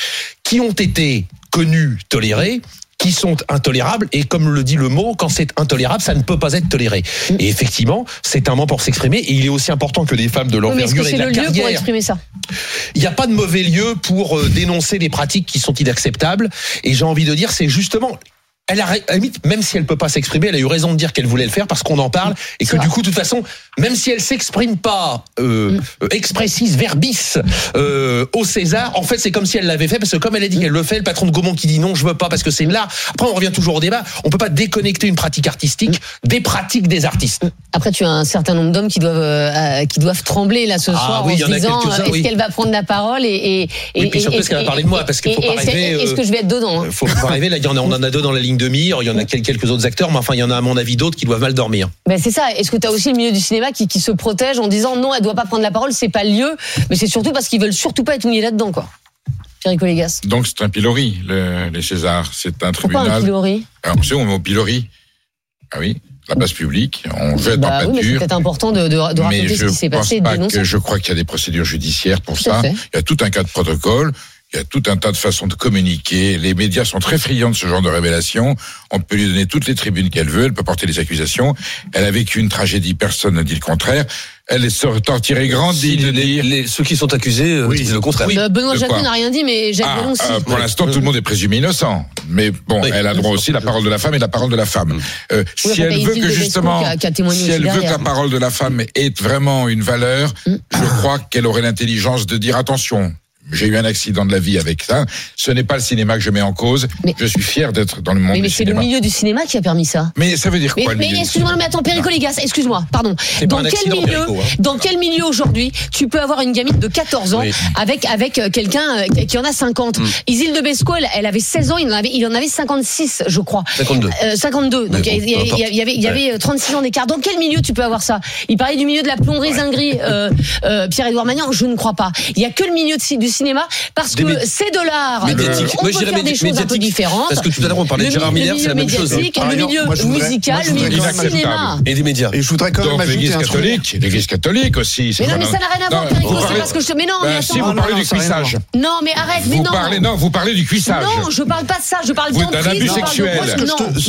qui ont été connues, tolérées qui sont intolérables et comme le dit le mot, quand c'est intolérable, ça ne peut pas être toléré. Et effectivement, c'est un moment pour s'exprimer et il est aussi important que des femmes de Oui, l'envergure et c'est de le la lieu pour exprimer ça? Il n'y a pas de mauvais lieu pour euh, dénoncer des pratiques qui sont inacceptables. Et j'ai envie de dire, c'est justement. Elle a, limite, même si elle peut pas s'exprimer, elle a eu raison de dire qu'elle voulait le faire parce qu'on en parle et que du coup, de toute façon, même si elle s'exprime pas euh, euh, expressis verbis euh, au César, en fait, c'est comme si elle l'avait fait parce que comme elle a dit qu'elle le fait, le patron de Gaumont qui dit non, je veux pas parce que c'est là. Après, on revient toujours au débat. On peut pas déconnecter une pratique artistique des pratiques des artistes. Après, tu as un certain nombre d'hommes qui doivent euh, qui doivent trembler là ce Ah soir oui, en se disant euh, est-ce oui. qu'elle va prendre la parole et et Oui, puis et- surtout, et- est-ce qu'elle va et- parler de moi? Parce qu'il faut et- pas et arriver, Est-ce euh, que je vais être dedans hein? faut pas arriver. Là, il y en a, on en a deux dans la ligne Il y en a quel- quelques autres acteurs, mais enfin, il y en a à mon avis d'autres qui doivent mal dormir. Ben c'est ça. Est-ce que tu as aussi le milieu du cinéma qui, qui se protège en disant non, elle doit pas prendre la parole, c'est pas le lieu, mais c'est surtout parce qu'ils veulent surtout pas être mouillés là-dedans, quoi. Donc c'est un pilori, le- les Césars. C'est un Pourquoi un tribunal. pilori? Alors, on sait, on met au pilori. Ah oui, la place publique, on jette Bah en oui, c'est important de, de, de raconter ce qui s'est passé pas dénoncer. que je crois qu'il y a des procédures judiciaires pour Tout ça. Il y a tout un cas de protocole. Il y a tout un tas de façons de communiquer. Les médias sont très friands de ce genre de révélations. On peut lui donner toutes les tribunes qu'elle veut. Elle peut porter les accusations. Elle a vécu une tragédie. Personne ne dit le contraire. Elle est sortie grandie de dire. Les, ceux qui sont accusés euh, Oui. disent le contraire. Oui. Euh, Benoît Jacquet n'a rien dit, mais Jacques Ah, Vallon, si. euh, pour l'instant, tout le monde est présumé innocent. Mais bon, elle a droit aussi à la parole de la femme et la parole de la femme. Euh, Oui, si elle veut que justement, qui a- qui a témoigné si aussi elle veut que la parole de la femme ait vraiment une valeur, je crois qu'elle aurait l'intelligence de dire attention. J'ai eu un accident de la vie avec ça. Ce n'est pas le cinéma que je mets en cause. Je suis fier d'être dans le monde Mais, mais du c'est le cinéma. milieu du cinéma qui a permis ça. Mais ça veut dire Mais, quoi le mais milieu du excuse-moi, mais attends, Perico Légas, excuse-moi, pardon. Dans un quel milieu, Perico, hein. dans quel milieu aujourd'hui tu peux avoir une gamine de 14 ans Oui. avec avec euh, quelqu'un euh, qui en a 50 Mm. Isil de Besco, elle, elle avait 16 ans, il en avait il en avait 56, je crois. 52. Euh, 52. Donc Mais bon, il y, il y avait y avait euh, 36 ans d'écart. Dans quel milieu tu peux avoir ça? Il parlait du milieu de la plomberie zinguerie euh, euh, Pierre-Édouard Magnan, je ne crois pas. Il y a que le milieu de du cinéma parce que mé- c'est de l'art. Médiatique. On peut faire des choses un peu différentes. Parce que tout à l'heure, on parlait de Le Gérard mi- Miller, le c'est la milieu même chose. Le milieu musical, le milieu cinéma. Et des médias. Et je voudrais quand même ajouter un catholique, l'église catholique aussi. Mais non, mais ça n'a rien à voir, c'est parce que je te. Mais non, mais Ben, attends. si vous parlez non, du cuissage. Non, mais arrête, mais Vous non. parlez, non, vous parlez du cuissage. Non, je parle pas de ça, je parle Vous- d'un d'emprise. abus sexuel.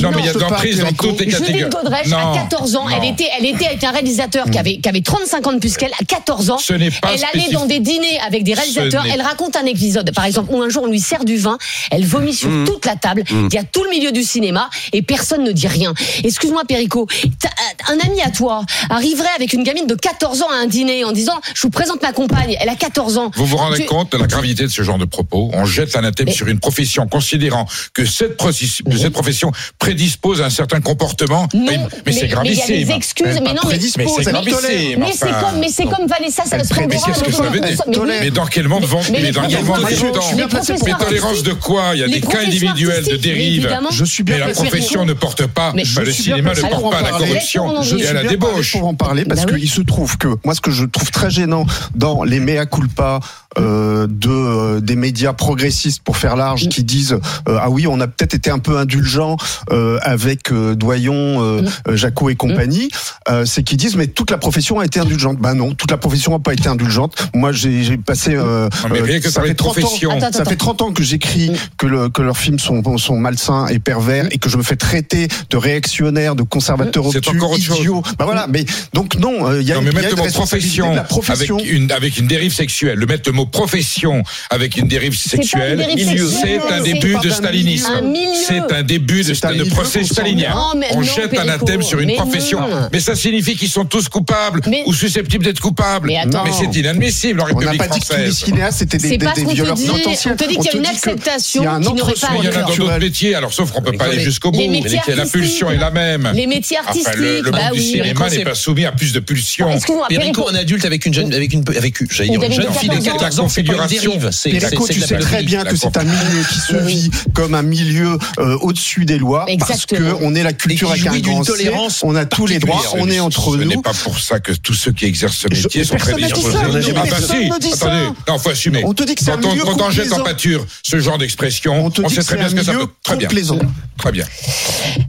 Non, mais il y a d'emprise dans toutes les catégories. Godrèche, à 14 ans, elle était, elle était avec un réalisateur qui avait, qui avait 35 ans de plus qu'elle, à 14 ans. Ce n'est pas Elle allait dans des dîners avec des réalisateurs, elle raconte un épisode, par exemple, où un jour on lui sert du vin, elle vomit sur Mm. toute la table, Mm. il y a tout le milieu du cinéma et personne ne dit rien. Excuse-moi Perico, t'as- un ami à toi arriverait avec une gamine de 14 ans à un dîner en disant je vous présente ma compagne, elle a 14 ans. Vous vous rendez Tu- compte de la gravité de ce genre de propos? On jette l'anathème Mais- sur une profession, considérant que cette, profession prédispose à un certain comportement. Non, mais, mais c'est mais il y a gravissime. des excuses, mais non, mais- mais c'est mais- gravissime. Mais c'est enfin. comme, mais c'est comme Vanessa. Mais ça mais oui. Mais dans quel monde vont Mais Mais dans Mais tolérance de quoi Il y a des cas individuels de dérive. Je suis bien Mais la profession ne porte pas. Bah, le suis bien cinéma ne porte pas à la corruption Je Je et suis à la débauche. pour en parler parce Bah qu'il se trouve que moi ce que je trouve très gênant dans les mea culpa euh, de euh, des médias progressistes pour faire large qui disent euh, ah oui on a peut-être été un peu indulgent euh, avec euh, Doyon, euh, euh, Jaco et compagnie, euh, c'est qu'ils disent mais toute la profession a été indulgente. Ben non, toute la profession n'a pas été indulgente. Moi j'ai j'ai passé euh, Non, mais rien que ça fait de 30 ans, profession. Attends, ça attends. fait 30 ans que j'écris que, le, que leurs films sont, sont malsains et pervers et que je me fais traiter de réactionnaire, de conservateur C'est obtus, encore autre chose. idiot. Bah voilà, mais donc non, euh, il y a, Non, mais y a mettre une le mot responsabilité profession, de la profession. avec une avec une dérive sexuelle, le mettre le mot profession avec une dérive sexuelle, c'est un début de stalinisme. C'est un début de, procès stalinien. bien. Non, On non, jette un Perico, athème sur une mais profession, mais ça signifie qu'ils sont tous coupables Mais- ou susceptibles d'être coupables. Mais c'est inadmissible en On n'a République pas dit que tous les française. Étaient des, C'est des, des violeurs dit. potentiels. On te dit qu'il y a une acceptation qu'il y a un qui n'aurait pas il y en a d'autres métiers, alors sauf qu'on peut pas aller jusqu'au bout. La artistiques. pulsion est la même. Les métiers Enfin, le, artistiques, monde bah du oui. cinéma n'est pas soumis à plus de pulsions. Excuse-moi, Perico, un adulte avec une jeune, avec une, avec, j'allais Une dire, une gamine jeune fille de 14 ans. 14 ans, c'est pas une dérive. Perico, tu sais très bien que c'est un milieu qui se vit comme un milieu euh, au-dessus des lois Exactement. parce que on est la culture avec un grand tolérance on a tous les droits, on est entre Ce n'est nous. pas pour ça que tous ceux qui exercent ce métier sont prédisposés. ça, Ah bah si, ne dit ça. attendez, non, faut assumer. On te dit que c'est un milieu Quand on jette en pâture ce genre d'expression, On te on dit sait très bien ce que ça peut. Très bien. Très bien.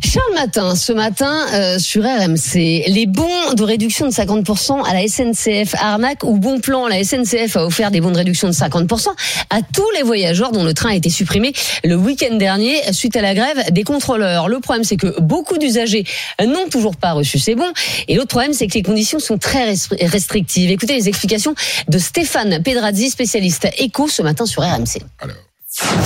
Charles Matin, ce matin euh, sur RMC, les bons de réduction de 50% à la SNCF arnaque ou bon plan, la SNCF a offert des bons de réduction de 50% à tous les voyageurs dont le train a été supprimé le week-end dernier suite à la grève des contrôleurs. Le problème c'est que beaucoup d'usagers n'ont toujours pas reçu ces bons et l'autre problème c'est que les conditions sont très restri- restrictives. Écoutez les explications de Stéphane Pedrazzi, spécialiste éco ce matin sur RMC.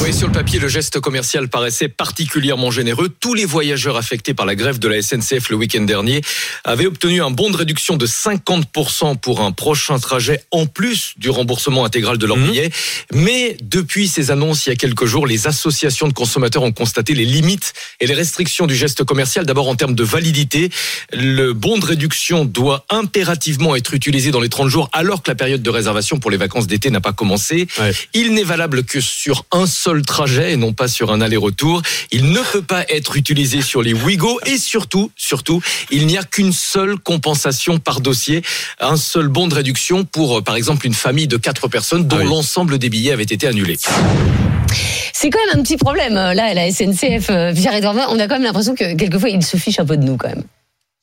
Oui, sur le papier, le geste commercial paraissait particulièrement généreux. Tous les voyageurs affectés par la grève de la SNCF le week-end dernier avaient obtenu un bon de réduction de 50% pour un prochain trajet en plus du remboursement intégral de leur billet. Mais depuis ces annonces il y a quelques jours, les associations de consommateurs ont constaté les limites et les restrictions du geste commercial. D'abord en termes de validité, le bon de réduction doit impérativement être utilisé dans les 30 jours alors que la période de réservation pour les vacances d'été n'a pas commencé. Il n'est valable que sur un seul trajet et non pas sur un aller-retour. Il ne peut pas être utilisé sur les Ouigo et surtout, surtout, il n'y a qu'une seule compensation par dossier, un seul bon de réduction pour, euh, par exemple, une famille de quatre personnes dont l'ensemble des billets avait été annulé. C'est quand même un petit problème euh, là, à la SNCF, euh, Pierre-Edouard. On a quand même l'impression que quelquefois ils se fichent un peu de nous quand même.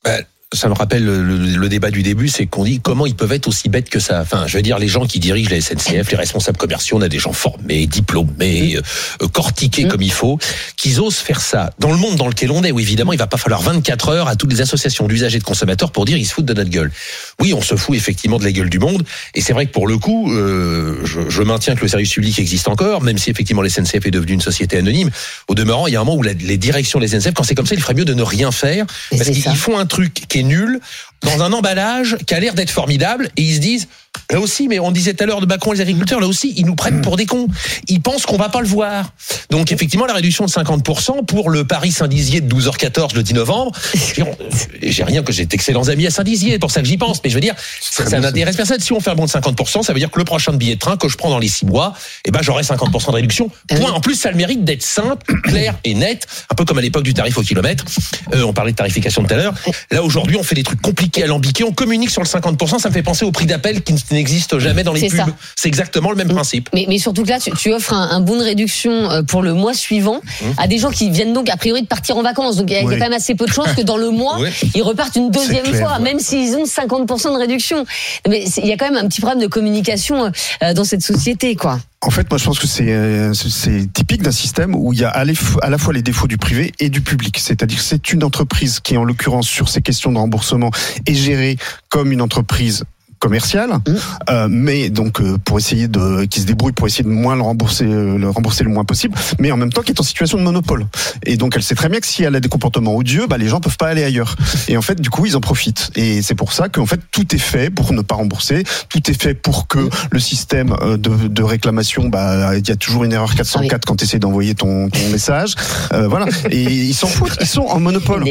Bah, ça me rappelle le, le- le débat du début, c'est qu'on dit comment ils peuvent être aussi bêtes que ça. Enfin, je veux dire, les gens qui dirigent la SNCF, les responsables commerciaux, on a des gens formés, diplômés, euh, cortiqués comme il faut, qu'ils osent faire ça dans le monde dans lequel on est. Où évidemment, il va pas falloir 24 heures à toutes les associations d'usagers et de consommateurs pour dire ils se foutent de notre gueule. Oui, on se fout effectivement de la gueule du monde. Et c'est vrai que pour le coup, euh, je, je maintiens que le service public existe encore, même si effectivement la SNCF est devenue une société anonyme. Au demeurant, il y a un moment où la- les directions de la SNCF, quand c'est comme ça, il ferait mieux de ne rien faire parce qu'ils font un truc qui est nul dans un emballage qui a l'air d'être formidable et ils se disent là aussi mais on disait tout à l'heure de Macron les agriculteurs là aussi ils nous prennent pour des cons. Ils pensent qu'on va pas le voir. Donc effectivement la réduction de 50% pour le Paris Saint-Dizier de 12h14 le 10 novembre dire, j'ai rien que j'ai d'excellents amis à Saint-Dizier c'est pour ça que j'y pense mais je veux dire ça, ça n'intéresse personne. Si on fait un bon de 50% ça veut dire que le prochain billet de train que je prends dans les 6 mois eh ben j'aurai 50% de réduction. Point. En plus ça a le mérite d'être simple <clears throat> clair et net un peu comme à l'époque du tarif au kilomètre. Euh, on parlait de tarification tout à l'heure. Là aujourd'hui on fait des trucs compliqués alambiqués on communique sur le 50% ça me fait penser au prix d'appel qui n'existe jamais dans les pubs c'est exactement le même principe Mais, mais surtout que là, tu, tu offres un, un bon de réduction euh, pour le mois suivant à des gens qui viennent donc a priori de partir en vacances. Donc il y a Oui. quand même assez peu de chances que dans le mois, <laughs> Oui. ils repartent une deuxième clair, fois, ouais. même s'ils ont 50% de réduction. Mais il y a quand même un petit problème de communication euh, dans cette société, quoi. En fait, moi, je pense que c'est euh, typique d'un système où il y a à la f- à la fois les défauts du privé et du public. C'est-à-dire que c'est une entreprise qui, en l'occurrence, sur ces questions de remboursement, est gérée comme une entreprise commercial, euh, mais donc euh, pour essayer de, qui se débrouille pour essayer de moins le rembourser, euh, le rembourser le moins possible, mais en même temps qui est en situation de monopole. Et donc elle sait très bien que si elle a des comportements odieux, bah les gens peuvent pas aller ailleurs. <laughs> Et en fait, du coup, ils en profitent. Et c'est pour ça qu'en fait tout est fait pour ne pas rembourser, tout est fait pour que le système de, de réclamation, bah il y a toujours une erreur 404 quand tu essaies d'envoyer ton, ton message, Euh, voilà. Et ils s'en foutent, ils sont en monopole.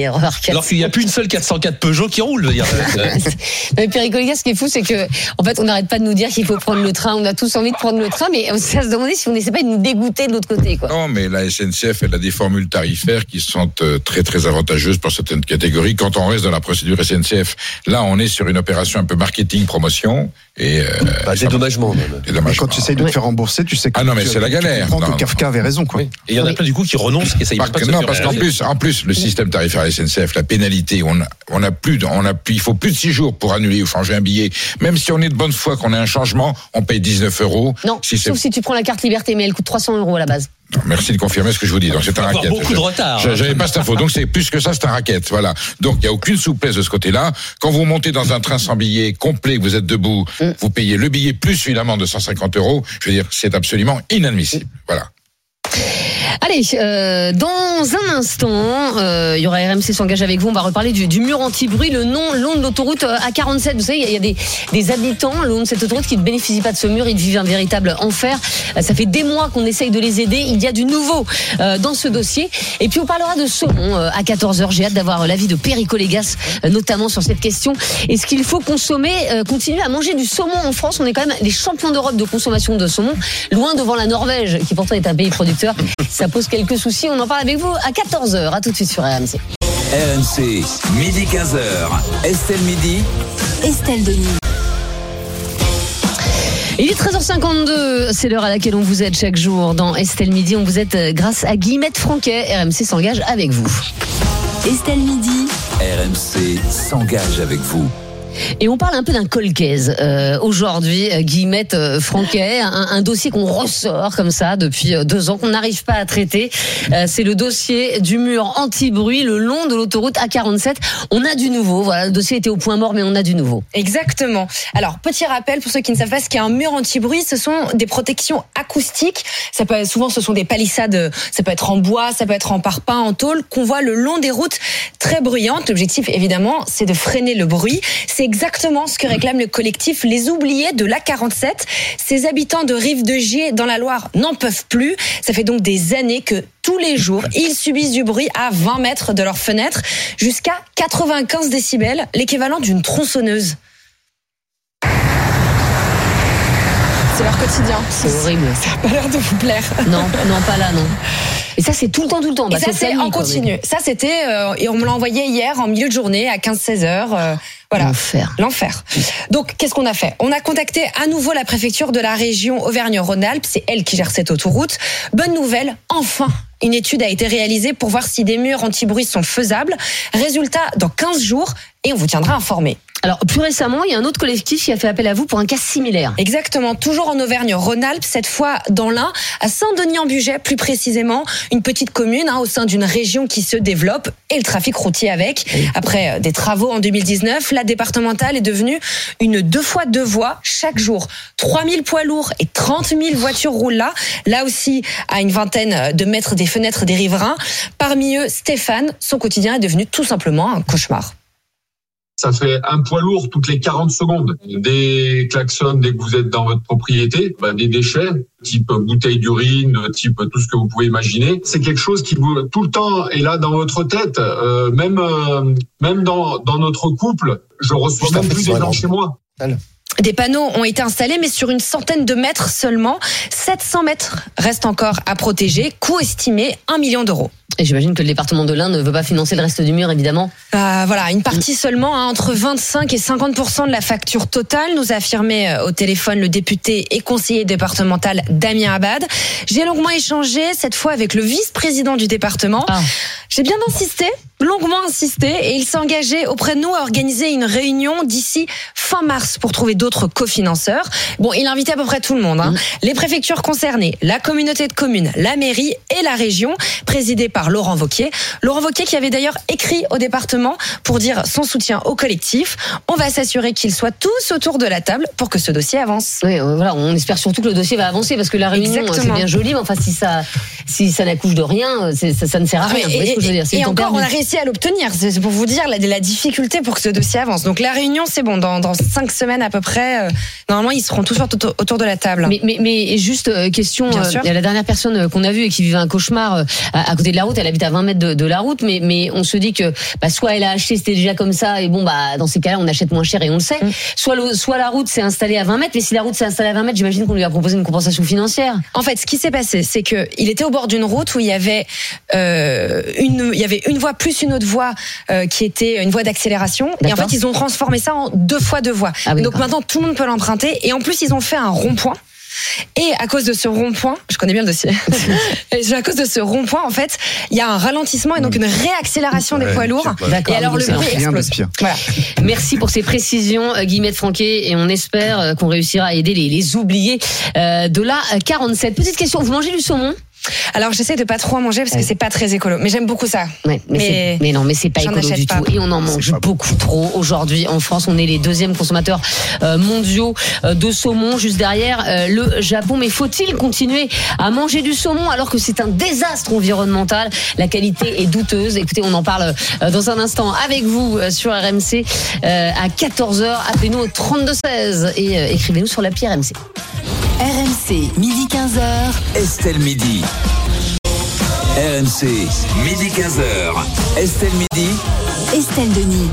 Alors qu'il n'y a plus une seule 404 Peugeot qui roule, je veux dire. <laughs> Mais Collier, ce qui est fou, c'est que, en fait, on n'arrête pas de nous dire qu'il faut prendre le train. On a tous envie de prendre le train, mais on s'est à se demander si on n'essaie pas de nous dégoûter de l'autre côté, quoi. Non, mais la SNCF, elle a des formules tarifaires qui sont euh, très très avantageuses pour certaines catégories. Quand on reste dans la procédure SNCF, là, on est sur une opération un peu marketing, promotion et euh, Bah, dédommagement même. Mais quand tu essayes de te faire rembourser, tu sais que Ah non, mais tu- c'est la tu galère. comprends Non, que Kafka avait raison, quoi. Et il y en a plein du coup qui renoncent, qui essayent Parce pas de que- se non, parce qu'en plus, en plus, le système tarifaire SNCF, la pénalité, on a, on a plus, de- on a, plus- il faut plus de six jours pour annuler ou changer un billet. Même si on est de bonne foi qu'on a un changement, on paye 19 euros. Non, Si sauf si tu prends la carte liberté, mais elle coûte 300 euros à la base. Merci de confirmer ce que je vous dis. Donc c'est un racket. beaucoup de retard, Je- hein. J'avais pas cette info. Donc c'est plus que ça, c'est un racket. Voilà. Donc il y a aucune souplesse de ce côté-là. Quand vous montez dans un train sans billet complet, que vous êtes debout, Mm. vous payez le billet plus une amende de 150 euros. Je veux dire, c'est absolument inadmissible. Voilà. Allez, euh, dans un instant, euh, il y aura RMC s'engage avec vous. On va reparler du, mur anti-bruit, le nom, long de l'autoroute euh, A47. Vous savez, il y a- des, habitants le long de cette autoroute qui ne bénéficient pas de ce mur. Ils vivent un véritable enfer. Euh, Ça fait des mois qu'on essaye de les aider. Il y a du nouveau euh, dans ce dossier. Et puis on parlera de saumon euh, à 14h. J'ai hâte d'avoir l'avis de Perico Légas, notamment sur cette question. Est-ce qu'il faut consommer, continuer à manger du saumon en France? On est quand même les champions d'Europe de consommation de saumon, loin devant la Norvège, qui pourtant est un pays producteur. Ça pose quelques soucis. On en parle avec vous à 14h. À tout de suite sur RMC. RMC, midi 15h. Estelle Midi. Estelle Denis. Il est 13h52, c'est l'heure à laquelle on vous aide chaque jour dans Estelle Midi. On vous aide euh, grâce à Guillemette Franquet. RMC s'engage avec vous. Estelle Midi. RMC s'engage avec vous. Et on parle un peu d'un colcaise euh, aujourd'hui, euh, Guillemette euh, Franquet, un, dossier qu'on ressort comme ça depuis euh, deux ans, qu'on n'arrive pas à traiter. C'est le dossier du mur anti-bruit le long de l'autoroute A47. On a du nouveau, voilà, le dossier était au point mort, mais on a du nouveau. Exactement. Alors, petit rappel pour ceux qui ne savent pas ce qu'est un mur anti-bruit, ce sont des protections acoustiques. Ça peut, souvent, ce sont des palissades, ça peut être en bois, ça peut être en parpaing, en tôle, qu'on voit le long des routes très bruyantes. L'objectif, évidemment, c'est de freiner le bruit. Exactement ce que réclame le collectif Les Oubliés de l'A47. Ces habitants de Rive de Gier, dans la Loire, n'en peuvent plus. Ça fait donc des années que tous les jours, ils subissent du bruit à 20 mètres de leur fenêtre, jusqu'à 95 décibels, l'équivalent d'une tronçonneuse. C'est leur quotidien. C'est horrible. Ça n'a pas l'air de vous plaire. Non, non, pas là, non. Et ça, c'est tout le temps, tout le temps. Et Bah, ça, c'est en continu. Ça, c'était, euh, et on me l'a envoyé hier en milieu de journée à 15-16 heures. euh, voilà. L'enfer. L'enfer. Donc, qu'est-ce qu'on a fait? On a contacté à nouveau la préfecture de la région Auvergne-Rhône-Alpes. C'est elle qui gère cette autoroute. Bonne nouvelle, enfin une étude a été réalisée pour voir si des murs anti-bruit sont faisables. Résultat, dans 15 jours, et on vous tiendra informé. Alors, plus récemment, il y a un autre collectif qui a fait appel à vous pour un cas similaire. Exactement, toujours en Auvergne-Rhône-Alpes, cette fois dans l'Ain, à Saint-Denis-en-Bugey plus précisément, une petite commune hein, au sein d'une région qui se développe et le trafic routier avec. Après euh, des travaux en 2019, la départementale est devenue une deux fois deux voies chaque jour. 3000 poids lourds et 30 000 voitures roulent là, là aussi à une vingtaine de mètres des fenêtres des riverains. Parmi eux, Stéphane, son quotidien est devenu tout simplement un cauchemar. Ça fait un poids lourd toutes les 40 secondes. Des klaxons dès que vous êtes dans votre propriété, bah, des déchets, type bouteille d'urine, type tout ce que vous pouvez imaginer. C'est quelque chose qui vous, tout le temps est là dans votre tête. Euh, même euh, même dans, dans notre couple, je reçois même plus des gens chez moi. Des panneaux ont été installés, mais sur une centaine de mètres seulement. 700 mètres restent encore à protéger. Coût estimé 1 million d'euros. Et j'imagine que le département de l'Ain ne veut pas financer le reste du mur, évidemment. Euh, voilà, une partie seulement, hein, entre 25 et 50 de la facture totale, nous a affirmé euh, au téléphone le député et conseiller départemental Damien Abad. J'ai longuement échangé, cette fois avec le vice-président du département. J'ai bien insisté longuement insisté et il s'est engagé auprès de nous à organiser une réunion d'ici fin mars pour trouver d'autres cofinanceurs. Bon, il a invité à peu près tout le monde, hein. Mmh. les préfectures concernées, la communauté de communes, la mairie et la région, présidée par Laurent Vauquier. Laurent Vauquier qui avait d'ailleurs écrit au département pour dire son soutien au collectif. On va s'assurer qu'ils soient tous autour de la table pour que ce dossier avance. Oui, euh, voilà, on espère surtout que le dossier va avancer parce que la réunion, euh, c'est bien joli, mais enfin, si ça, si ça n'accouche de rien, euh, ça, ça ne sert à rien. Voyez ce que je veux dire et encore, on a réussi à l'obtenir. C'est pour vous dire la, la difficulté pour que ce dossier avance. Donc la réunion, c'est bon. Dans, dans cinq semaines à peu près, euh, normalement, ils seront tous autour, autour de la table. Mais, mais, mais juste question, euh, la dernière personne qu'on a vue et qui vivait un cauchemar euh, à, à côté de la route, elle habite à 20 mètres de, de la route, mais, mais on se dit que bah, soit elle a acheté, c'était déjà comme ça, et bon, bah dans ces cas-là, on achète moins cher et on le sait. Mm. Soit, le- soit la route s'est installée à 20 mètres, mais si la route s'est installée à 20 mètres, j'imagine qu'on lui a proposé une compensation financière. En fait, ce qui s'est passé, c'est que il était au bord d'une route où il y avait euh, une, il y avait une voie plus une autre voie euh, qui était une voie d'accélération. Et en fait, ils ont transformé ça en deux fois deux voies. Ah oui, Donc maintenant, tout le monde peut l'emprunter. Et en plus, ils ont fait un rond-point. Et à cause de ce rond-point, je connais bien le dossier. <laughs> Et à cause de ce rond-point, en fait, il y a un ralentissement et donc une réaccélération des poids lourds. D'accord. Et alors le C'est bruit Rien de explose. pire. Voilà. Merci pour ces précisions, euh, Guillemette Franquet, et on espère euh, qu'on réussira à aider les, les oubliés euh, de la 47. Petite question, vous mangez du saumon? Alors j'essaie de pas trop en manger parce que c'est pas très écolo, mais j'aime beaucoup ça. Ouais, mais, Mais- c'est- mais non, mais c'est pas écolo du pas. tout. Et on en mange beaucoup trop aujourd'hui en France. On est les deuxièmes consommateurs euh, mondiaux euh, de saumon, juste derrière euh, le Japon. Mais faut-il continuer à manger du saumon alors que c'est un désastre environnemental? La qualité est douteuse. Écoutez, on en parle euh, dans un instant avec vous euh, sur RMC euh, à 14h. Appelez-nous au 3216 et euh, écrivez-nous sur l'appli RMC. RMC, midi 15h. Estelle Midi. RMC, midi 15h. Estelle Midi. Estelle Denis.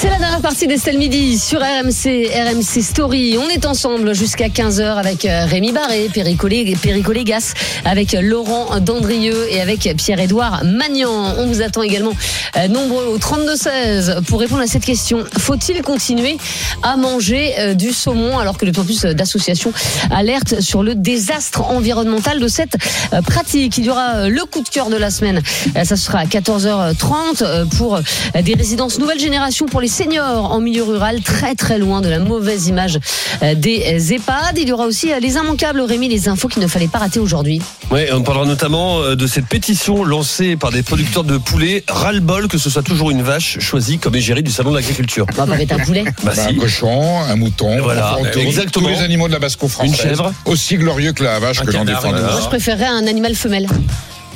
C'est la partie d'Estelle Midi sur RMC, RMC Story. On est ensemble jusqu'à 15h avec euh, Rémi Barré, Perico Lé- Perico Légas, avec Laurent Dandrieux et avec Pierre-Édouard Magnan. On vous attend également euh, nombreux au 32-16 pour répondre à cette question. Faut-il continuer à manger euh, du saumon alors que en plus d'associations alertent sur le désastre environnemental de cette euh, pratique? Il y aura euh, le coup de cœur de la semaine. Euh, Ça sera à 14h30 euh, pour euh, des résidences nouvelle génération pour les seniors en milieu rural, très très loin de la mauvaise image euh, des EHPAD. Il y aura aussi euh, les immanquables, Rémi, les infos qu'il ne fallait pas rater aujourd'hui. Ouais, on parlera notamment euh, de cette pétition lancée par des producteurs de poulets. Ras-le-bol que ce soit toujours une vache choisie comme égérie du salon de l'agriculture. On va mettre un poulet. <laughs> Bah Bah, si. un cochon, un mouton, Voilà, tous- exactement. tous les animaux de la basse-cour française. Une chèvre. Aussi glorieux que la vache Un que l'on défend. Moi, je préférerais un animal femelle.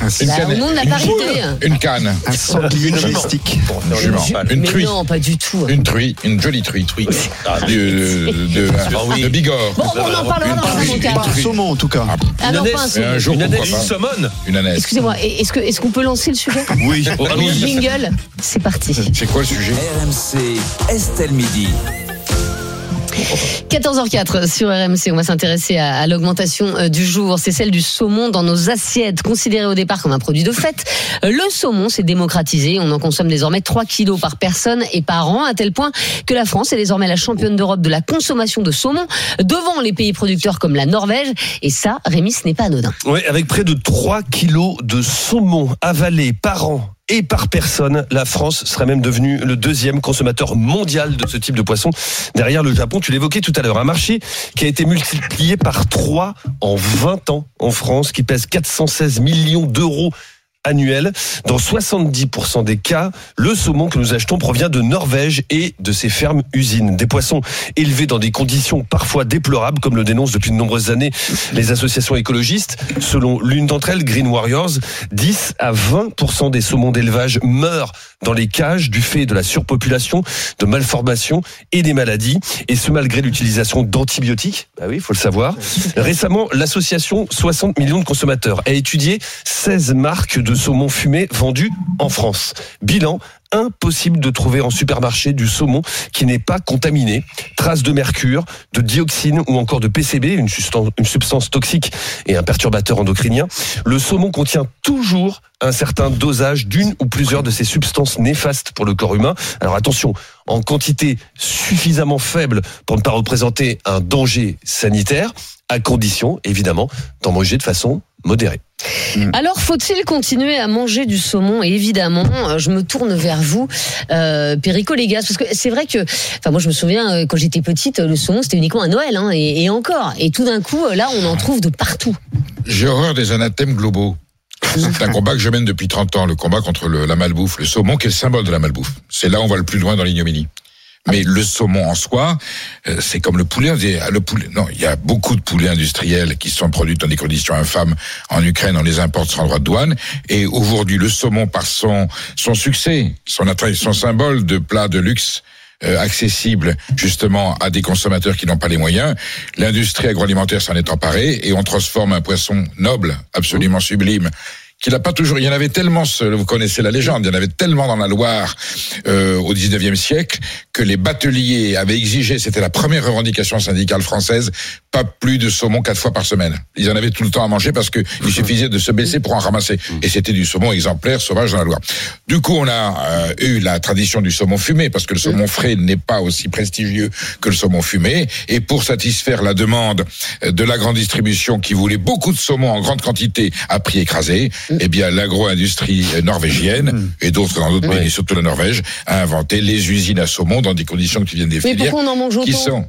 Un, Une Bah, canne- de la une parité. Une canne. un sanglier domestique. Une jument. Une truie. non, pas du tout. Une truie. Une jolie truie. truie. De, de, <laughs> de, de Bigorre. Bon, on en parlera dans immanquables. Pas un saumon en tout cas. Ah non, pas un un saumon. jour, Une pas. Une saumone. Une ânesse. Excusez-moi, est-ce que- est-ce qu'on peut lancer le sujet Oui. Oh, allons-y. Jingle, c'est parti. C'est quoi le sujet RMC, Estelle Midi. 14h04 sur RMC, on va s'intéresser à, à l'augmentation euh, du jour. C'est celle du saumon dans nos assiettes, considéré au départ comme un produit de fête. Le saumon s'est démocratisé. On en consomme désormais 3 kilos par personne et par an, à tel point que la France est désormais la championne d'Europe de la consommation de saumon, devant les pays producteurs comme la Norvège. Et ça, Rémi, ce n'est pas anodin. Ouais, avec près de 3 kilos de saumon avalé par an et par personne, la France serait même devenue le deuxième consommateur mondial de ce type de poisson. Derrière le Japon, tu l'évoquais tout à l'heure, un marché qui a été multiplié par 3 en 20 ans en France, qui pèse 416 millions d'euros annuels. Dans 70% des cas, le saumon que nous achetons provient de Norvège et de ses fermes usines. Des poissons élevés dans des conditions parfois déplorables, comme le dénoncent depuis de nombreuses années les associations écologistes. Selon l'une d'entre elles, Green Warriors, 10 à 20% des saumons d'élevage meurent dans les cages du fait de la surpopulation, de malformations et des maladies. Et ce malgré l'utilisation d'antibiotiques. Bah oui, il faut le savoir. Récemment, l'association 60 millions de consommateurs a étudié 16 marques de saumon fumé vendues en France. Bilan, impossible de trouver en supermarché du saumon qui n'est pas contaminé. Traces de mercure, de dioxine ou encore de PCB, une substance toxique et un perturbateur endocrinien. Le saumon contient toujours un certain dosage d'une ou plusieurs de ces substances néfastes pour le corps humain. Alors attention, en quantité suffisamment faible pour ne pas représenter un danger sanitaire, à condition évidemment d'en manger de façon modérée. Alors, faut-il continuer à manger du saumon? Et évidemment, euh, je me tourne vers vous, euh, Perico parce que c'est vrai que, enfin, moi, je me souviens euh, quand j'étais petite, le saumon c'était uniquement à Noël, hein, et, et encore. Et tout d'un coup, euh, là, on en trouve de partout. J'ai horreur des anathèmes globaux. C'est un combat que je mène depuis 30 ans, le combat contre le- la malbouffe. Le saumon qui est le symbole de la malbouffe. C'est là où on va le plus loin dans l'ignominie. Mais le saumon en soi, euh, c'est comme le poulet. Le poulet. Non, il y a beaucoup de poulets industriels qui sont produits dans des conditions infâmes en Ukraine. On les importe sans droit de douane. Et aujourd'hui, le saumon, par son son succès, son attrait, son symbole de plat de luxe. euh, accessible justement à des consommateurs qui n'ont pas les moyens. L'industrie agroalimentaire s'en est emparée et on transforme un poisson noble, absolument sublime, qu'il n'a pas toujours. Il y en avait tellement, vous connaissez la légende, il y en avait tellement dans la Loire euh, au 19e siècle que les bateliers avaient exigé, c'était la première revendication syndicale française, pas plus de saumon quatre fois par semaine. Ils en avaient tout le temps à manger parce que il suffisait de se baisser pour en ramasser. Et c'était du saumon exemplaire, sauvage dans la Loire. Du coup, on a euh, eu la tradition du saumon fumé parce que le saumon frais n'est pas aussi prestigieux que le saumon fumé. Et pour satisfaire la demande euh, de la grande distribution qui voulait beaucoup de saumon en grande quantité à prix écrasé, eh bien l'agro-industrie norvégienne et d'autres dans d'autres pays, surtout la Norvège, a inventé les usines à saumon dans des conditions qui viennent des Mais filières pourquoi on en mange qui sont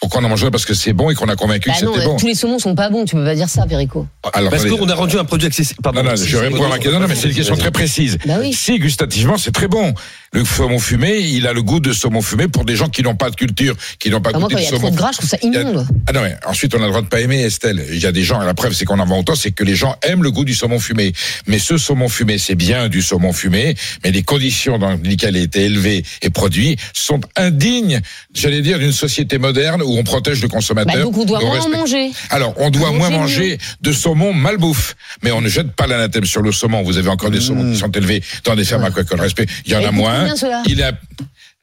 pourquoi on en mange parce que c'est bon et qu'on a convaincu Bah que non, c'était euh, bon. tous les saumons sont pas bons, tu peux pas dire ça, Perico. Alors, Parce qu'on a rendu un produit accessible. Pardon. Non, non, je réponds à ma question. Non, mais c'est une question très précise. Bah Si, gustativement, c'est très bon. Le saumon fumé, il a le goût de saumon fumé pour des gens qui n'ont pas de culture, qui n'ont pas Bah, moi, goûté quand il de y a saumon. trop de gras, je trouve ça immonde. Ah non, mais ensuite, on a le droit de pas aimer, Estelle. Il y a des gens, et la preuve, c'est qu'on en vend autant, c'est que les gens aiment le goût du saumon fumé. Mais ce saumon fumé, c'est bien du saumon fumé, mais les conditions dans lesquelles il a été élevé et produit sont indignes, j'allais dire, d'une société moderne où on protège le consommateur. Bah, donc on doit on moins en respecte- manger. alors, on doit Manger moins mieux. manger de saumon malbouffe. Mais on ne jette pas l'anathème sur le saumon. Vous avez encore des saumons qui sont élevés dans des fermes aquacoles. Respect. Il y en Et a moins. Il a,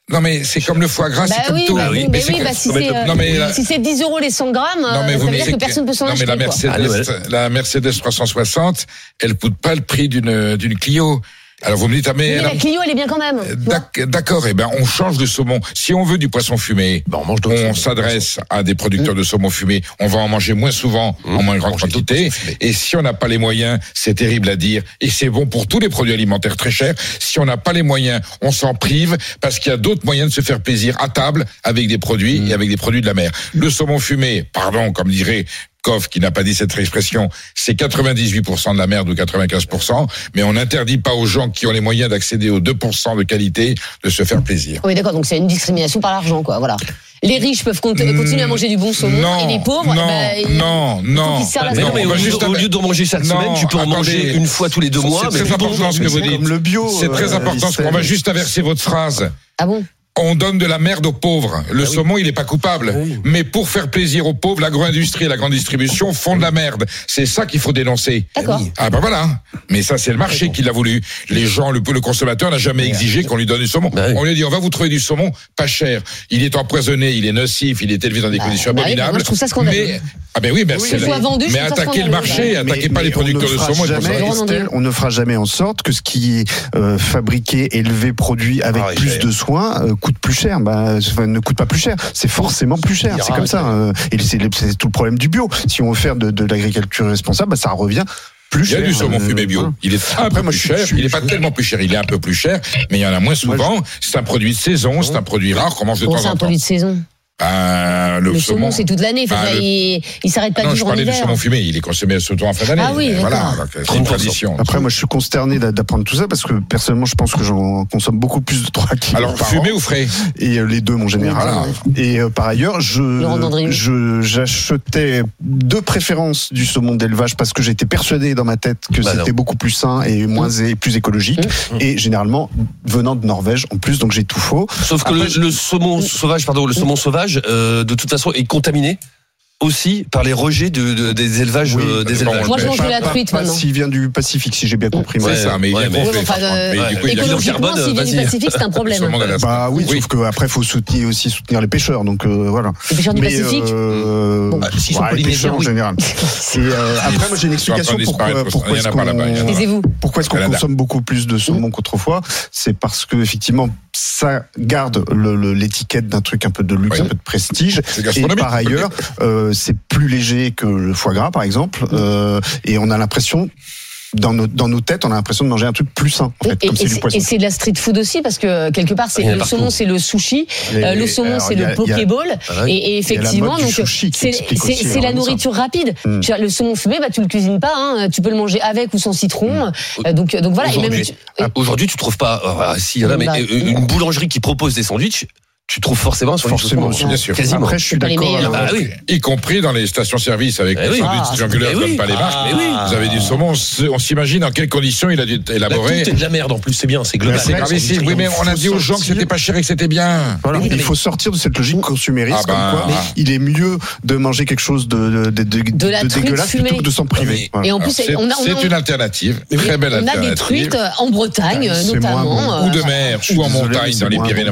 non, mais c'est comme le foie gras, Bah c'est comme oui, tout. bah oui, mais oui, c'est- bah si c'est non, mais euh, la- si c'est 10 euros les 100 grammes, non, mais euh, vous ça veut dire que personne ne peut s'en non, acheter. mais la. Mercedes, la Mercedes 360, elle coûte pas le prix d'une, d'une Clio. Alors vous me dites, ah, mais, Mais la Clio, elle est bien quand même. D'ac- D'accord, eh ben on change de saumon. Si on veut du poisson fumé, on, s'adresse à des producteurs de saumon fumé. On va en manger moins souvent, en moins grande quantité. Et si on n'a pas les moyens, c'est terrible à dire, et c'est bon pour tous les produits alimentaires très chers. Si on n'a pas les moyens, on s'en prive parce qu'il y a d'autres moyens de se faire plaisir à table avec des produits et avec des produits de la mer. Le saumon fumé, pardon, comme dirait Koff, qui n'a pas dit cette expression, c'est 98% de la merde ou 95%, mais on n'interdit pas aux gens qui ont les moyens d'accéder aux 2% de qualité de se faire plaisir. Oui, d'accord, donc c'est une discrimination par l'argent, quoi. Voilà. Les riches peuvent cont- continuer à manger du bon saumon non, et les pauvres, non, eh ben, ils- non, non. Mais non, semaine. mais on au va lieu, au lieu d'en manger chaque Non, semaine, tu peux en manger une fois tous les deux mois. C'est mais très bon, important ce que vous dites. comme le bio, C'est très euh, important. ce qu'on va juste inverser votre phrase. Ah bon? On donne de la merde aux pauvres. Le saumon, il n'est pas coupable. Mais pour faire plaisir aux pauvres, l'agro-industrie et la grande distribution font de la merde. C'est ça qu'il faut dénoncer. D'accord. Ah ben voilà. Mais ça, c'est le marché qui l'a voulu. Les gens, le, le consommateur n'a jamais exigé qu'on lui donne du saumon. On lui a dit, on va vous trouver du saumon pas cher. Il est empoisonné, il est nocif, il est élevé dans des conditions bah oui, abominables. moi, je trouve ça scandaleux. Mais, ah ben oui, ben c'est vendu, Mais attaquez le marché, Mais- attaquez pas mais les producteurs de saumon. jamais. Estelle, on ne fera jamais en sorte que ce qui est euh, fabriqué, élevé, produit avec Ah, plus de soins euh, coûte plus cher. Bah, enfin, ne coûte pas plus cher. C'est forcément plus cher. C'est comme ça. euh, et c'est tout le problème du bio. Si on veut faire de, de l'agriculture responsable, bah, ça revient plus Il y a cher. du saumon Euh, fumé bio. voilà. Il est un Après, peu moi, plus je suis- cher. je il n'est pas je- tellement plus cher. Il est un peu plus cher, mais il y en a moins souvent. C'est un produit de saison. C'est un produit rare qu'on mange de Bon, temps c'est en un temps. produit de saison? Ben, le, Le saumon, c'est toute l'année. Enfin, Ah, le- il, il s'arrête pas non, de je vivre en parlais du hiver. saumon fumé. Il est consommé surtout en fin d'année. Ah oui, voilà, c'est une tradition. Après, moi, je suis consterné d'a- d'apprendre tout ça parce que personnellement, je pense que j'en consomme beaucoup plus de 3 kilos. Alors, par fumé an. ou frais Et euh, les deux, mon général. Voilà. Et euh, par ailleurs, je j'achetais de préférence du saumon d'élevage parce que j'étais persuadé dans ma tête que Bah c'était non. beaucoup plus sain et moins et plus écologique. Et généralement venant de Norvège en plus, donc j'ai tout faux. Sauf que le, le saumon sauvage, pardon, le saumon sauvage, euh, de toute façon, est contaminé aussi par les rejets de, de- des élevages, Oui, euh, des bon, élevages. Moi, je mange de la truite maintenant. S'il vient du Pacifique, si j'ai bien compris. C'est moi. ça, mais il ouais, mais- gonflé. Ouais, enfin, euh, Mais du coup, il a Écologiquement, carbone, s'il vient du. Pacifique, c'est un problème. Bah oui, Oui. sauf que après faut soutenir aussi soutenir les pêcheurs, donc euh, voilà. Les pêcheurs du Pacifique euh, Bah, sont ouais, les pêcheurs en général. <laughs> Et, euh, après, moi j'ai une explication pourquoi, il est-ce il qu'on Taisez-vous. pourquoi est-ce qu'on Canada. consomme beaucoup plus de saumon qu'autrefois? C'est parce que effectivement, ça garde l'étiquette d'un truc un peu de luxe, un peu de prestige. Et par ailleurs, euh, c'est plus léger que le foie gras, par exemple, euh, et on a l'impression dans nos, dans nos têtes, on a l'impression de manger un truc plus sain, en fait, Et, comme et c'est du c'est- poisson. et c'est de la street food aussi parce que quelque part c'est le partout. saumon c'est le sushi, euh, le saumon c'est le pokéball Ouais. et, et effectivement donc c'est la ça. nourriture rapide. Mm. Dire, Le saumon fumé bah tu le cuisines pas hein, tu peux le manger avec ou sans citron Euh, donc donc voilà et même Aujourd'hui, ah, aujourd'hui, tu trouves pas, euh, si, il y en a, mais Bah, euh, une boulangerie qui propose des sandwichs, tu trouves forcément de Forcément, bien sûr. Quasiment. Après, je suis d'accord. meilleurs. avec- Ah oui. Y compris dans les stations-service avec Eh les oui. Ah, mais oui. pas les marques, Ah, mais oui. vous avez du saumon, on s'imagine en quelles conditions il a dû Là, élaborer. tout est de la merde en plus, c'est bien, c'est global. C'est gravissime. Oui, mais on a dit aux gens que c'était pas cher et que c'était bien. Voilà, il mais- faut sortir de cette logique consumériste, Ah bah, comme quoi ah. il est mieux de manger quelque chose de, de, de, de, De la de truite dégueulasse fumée. plutôt que de s'en priver. Et en plus C'est une alternative, très belle on a des alternative. truites euh, en Bretagne notamment euh, ou de mer, je suis ou en mais montagne dans les moins Pyrénées bon.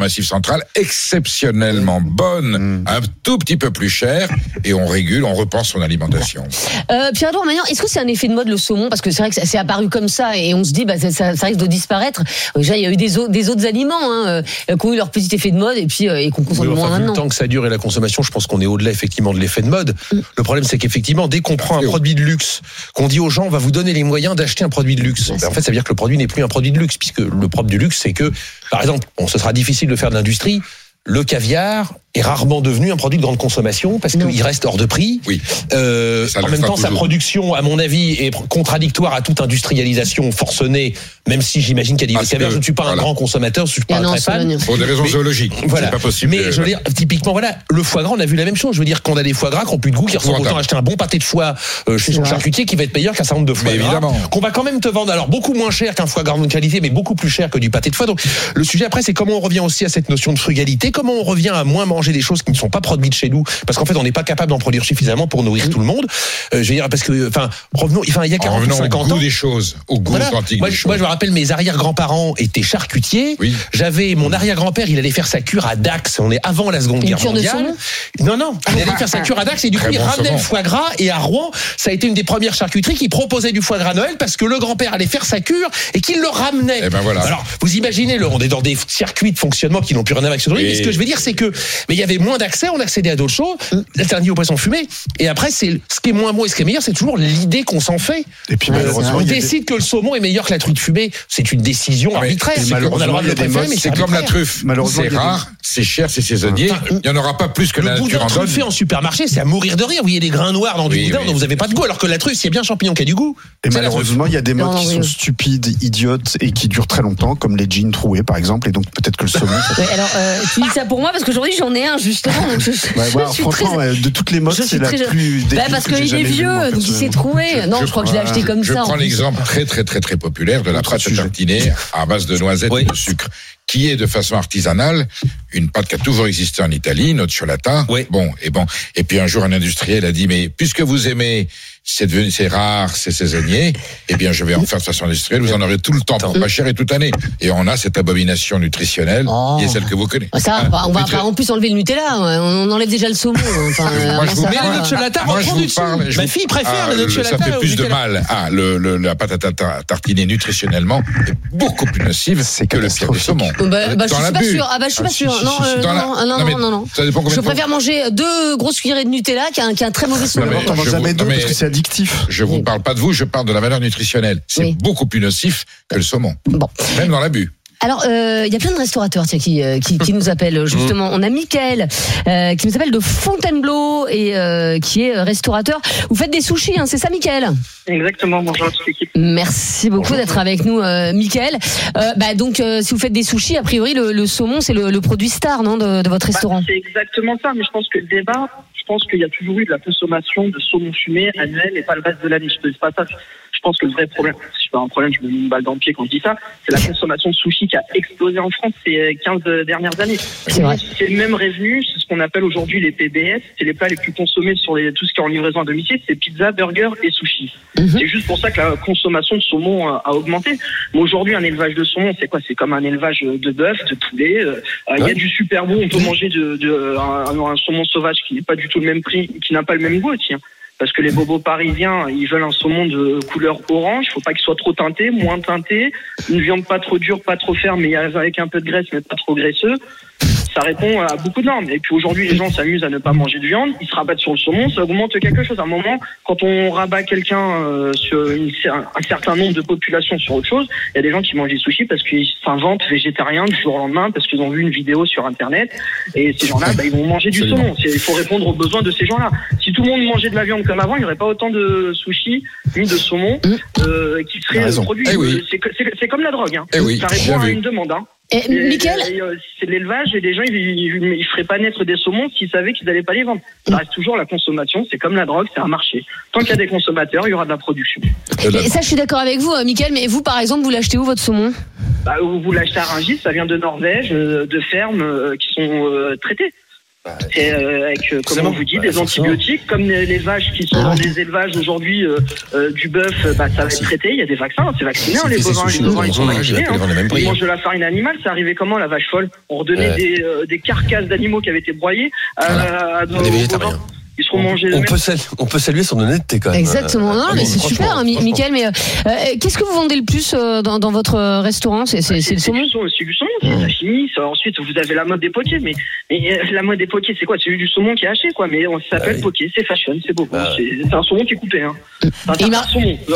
Exceptionnellement bonne, un tout petit peu plus chère, et on régule, on repense son alimentation. Euh, Pierre-Edouard Magnan, est-ce que c'est un effet de mode le saumon? Parce que c'est vrai que ça- c'est apparu comme ça et on se dit bah, ça, ça- ça risque de disparaître. Euh, Déjà, il y a eu des, au- des autres aliments hein, euh, qui ont eu leur petit effet de mode et puis euh, et qu'on consomme Oui, moins enfin, le maintenant. temps que ça dure et la consommation, je pense qu'on est au-delà effectivement de l'effet de mode. Mm. Le problème, c'est qu'effectivement, dès qu'on prend un produit de luxe, qu'on dit aux gens, on va vous donner les moyens d'acheter un produit de luxe. ben, en fait, ça veut dire que le produit n'est plus un produit de luxe, puisque le propre du luxe, c'est que, par exemple, bon, ce sera difficile de faire de l'industrie. Le caviar est rarement devenu un produit de grande consommation parce qu'il reste hors de prix. Oui. Euh, en même temps, sa production, à mon avis, est contradictoire à toute industrialisation forcenée. Même si j'imagine qu'il y a des Parce caviars, que, je ne suis pas un grand consommateur, je suis pas en a un très fan. Pour des raisons Mais- zoologiques, Voilà. c'est pas possible. Mais je veux dire, typiquement, voilà, le foie gras, on a vu la même chose. Je veux dire, qu'on a des foie gras qui ont plus de goût, qui ressemblent autant à acheter un bon pâté de foie euh, chez son vrai. charcutier qui va être meilleur qu'un certain nombre de foie Mais gras. évidemment. Qu'on va quand même te vendre, alors beaucoup moins cher qu'un foie gras de qualité, mais beaucoup plus cher que du pâté de foie. Donc, le sujet après, c'est comment on revient aussi à cette notion de frugalité, comment on revient à moins manger des choses qui ne sont pas produites chez nous, parce qu'en fait, on n'est pas capable d'en produire suffisamment pour nourrir tout le monde. Euh, je veux dire, parce que, enfin, revenons, enfin, il y a En 40 ou revenant 50 au goût ans. des choses, au goût Voilà. authentique Moi, des je, choses. moi, je me rappelle, mes arrière-grands-parents étaient charcutier. Oui. J'avais mon arrière-grand-père, il allait faire sa cure à Dax. On est avant la Seconde Une Guerre mondiale. non, non, il allait faire sa cure à Dax et du coup Très il bon ramenait le foie gras. Et à Rouen, ça a été une des premières charcuteries qui proposait du foie gras à Noël parce que le grand-père allait faire sa cure et qu'il le ramenait. Eh ben voilà. Alors, vous imaginez, le, on est dans des circuits de fonctionnement qui n'ont plus rien à voir avec ce truc. Et- Mais ce que je veux dire, c'est que, mais il y avait moins d'accès, on accédait à d'autres choses, l'alternative au poisson fumé. Et après, c'est ce qui est moins bon et ce qui est meilleur, c'est toujours l'idée qu'on s'en fait. Et puis Euh, malheureusement, on a des- décide que le saumon est meilleur que la truite fumée. C'est une décision arbitraire. c'est On a le droit malheureusement, de il y le a des préférer, modes, mais C'est comme la truffe. Malheureusement, C'est des- rare, c'est cher, c'est saisonnier. Il n'y en aura pas plus que la Le nature boudin truffé en supermarché, c'est à mourir de rire. Vous voyez des grains noirs dans du Oui, boudin oui. dont vous n'avez pas de goût, alors que la truffe, c'est bien champignon qui a du goût. Et la malheureusement, il y a des Non, modes qui oui, sont stupides, idiotes et qui durent très longtemps, comme les jeans troués par exemple. Et donc peut-être que le saumon. alors, euh, tu dis ça pour moi parce qu'aujourd'hui j'en ai un justement. Donc je, je- je suis franchement, très. ouais, de toutes les modes, je c'est la très- plus Bah, parce que j'ai qu'il est vieux, moi, donc il s'est troué. Non, je, crois que je l'ai acheté comme Je ça. en prends l'exemple très très très très populaire de la pâte à tartiner à base de noisettes Oui. et de sucre, qui est de façon artisanale une pâte qui a toujours existé en Italie, notre ciolata. Oui. Bon et bon. Et puis un jour un industriel a dit mais puisque vous aimez c'est devenu c'est rare, c'est saisonnier, <laughs> eh bien je vais en faire de façon industrielle. Vous en aurez tout le temps pour pas cher et toute année. Et on a cette abomination nutritionnelle Oh. qui est celle que vous connaissez. Ça, Hein, on va Nutri- pas en plus enlever le Nutella. On enlève déjà le saumon. Enfin, <laughs> euh, Moi, je vous Mais la nocciolata Moi, je reprend du parle. Ma fille préfère Ah, la le- nocciolata Ça fait plus de Nutella. mal. Ah, le, le- la pâte à ta- tartiner nutritionnellement est beaucoup plus nocive C'est que le pire saumons. Euh, Bah, bah, je suis pas sûre. Ah bah je suis Ah, pas si, Non, euh, non, non, non, non, Je préfère manger deux grosses cuillerées de Nutella qu'un très mauvais saumon. jamais deux non, mais- parce que c'est addictif. Je vous parle pas de vous, je parle de la valeur nutritionnelle. C'est Oui. beaucoup plus nocif que le saumon. Bon. Même dans l'abus. Alors, euh, il y a plein de restaurateurs tiens, qui, euh, qui, qui nous appellent justement. On a Mickaël euh, qui nous appelle de Fontainebleau et euh, qui est euh, restaurateur. Vous faites des sushis, hein, c'est ça, Mickaël? Exactement, bonjour à toute l'équipe. Merci beaucoup d'être avec nous, euh, Mickaël. Euh, bah, donc, euh, si vous faites des sushis, a priori, le, le saumon, c'est le, le produit star non, de, de votre restaurant? Bah, c'est exactement ça, mais je pense que le débat, pense qu'il y a toujours eu de la consommation de saumon fumé annuel et pas le reste de l'année. Je ne pas ça. Je pense que le vrai problème, je pas un problème, je me mets une balle dans le pied quand je dis ça, c'est la consommation de sushi qui a explosé en France ces 15 dernières années. C'est vrai. C'est le même revenu, c'est ce qu'on appelle aujourd'hui les PBS, c'est les plats les plus consommés sur les, tout ce qui est en livraison à domicile, c'est pizza, burger et sushi. Mhm. C'est juste pour ça que la consommation de saumon a, a augmenté. Mais aujourd'hui, un élevage de saumon, c'est quoi? C'est comme un élevage de bœuf, de poulet. Euh, Il y a du super bon, on peut manger de, de- un, un saumon sauvage qui n'est pas du tout le même prix, qui n'a pas le même goût aussi. Parce que les bobos parisiens, ils veulent un saumon de couleur orange. Faut pas qu'il soit trop teinté, moins teinté. Une viande pas trop dure, pas trop ferme, mais avec un peu de graisse, mais pas trop graisseux. Ça répond à beaucoup de normes. Et puis aujourd'hui, les gens s'amusent à ne pas manger de viande, ils se rabattent sur le saumon, ça augmente quelque chose. À un moment, quand on rabat quelqu'un euh, sur une- un certain nombre de populations sur autre chose, il y a des gens qui mangent des sushis parce qu'ils s'inventent végétariens du jour au lendemain parce qu'ils ont vu une vidéo sur Internet. Et ces gens-là, bah, ils vont manger du Absolument. saumon. Il faut répondre aux besoins de ces gens-là. Si tout le monde mangeait de la viande comme avant, il n'y aurait pas autant de sushis ni de saumon euh, qui seraient produits. Eh oui. C'est comme la drogue. Hein. Eh oui, ça répond à une demande. Hein. Et, Et, Mickaël euh, c'est l'élevage et les gens ils, ils feraient pas naître des saumons s'ils savaient qu'ils n'allaient pas les vendre. Ça reste toujours la consommation, c'est comme la drogue, c'est un marché. Tant qu'il y a des consommateurs, il y aura de la production. Et ça, je suis d'accord avec vous, euh, Mickaël, mais vous, par exemple, vous l'achetez où votre saumon? Bah, vous l'achetez à Rungis, ça vient de Norvège, euh, de fermes euh, qui sont euh, traitées. C'est euh, avec, euh, comment on vous dit, des antibiotiques, comme les, les vaches qui sont dans des élevages aujourd'hui, euh, euh, du bœuf, euh, bah, ça va être traité, il y a des vaccins, c'est vacciné, hein, les bovins, les bovins, ils sont vaccinés. hein. Ils mangent de la farine animale, c'est arrivé comment la vache folle? On redonnait des, euh, des carcasses d'animaux qui avaient été broyés à, à est bovins. Végétarien. Ils seront mangés On peut, saluer, on peut saluer son honnêteté quand même. Exactement. Non, mais c'est super, hein, Mi- franchement. Mickaël. Mais euh, euh, qu'est-ce que vous vendez le plus euh, dans, dans votre euh, restaurant? C'est c'est- c'est le saumon du saumon, c'est du saumon, c'est ça finit. Ça, ensuite, vous avez la mode des potiers, mais, mais la mode des potiers, c'est quoi? C'est du saumon qui est haché, quoi. Mais on s'appelle potier, c'est fashion, c'est beau. Bah c'est c'est un saumon qui est coupé, hein. Un tartare saumon. Ouais.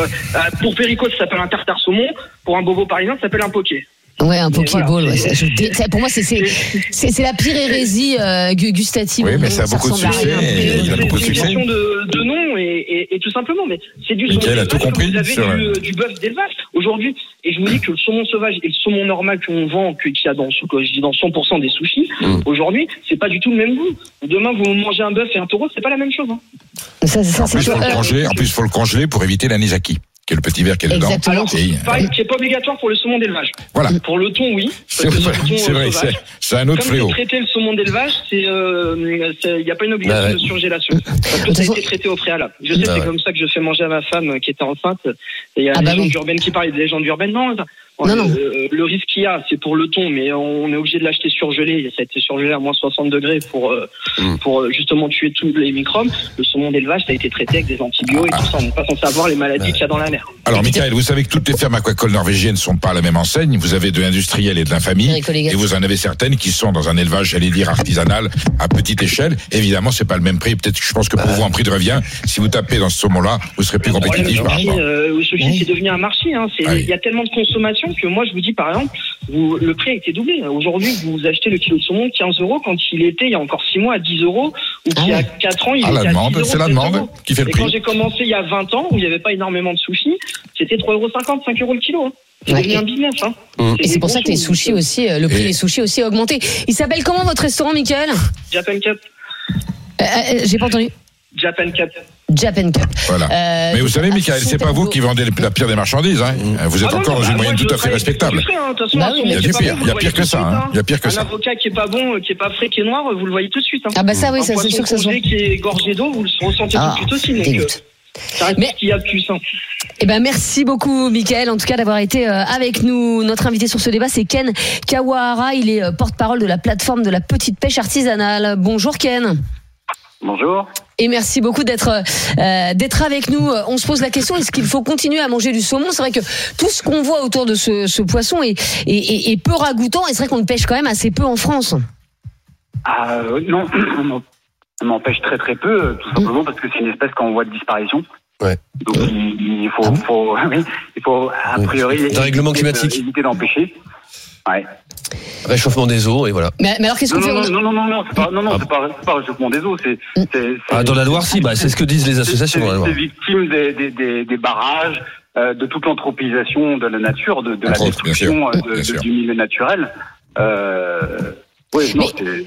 Pour Perico, ça s'appelle un tartare saumon. Pour un bobo parisien, ça s'appelle un potier. Ouais, un pokéball. voilà, ouais, ça, je ça, <laughs> pour moi, c'est c'est c'est c'est la pire hérésie euh, gu- gustative. Oui, mais ça a beaucoup de succès, et il a beaucoup de c'est une succès. question de, de nom et, et, et tout simplement, mais c'est du saumon. A tout compris Vous avez sur du, du bœuf d'élevage aujourd'hui, et je vous dis que le saumon sauvage et le saumon normal qu'on vend, que- qu'il y a dans, que je dis dans 100% des sushis, Mm. aujourd'hui, c'est pas du tout le même goût. Demain, vous mangez un bœuf et un taureau, c'est pas la même chose. Hein. Ça, ça, En c'est plus, faut le Euh, congeler. En plus, faut le congeler pour éviter l'anisaki, qui est le petit verre qui est dedans. Exactement. Et, Pareil, qui est pas obligatoire pour le saumon d'élevage. Voilà. Pour le thon, oui. C'est parce que vrai, le thon, c'est euh, c'est- c'est un autre Comme fléau. traité le saumon d'élevage, euh, il n'y a pas une obligation Bah de surgélation. Parce que ça a été traité au préalable. Je sais, Bah c'est ouais. comme ça que je fais manger à ma femme euh, qui était enceinte. Et il y a Ah des bah légendes oui. urbaines qui parlent, il y a des légendes urbaines. Non, ça- Non, non. euh, le risque qu'il y a, c'est pour le thon, mais on est obligé de l'acheter surgelé. Ça a été surgelé à moins 60 degrés pour, euh, Mm. pour euh, justement tuer tous les microbes. Le saumon d'élevage, ça a été traité avec des antibiotiques et tout ça. On n'est pas censé avoir les maladies qu'il y a dans la mer. Alors, Michael, vous savez que toutes les fermes aquacoles norvégiennes ne sont pas à la même enseigne. Vous avez de l'industriel et de l'infamie. Et vous en avez certaines qui sont dans un élevage, j'allais dire, artisanal, à petite échelle. Évidemment, c'est pas le même prix. Peut-être que je pense que pour vous, en prix de revient, si vous tapez dans ce saumon-là, vous serez plus Le problème, compétitif par c'est rapport. euh, le sushi, c'est devenu un marché. Hein. Il Ah oui. y a tellement de consommation que moi, je vous dis, par exemple, vous, le prix a été doublé. Aujourd'hui, vous achetez le kilo de saumon 15 euros quand il était, il y a encore 6 mois, à 10 euros, ou qu'il y a 4 ans, il Ah, la était à 10 demande, euros, c'est la 7 demande qui fait le Et quand j'ai commencé il y a 20 ans, où il n'y avait pas énormément de sushis, c'était 3,50 euros, 5 euros le kilo. hein. C'est Ouais, un business. Hein. Et c'est pour ça que les sushis aussi, euh, le prix Et- des sushis aussi a augmenté. Il s'appelle comment votre restaurant, Mickaël Japan Cup. Euh, euh, J'ai pas entendu. Japan Cup. Japan Cup. Voilà. Euh, Mais vous savez, Michael, c'est pas vous qui vendez la pire des marchandises. Hein. Vous êtes Ah encore non, dans bah, une moyenne tout à fait respectable. hein, Bah un il y a du pire, bon, il y a pire que ça, hein. Il y a pire que un ça, hein. avocat qui est pas bon, qui est pas frais, qui est noir, vous le voyez tout de suite. hein. Ah bah ça, oui, un ça, c'est sûr que ça se qui est gorgé d'eau, vous le ressentez Ah, tout de suite aussi. Donc, ce qu'il y a de plus sain. Eh ben merci beaucoup Mickaël en tout cas d'avoir été euh, avec nous. Notre invité sur ce débat c'est Ken Kawahara, il est euh, porte-parole de la plateforme de la petite pêche artisanale. Bonjour Ken. Bonjour. Et merci beaucoup d'être euh, d'être avec nous. On se pose la question est-ce qu'il faut continuer à manger du saumon? C'est vrai que tout ce qu'on voit autour de ce, ce poisson est, est, est- est peu ragoûtant et c'est vrai qu'on le pêche quand même assez peu en France. Ah, euh, non, <clears throat> on en- on en pêche très très peu, euh, tout simplement parce que c'est une espèce qu'en voie de disparition. Ouais. Donc il, il faut, faut, <laughs> oui, il faut a priori éviter de- climatique. éviter d'empêcher. Ouais. Réchauffement des eaux et voilà. Mais, mais alors qu'est-ce Non, qu'on fait non, On- non, non, non, non, c'est pas, non, non, c'est pas, réchauffement des eaux, c'est, c'est- Ah, dans la Loire, si, bah, c'est ce que disent les associations. c'est- c'est victime des, des, des, des barrages, euh, de toute l'anthropisation de la nature, de, de la bien sûr, destruction euh, de- bien de- sûr. du milieu naturel. Euh, oui, non, c'est.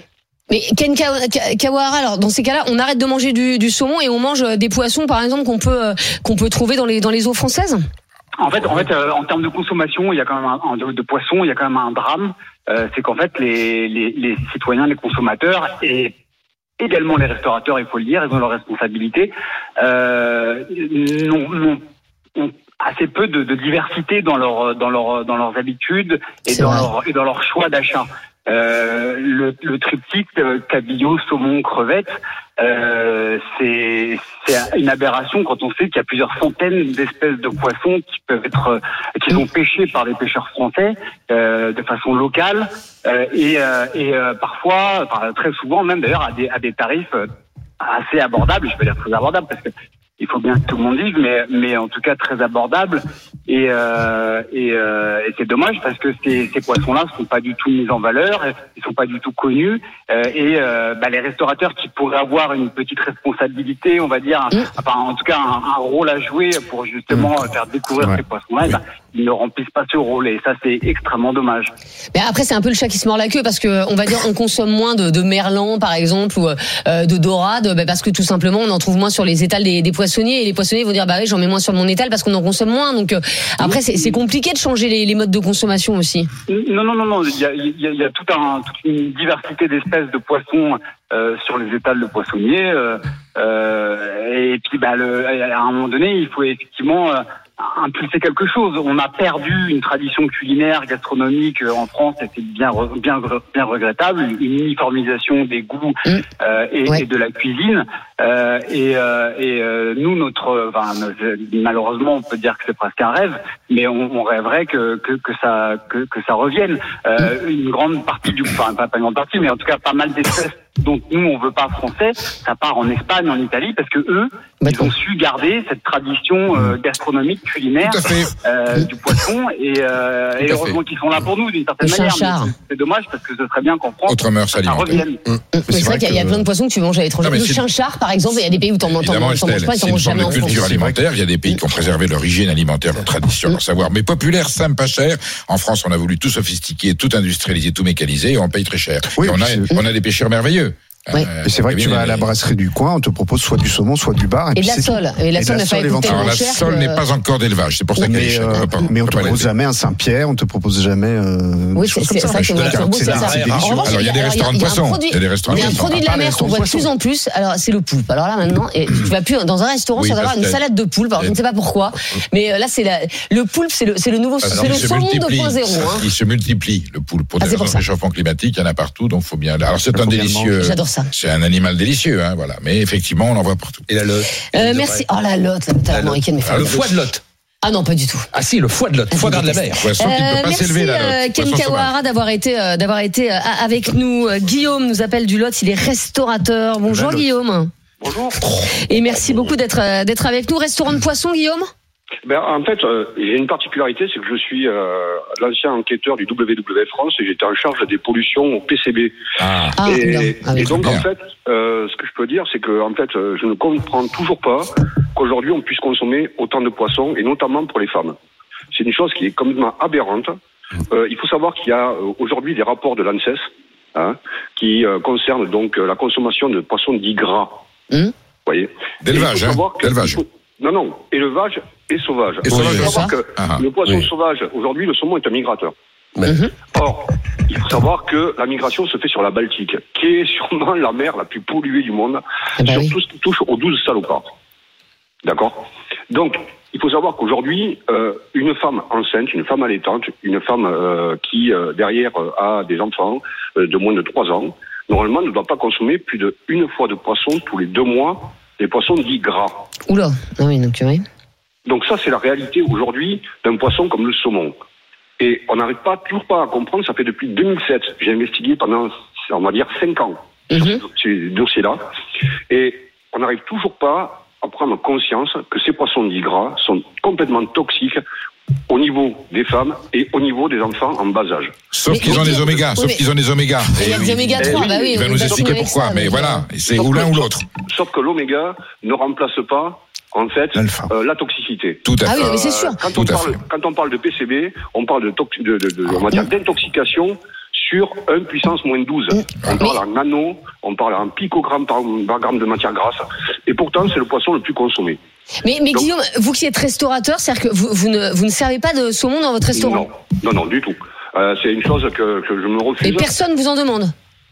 Mais Ken Ka- Ka- Kawahara, alors dans ces cas-là, on arrête de manger du, du saumon et on mange euh, des poissons, par exemple, qu'on peut qu'on peut trouver dans les dans les eaux françaises? En fait, en fait, euh, en termes de consommation, il y a quand même un, de, de poissons, il y a quand même un drame. Euh, c'est qu'en fait, les, les, les citoyens, les consommateurs et également les restaurateurs, il faut le dire, ils ont leurs responsabilités, euh, n'ont- ont assez peu de, de diversité dans leur dans leur dans leurs habitudes et dans leur et dans leur choix d'achat. Euh, le, le triptyque euh, cabillaud, saumon, crevette, euh, c'est une aberration quand on sait qu'il y a plusieurs centaines d'espèces de poissons qui peuvent être euh, qui sont pêchés par des pêcheurs français euh, de façon locale et, et parfois, très souvent même d'ailleurs à des à des tarifs assez abordables. Je peux dire très abordables parce que il faut bien que tout le monde dise, mais mais en tout cas très abordable. Et euh, et, euh, et c'est dommage parce que ces, ces poissons-là sont pas du tout mis en valeur, ils sont pas du tout connus. Euh, et bah, les restaurateurs qui pourraient avoir une petite responsabilité, on va dire, enfin en tout cas un, un rôle à jouer pour justement faire découvrir ces poissons-là, bah, ils ne remplissent pas ce rôle. Et ça c'est extrêmement dommage. Mais après, c'est un peu le chat qui se mord la queue parce que on va dire on consomme moins de, de merlan par exemple ou de dorade bah, parce que tout simplement on en trouve moins sur les étals des, des et les poissonniers vont dire bah oui j'en mets moins sur mon étal parce qu'on en consomme moins. Donc euh, après c'est compliqué de changer les, modes de consommation aussi. Non, non, non, non. Il y a, toute une diversité d'espèces de poissons euh, sur les étals de poissonniers. euh, et puis, bah, à un moment donné, il faut effectivement impulser quelque chose. On a perdu une tradition culinaire, gastronomique euh, en France, c'est bien, bien, bien regrettable. Une uniformisation des goûts euh, et, et de la cuisine. Euh, et euh, et euh, nous, notre, enfin, malheureusement, on peut dire que c'est presque un rêve, mais on, on rêverait que, que, que ça que, que ça revienne. Euh, une grande partie du, enfin pas une grande partie, mais en tout cas pas mal d'espèces dont nous on veut pas français, ça part en Espagne, en Italie, parce que eux, ils ont su garder cette tradition euh, gastronomique culinaire euh, du poisson, et, euh, et heureusement qu'ils sont là pour nous d'une certaine Le manière. C'est dommage parce que ce serait bien qu'en France, Autre mœurs ça revienne. Mais c'est vrai qu'il y a- il y a plein de poissons que tu manges à l'étranger. Le chinchard par exemple, il y a des pays où t'en manges pas t'en manges jamais en France. culture alimentaire. Il y a des pays qui ont préservé leur hygiène alimentaire, leur tradition, leur savoir. Mais populaire, simple, pas cher. En France, on a voulu tout sophistiquer, tout industrialiser, tout mécaniser, et on paye très cher. Oui, et on a, puis c'est- on a des pêcheurs merveilleux. Euh, Et c'est vrai que tu vas à la brasserie du coin, on te propose soit du saumon, soit du bar. Et puis de la c'est sole. Et la sole pas que- n'est pas encore d'élevage, c'est pour ça qu'elle est Mais, chère. euh, mais on on te propose jamais un Saint-Pierre, on te propose jamais. Euh, Oui, c'est c'est c'est c'est ça. c'est délicieux. revanche, Alors, il y a des restaurants de un poissons. Il y a des restaurants il y a un de poissons. produit de la Ah, mer qu'on voit de plus en plus. Alors, c'est le poulpe. Alors là, maintenant, et tu vas plus dans un restaurant sans avoir une salade de poulpe. Alors, je ne sais pas pourquoi. Mais euh, là, c'est le poulpe, c'est le, c'est nouveau, c'est le se saumon multiplie. 2.0. hein. Il se multiplie, le poulpe. Pour Ah, des c'est réchauffement climatique, il y en a partout, donc faut bien. Alors, c'est Il un délicieux. J'adore ça. C'est un animal délicieux, hein, voilà. Mais effectivement, on en voit partout. Et la lotte Euh, merci. Oh la lotte, la lotte à l'américaine, mais Ah, Le foie de lotte. Ah non, pas du tout. Ah si, le foie de lotte. Foie gras de la mer. Poisson qui ne Euh, peut pas merci s'élever, là. euh, le Ken. Kawahara d'avoir été euh, d'avoir été euh, avec nous. Euh, Guillaume nous appelle du Lot, il est restaurateur. Bonjour. Guillaume. Bonjour. Et merci beaucoup d'être euh, d'être avec nous. Restaurant de poisson, Guillaume? Ben, en fait, euh, j'ai une particularité, c'est que je suis euh, l'ancien enquêteur du WWF France et j'étais en charge des pollutions au PCB. Ah, Ah, et. Ah et donc, Bien. en fait, euh, ce que je peux dire, c'est que en fait, euh, je ne comprends toujours pas qu'aujourd'hui on puisse consommer autant de poissons, et notamment pour les femmes. C'est une chose qui est complètement aberrante. Euh, il faut savoir qu'il y a euh, aujourd'hui des rapports de l'ANSES hein, qui euh, concernent donc la consommation de poissons dits gras. Hum. Vous voyez D'élevage, hein, faut- Non, non, élevage et sauvage. Et Il faut sauvage, savoir que Ah, le poisson oui. sauvage, aujourd'hui, le saumon est un migrateur. Mhm. Or, il faut savoir que la migration se fait sur la Baltique, qui est sûrement la mer la plus polluée du monde, Eh ben sur oui. tout ce qui touche aux 12 salopards. D'accord? Donc, il faut savoir qu'aujourd'hui, euh, une femme enceinte, une femme allaitante, une femme euh, qui, euh, derrière, euh, a des enfants euh, de moins de 3 ans, normalement ne doit pas consommer plus d'une fois de poisson tous les deux mois, des poissons dits gras. Oula. Ah oui, donc oui. Donc ça, c'est la réalité aujourd'hui d'un poisson comme le saumon. Et on n'arrive pas, toujours pas à comprendre, ça fait depuis 2007, j'ai investigué pendant, on va dire, 5 ans sur Mhm. ces dossiers-là, et on n'arrive toujours pas à prendre conscience que ces poissons dits gras sont complètement toxiques au niveau des femmes et au niveau des enfants en bas âge. Sauf qu'ils ont des oméga, oui, sauf mais- qu'ils ont. Et il y a Eh des oui. oméga Eh 3, oui, bah oui. Il va nous expliquer pourquoi, ça, mais voilà, c'est Sauf ou l'un ou l'autre. Sauf que l'oméga ne remplace pas, en fait, euh, la toxicité. Tout à Ah fait. oui, mais c'est sûr. Quand, Tout on à parle, fait. quand on parle de PCB, on parle de, tox- de, de- de- on va dire d'intoxication sur 1 puissance moins 12. On parle en nano, on parle en picogramme par, par gramme de matière grasse. Et pourtant, c'est le poisson le plus consommé. Mais, mais Donc- Guillaume, vous qui êtes restaurateur, c'est-à-dire que vous, vous, ne, vous ne servez pas de saumon dans votre restaurant Non, non, non, du tout. Euh, c'est une chose que, que je me refuse. Et personne vous en demande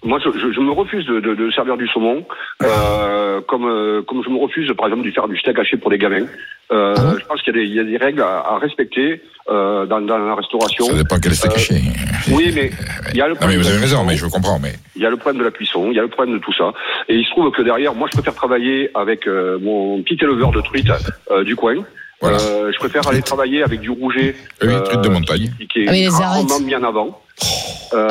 Moi, je, je, je me refuse de, de, de servir du saumon, euh, comme euh, comme je me refuse, par exemple, de faire du steak haché pour les gamins. Euh, Ah je pense qu'il y, a des- il y a des règles à, à respecter euh, dans, dans la restauration. Ça dépend quel steak Euh, haché. Oui, mais il y a le Non, mais problème vous de avez la raison, mais je comprends. Mais Il y a le problème de la cuisson, il y a le problème de tout ça. Et il se trouve que derrière, moi, je préfère travailler avec euh, mon petit éleveur de truites euh, du coin. Euh, je préfère aller travailler avec du rouget. oui, truite de montagne. Qui, qui est Ah, mais les rarement mis en avant.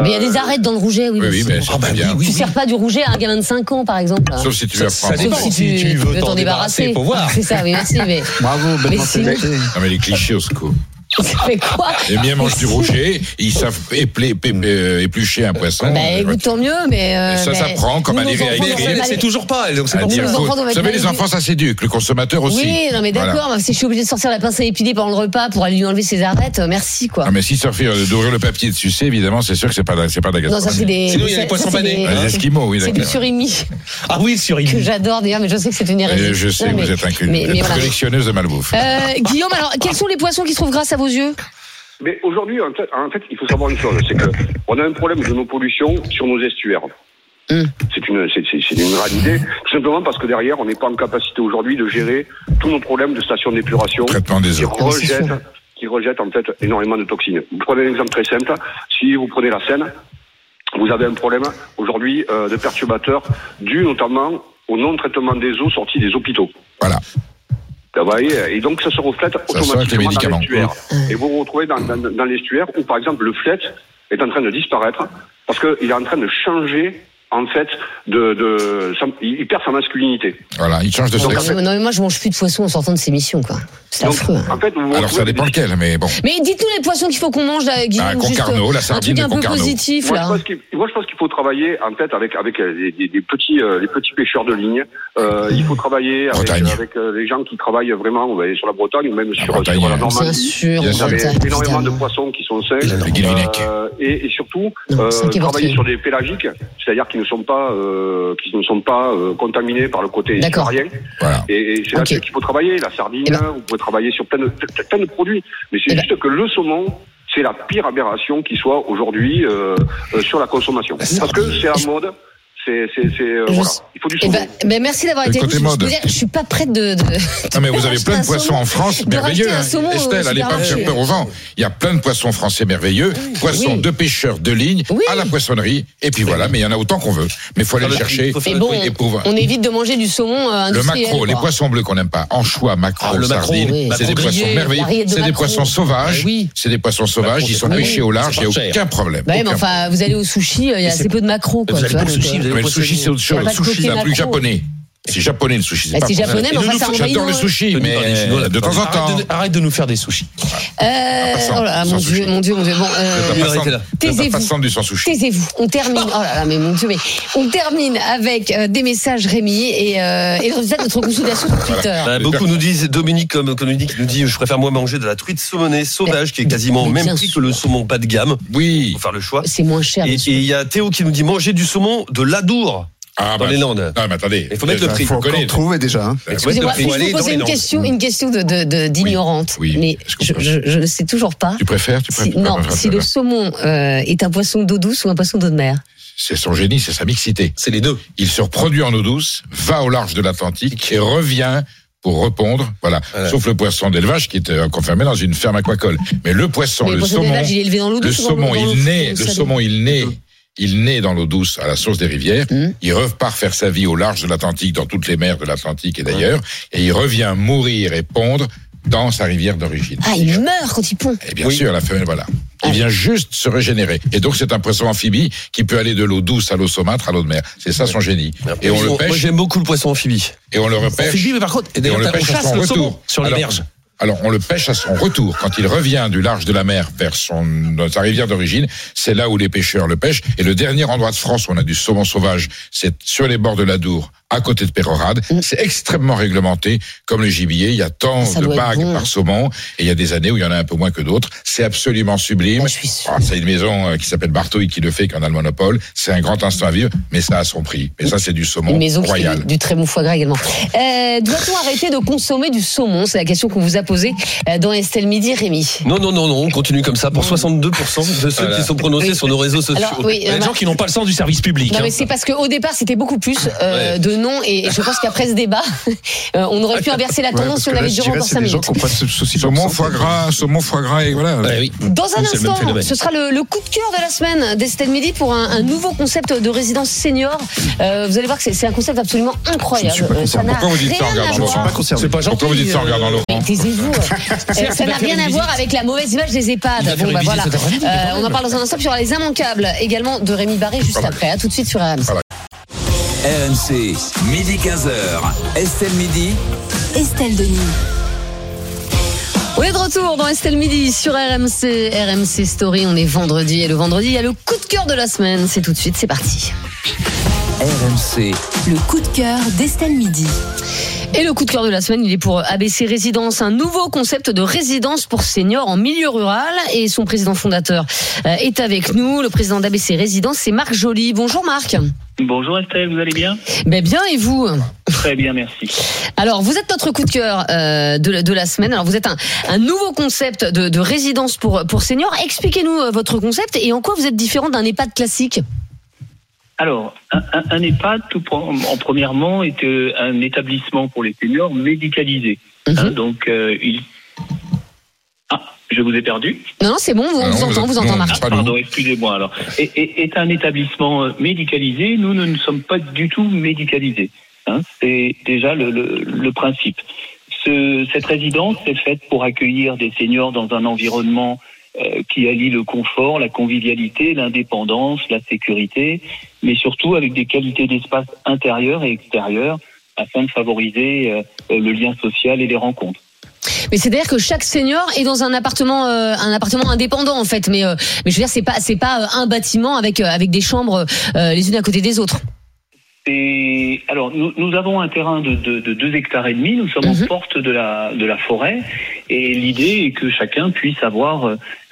Mais il y a des arêtes dans le rouget, oui. Oui, oui, mais c'est très bien. Tu sers pas du rouget à un gamin de 5 ans, par exemple. Sauf si tu veux Sauf apprendre. si tu, veux t'en débarrasser. voir. C'est ça, oui, merci. Mais, Bravo, mais sinon, Non, mais les clichés au secours. Quoi Les miens mangent du rouget, ils savent éplé- pé- euh, éplucher un poisson. Bah écoute, tant mieux, mais. euh, ça s'apprend comme à à Nos faut- enfants doivent Vous savez, les enfants, ça s'éduque, le consommateur aussi. Oui, non mais d'accord, si je suis obligée de sortir la pince à épiler pendant le repas pour aller lui enlever ses arêtes, euh, merci quoi. Ah, mais si fait euh, d'ouvrir le papier et de sucer, évidemment, c'est sûr que c'est pas, de- c'est pas de la Non, ça c'est des. Sinon, ça- ça, c'est des- Les Esquimaux, oui, C'est du surimi Ah oui, le surimi. que j'adore d'ailleurs, mais je sais que c'est une hérésie. Et je sais vous êtes un collectionneuse de malbouffe. Guillaume, alors quels sont les poissons qui se trouvent grâce à vos yeux Mais aujourd'hui, en fait, en fait, il faut savoir une chose, c'est que on a un problème de nos pollutions sur nos estuaires. Hum. C'est une, c'est, c'est- c'est une réalité, tout simplement parce que derrière, on n'est pas en capacité aujourd'hui de gérer tous nos problèmes de stations d'épuration Traitement des qui eaux. rejettent, qui rejettent en fait énormément de toxines. Vous prenez un exemple très simple. Si vous prenez la Seine, vous avez un problème aujourd'hui euh, de perturbateurs dû notamment au non-traitement des eaux sorties des hôpitaux. Voilà. Vous voyez, et donc ça se reflète Ça les automatiquement dans l'estuaire. Et vous vous retrouvez dans, dans, dans l'estuaire où, par exemple, le flet est en train de disparaître parce qu'il est en train de changer, en fait, de, de sa- il perd sa masculinité. Voilà, il change de sexe. non, mais moi je mange plus de poissons en sortant de ces missions quoi. C'est affreux. hein. en fait, vous vous Alors ça dépend lequel, mais bon. Mais dites-nous les poissons qu'il faut qu'on mange là, Guillaume. Ah, Concarneau, la un sardine truc un peu positif Moi, là. je pense qu'il, moi, je pense qu'il faut travailler en fait avec avec euh, des, des- des petits euh, les petits pêcheurs de ligne. Euh, il faut travailler avec, euh, les gens qui travaillent vraiment euh, sur la Bretagne ou même sur, Bretagne, sur la bien Normandie. sûr, Vous avez Bretagne, énormément de poissons qui sont. Euh, et, surtout euh, travailler sur des pélagiques, c'est-à-dire qui ne sont pas euh, qui ne sont pas euh, contaminés par le côté sarien. Voilà. Et, et c'est là-dessus qu'il faut travailler. La sardine, Eh ben. vous pouvez travailler sur plein de, plein- plein de produits. Mais c'est juste que le saumon, c'est la pire aberration qui soit aujourd'hui euh, euh, sur la consommation. Parce que c'est à mode. C'est, euh, Je- voilà. Il faut du Eh ben, ben, merci d'avoir été nous. Je, dire, je suis pas prête de. de- Non mais vous <laughs> avez plein de poissons saumon- en France de merveilleux. hein. saumon au Estelle, allez pas faire peur au vent. Il y a plein de poissons français merveilleux, poissons Oui. de pêcheurs de ligne à la poissonnerie, et puis voilà. Mais il y en a autant qu'on veut. Mais il faut aller le chercher. Mais bon, Et pour- on évite de manger du saumon euh, Le macro, les poissons bleus qu'on n'aime pas, anchois, macro, Ah, sardines, c'est des poissons merveilleux. C'est des poissons sauvages. Ah oui. C'est des poissons sauvages, ils sont pêchés au large, il n'y a aucun problème. Bah enfin, vous allez au sushi, euh, il y a assez peu de macro. Vous allez tu vois, pour le donc, sushi, vous allez Mais le sushi, c'est autre chose. pas de C'est plus japonais. C'est japonais le sushi. Bah, c'est français. japonais, mais ça envahit J'adore le nos- sushi, mais de temps en temps. Arrête de, arrête de nous faire des sushis. Euh, oh là mon dieu, mon dieu, mon dieu. Bon, euh, Taisez-vous. On termine. Oh là là, mais mon dieu, mais on termine avec euh, des messages Rémi et, euh, et le résultat de notre consultation sur Twitter. Bah, beaucoup nous disent, Dominique comme Dominique nous dit, je préfère moi manger de la truite saumonée sauvage qui est quasiment au même prix que le saumon bas de gamme. Oui. Faut faire le choix. C'est moins cher. Et bien sûr. et il y a Théo qui nous dit manger du saumon de l'Adour Ah, dans bah, les Landes. Non, mais attendez. Il faut mettre le prix. faut Faut encore connaître. trouver déjà. hein. Excusez-moi, Faut je vous poser une question, une question de, de, de- d'ignorante. Oui, oui, mais je ne sais toujours pas. Tu préfères, tu non, préfères- si le saumon euh, est un poisson d'eau douce ou un poisson d'eau de mer. C'est son génie, c'est sa mixité. C'est les deux. Il se reproduit en eau douce, va au large de l'Atlantique et revient pour répondre. Voilà. Voilà. Sauf le poisson d'élevage qui est euh, confirmé dans une ferme aquacole. Mais le poisson, Mais le le poisson saumon, il est élevé dans l'eau le saumon, il naît, le saumon, il naît. Il naît dans l'eau douce à la source des rivières. Hum. Il repart faire sa vie au large de l'Atlantique, dans toutes les mers de l'Atlantique et d'ailleurs. Et il revient mourir et pondre dans sa rivière d'origine. Ah, il meurt quand il pond. Et bien sûr, la femelle, voilà. Il vient juste se régénérer. Et donc, c'est un poisson amphibie qui peut aller de l'eau douce à l'eau saumâtre à l'eau de mer. C'est ça son génie. Et on le Moi pêche, j'aime beaucoup le poisson amphibie. et on le repêche. Amphibie, mais par contre, et Et on d'ailleurs, le on pêche à chasse son le saumon sur les berges. Alors, on le pêche à son retour. Quand il revient du large de la mer vers son, sa rivière d'origine, c'est là où les pêcheurs le pêchent. Et le dernier endroit de France où on a du saumon sauvage, c'est sur les bords de l'Adour, à côté de Pérorade. C'est extrêmement réglementé, comme le gibier. Il y a tant Ça de bagues bon. par saumon, et il y a des années où il y en a un peu moins que d'autres. C'est absolument sublime. Ah, c'est une maison euh, qui s'appelle Bartouille qui le fait, qui en a le monopole. C'est un grand instant à vivre, mais ça a son prix. Mais ça, c'est du saumon Une maison qui fait royal. du, du très bon foie gras également. Euh, Doit-on arrêter de consommer du saumon? C'est la question qu'on vous a posée euh, dans Estelle Midi, Rémi. Non, non, non, non, on continue comme ça pour 62% de ceux Voilà. qui sont prononcés Oui. sur nos réseaux sociaux. Alors, oui, Il y a des euh, gens qui n'ont pas le sens du service public. Non hein. mais c'est parce qu'au départ c'était beaucoup plus euh, de noms et et je pense qu'après ce débat <laughs> on aurait pu inverser la tendance si on avait duré encore 5 minutes. Saumon, foie gras, saumon, foie gras, et voilà. Dans un instant, ce sera le, le coup de cœur de la semaine d'Estelle Midi pour un, un nouveau concept de résidence senior. Euh, vous allez voir que c'est un concept absolument incroyable. Je ne suis pas n'a Pourquoi vous dites ça en regardant. Laurent C'est pas gentil. Pourquoi vous dites ça en regardant Laurent <laughs> Euh, ça n'a rien à voir avec la mauvaise image des EHPAD. Bon, une bah, voilà. Euh, on en parle dans un instant. Puis il y aura les immanquables également de Rémi Barré juste après. À tout de suite sur RMC. RMC, midi 15h. Estelle Midi. Estelle Denis. On est de retour dans Estelle Midi sur RMC, RMC Story. On est vendredi et le vendredi, il y a le coup de cœur de la semaine. C'est tout de suite, c'est parti. RMC. Le coup de cœur d'Estelle Midi. Et le coup de cœur de la semaine, il est pour ABC Résidence, un nouveau concept de résidence pour seniors en milieu rural. Et son président fondateur euh, est avec nous. Le président d'ABC Résidence, c'est Marc Joly. Bonjour Marc. Bonjour Estelle, vous allez bien? Ben bien et vous? Très bien, merci. Alors, vous êtes notre coup de cœur euh, de, la- de la semaine. Alors, vous êtes un, un nouveau concept de, de résidence pour, pour seniors. Expliquez-nous euh, votre concept et en quoi vous êtes différent d'un EHPAD classique? Alors, un, EHPAD, tout en premièrement, est euh, un établissement pour les seniors médicalisé. Hein, donc, euh, il... Ah, je vous ai perdu. Non, non, c'est bon, vous- on vous entend, vous entend, Marc. Ah, pardon, excusez-moi alors. Et, et- est un établissement euh, médicalisé, nous, nous ne sommes pas du tout médicalisés. hein. C'est déjà le, le- le principe. Ce- cette résidence est faite pour accueillir des seniors dans un environnement euh, qui allie le confort, la convivialité, l'indépendance, la sécurité, mais surtout avec des qualités d'espace intérieur et extérieur afin de favoriser euh, le lien social et les rencontres. Mais c'est-à-dire que chaque senior est dans un appartement, euh, un appartement indépendant en fait. Mais, euh, mais je veux dire, c'est pas, c'est pas euh, un bâtiment avec, avec des chambres les unes à côté des autres. Et alors, nous, nous avons un terrain de, de, de 2 hectares et demi. Nous sommes en porte de la, de la forêt. Et l'idée est que chacun puisse avoir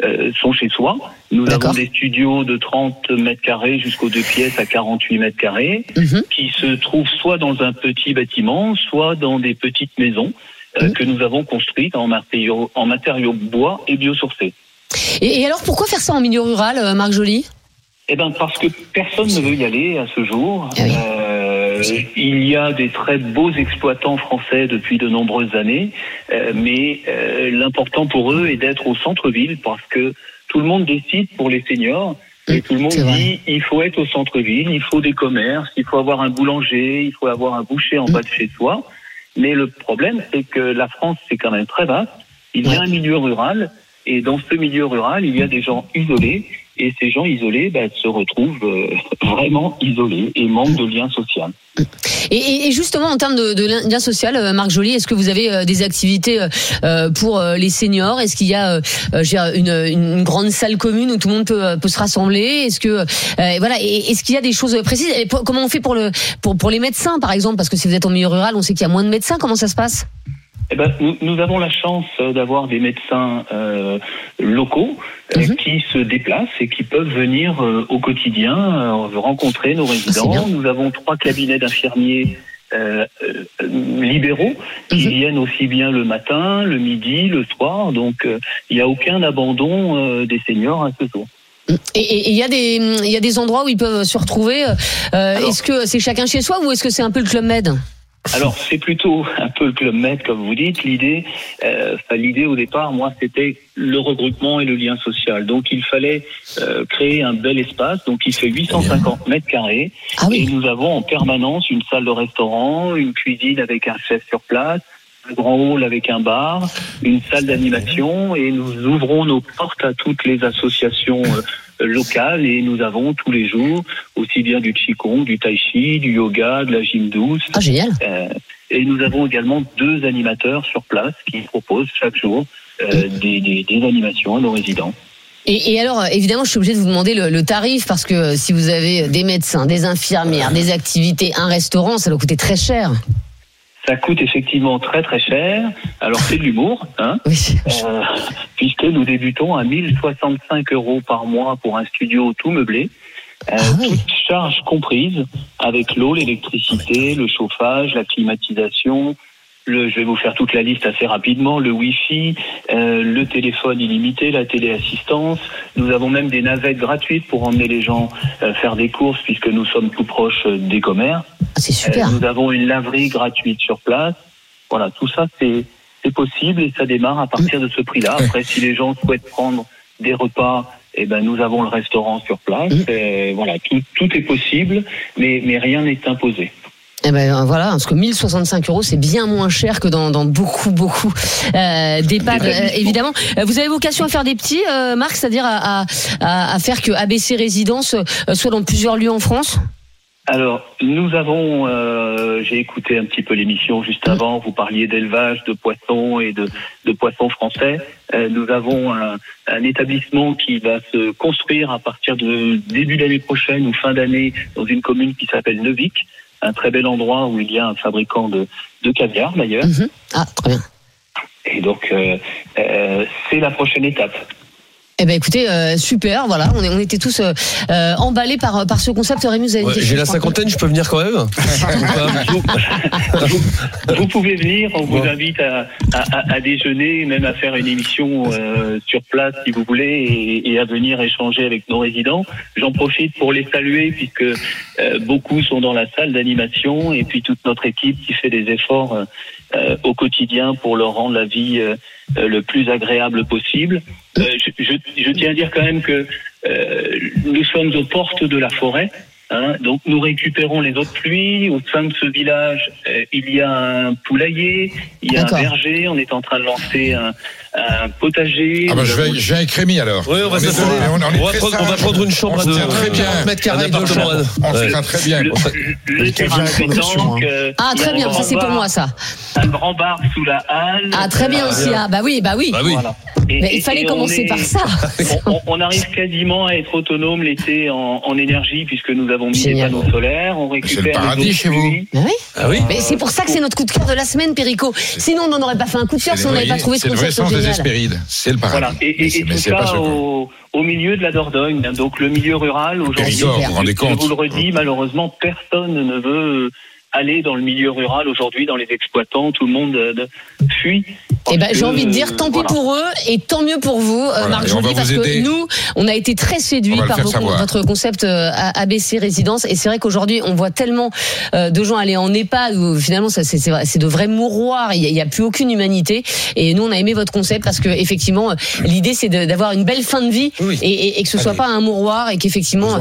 euh, son chez-soi. Nous avons des studios de 30 mètres carrés jusqu'aux deux pièces à 48 mètres carrés qui se trouvent soit dans un petit bâtiment, soit dans des petites maisons euh, que nous avons construites en matériaux, en matériaux bois et biosourcés. Et, et alors, pourquoi faire ça en milieu rural, euh, Marc Joly? Eh ben parce que personne ne veut y aller à ce jour. Euh, il y a des très beaux exploitants français depuis de nombreuses années, euh, mais euh, l'important pour eux est d'être au centre-ville parce que tout le monde décide pour les seniors. Et tout le monde dit il faut être au centre-ville, il faut des commerces, il faut avoir un boulanger, il faut avoir un boucher en bas de chez soi. Mais le problème, c'est que la France, c'est quand même très vaste. Il y a un milieu rural, et dans ce milieu rural, il y a des gens isolés, et ces gens isolés ben, se retrouvent euh, <laughs> vraiment isolés et manquent de lien social. Et, et- justement, en termes de, de lien social, euh, Marc Joly, est-ce que vous avez euh, des activités euh, pour les seniors? Est-ce qu'il y a une, une grande salle commune où tout le monde peut, peut se rassembler? Est-ce que euh, voilà Est-ce qu'il y a des choses précises? Et Comment on fait pour le pour, pour les médecins, par exemple? Parce que si vous êtes en milieu rural, on sait qu'il y a moins de médecins. Comment ça se passe? Eh ben, nous, nous avons la chance euh, d'avoir des médecins euh, locaux euh, qui se déplacent et qui peuvent venir euh, au quotidien euh, rencontrer nos résidents. Nous avons trois cabinets d'infirmiers euh, euh, libéraux qui viennent aussi bien le matin, le midi, le soir. Donc, euh, il n'y a aucun abandon euh, des seniors à ce jour. Et il y a des il y a des endroits où ils peuvent se retrouver. euh, est-ce que c'est chacun chez soi ou est-ce que c'est un peu le club med? Alors c'est plutôt un peu le club med comme vous dites. L'idée, euh, l'idée au départ, moi, c'était le regroupement et le lien social. Donc il fallait euh, créer un bel espace. Donc il fait 850 mètres carrés et nous avons en permanence une salle de restaurant, une cuisine avec un chef sur place. Un grand hall avec un bar, une salle d'animation et nous ouvrons nos portes à toutes les associations euh, locales et nous avons tous les jours aussi bien du qigong, du tai chi, du yoga, de la gym douce. Ah génial. Euh, et nous avons également deux animateurs sur place qui proposent chaque jour euh, des, des- des animations à nos résidents. Et, et alors, évidemment, je suis obligée de vous demander le, le tarif parce que euh, si vous avez des médecins, des infirmières, des activités, un restaurant, ça doit coûter très cher. Ça coûte effectivement très très cher. Alors c'est de l'humour, hein, euh, puisque nous débutons à 1065 euros par mois pour un studio tout meublé, euh, toutes charges comprises, avec l'eau, l'électricité, le chauffage, la climatisation. Le, je vais vous faire toute la liste assez rapidement. Le Wi-Fi, euh, le téléphone illimité, la téléassistance. Nous avons même des navettes gratuites pour emmener les gens euh, faire des courses puisque nous sommes tout proches euh, des commerces. c'est super. nous avons une laverie gratuite sur place. Voilà, tout ça c'est c'est possible et ça démarre à partir de ce prix-là. Après, si les gens souhaitent prendre des repas, eh ben nous avons le restaurant sur place. Et voilà, tout, tout est possible, mais mais rien n'est imposé. Eh ben voilà, parce que 1065 euros, c'est bien moins cher que dans, dans beaucoup, beaucoup euh, d'EHPAD, euh, évidemment. Euh, Vous avez vocation à faire des petits, euh, Marc, c'est-à-dire à, à, à faire que ABC Résidence euh, soit dans plusieurs lieux en France? Alors, nous avons, euh, j'ai écouté un petit peu l'émission juste avant, vous parliez d'élevage de poissons et de, de poissons français. Euh, nous avons un, un établissement qui va se construire à partir de début d'année prochaine ou fin d'année dans une commune qui s'appelle Neuvik, un très bel endroit où il y a un fabricant de, de caviar d'ailleurs. Ah, très bien. Et donc, euh, euh, c'est la prochaine étape. Eh ben écoutez, euh, super, voilà, on, est, on était tous euh, euh, emballés par, par ce concept. Rémi, vous avez Ouais, J'ai la cinquantaine, je peux venir quand même Vous pouvez venir, on vous invite à, à, à- déjeuner, même à faire une émission euh, sur place si vous voulez, et, et à venir échanger avec nos résidents. J'en profite pour les saluer puisque euh, beaucoup sont dans la salle d'animation et puis toute notre équipe qui fait des efforts au quotidien pour leur rendre la vie le plus agréable possible. Euh, je, je- je tiens à dire quand même que euh, nous sommes aux portes de la forêt. Hein. donc nous récupérons les eaux de pluie. Au sein de ce village, euh, il y a un poulailler, il y a un verger. On est en train de lancer un, un potager. Ah bah, je vais, je vais avec Rémi alors. Oui, on va est- on- on est On va très prendre- on va prendre une chambre On se de très bien. 40 mètres carrés de chambre. On se tient très bien. Le, le terrain de pétanque, euh, Ah, très bien, grand ça c'est pour bar- moi ça. Un grand bar sous la halle. Ah, très bien Euh, aussi, ah, bah oui, bah oui. Voilà. Et- Mais il fallait on commencer est- par ça. <laughs> on, on- on arrive quasiment à être autonome l'été en, en énergie puisque nous avons mis Génial. des panneaux solaires. On récupère les paradis eaux de chez vous. Ah oui Ah oui Mais c'est pour ça que c'est notre coup de cœur de la semaine, Perico. Sinon, on n'en aurait pas fait un coup de cœur C'est si on le n'avait pas trouvé ce c'est le vrai concept sens des génial. Hespérides. C'est le paradis. Voilà. Et, et- et c'est- mais tout c'est pas ça au, au milieu de la Dordogne, donc le milieu rural aujourd'hui. Vous vous rendez je compte vous le redis, malheureusement, personne ne veut aller dans le milieu rural aujourd'hui, dans les exploitants, tout le monde euh, de- fuit. Eh ben, j'ai envie de dire, tant pis voilà. pour eux et tant mieux pour vous, euh, Voilà, Marc Joly, parce que nous, on a été très séduits par vos- votre concept euh, ABC Résidence. Et c'est vrai qu'aujourd'hui, on voit tellement euh, de gens aller en EHPAD où finalement, ça, c'est, de vrais mouroirs. Il n'y a, plus aucune humanité. Et nous, on a aimé votre concept parce que effectivement, l'idée, c'est de- d'avoir une belle fin de vie et, et- et que ce soit pas un mouroir et qu'effectivement.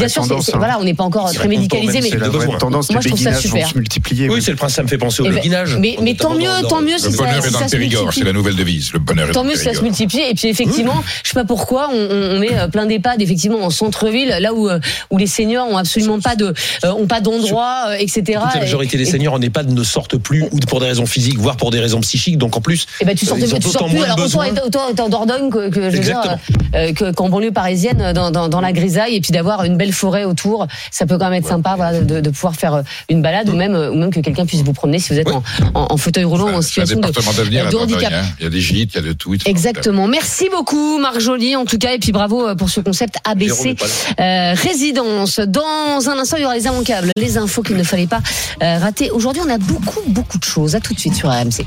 Bien sûr, c'est- hein. voilà, on n'est pas encore très médicalisé, mais C'est la vraie tendance. moi, trouve ça super. se multiplier. Oui, c'est le principe, ça me fait penser au Eh ben, béguinage. mais, mais tant mieux, tant mieux si Le ça, bonheur est dans le Périgord, c'est la nouvelle devise. Le bonheur est Tant dans mieux si ça se multiplie. Et puis effectivement, je sais pas pourquoi on, on met euh, plein d'EHPAD effectivement en centre-ville, là où euh, où les seniors ont absolument pas de euh, ont pas d'endroit, etc. La majorité des seniors en EHPAD ne sortent plus ou pour des raisons physiques, voire pour des raisons psychiques. Donc en plus, Et ben tu sors, ils ont tu sors plus. Alors autant être, en Dordogne que, que je veux dire, euh, qu'en banlieue parisienne, dans, dans, dans la grisaille, et puis d'avoir une belle forêt autour, ça peut quand même être sympa, voilà, de, de pouvoir faire une balade ou même ou même que quelqu'un puisse vous promener si vous êtes en, en, en fauteuil roulant ou en C'est un situation de, département d'avenir, de handicap. hein. Il y a des gîtes, il y a de tout. Exactement. Merci beaucoup, Marc Joly, en tout cas, et puis bravo euh, pour ce concept ABC euh, résidence. Dans un instant, il y aura les immanquables, les infos qu'il ne fallait pas euh, rater. Aujourd'hui, on a beaucoup, beaucoup de choses. À tout de suite sur RMC.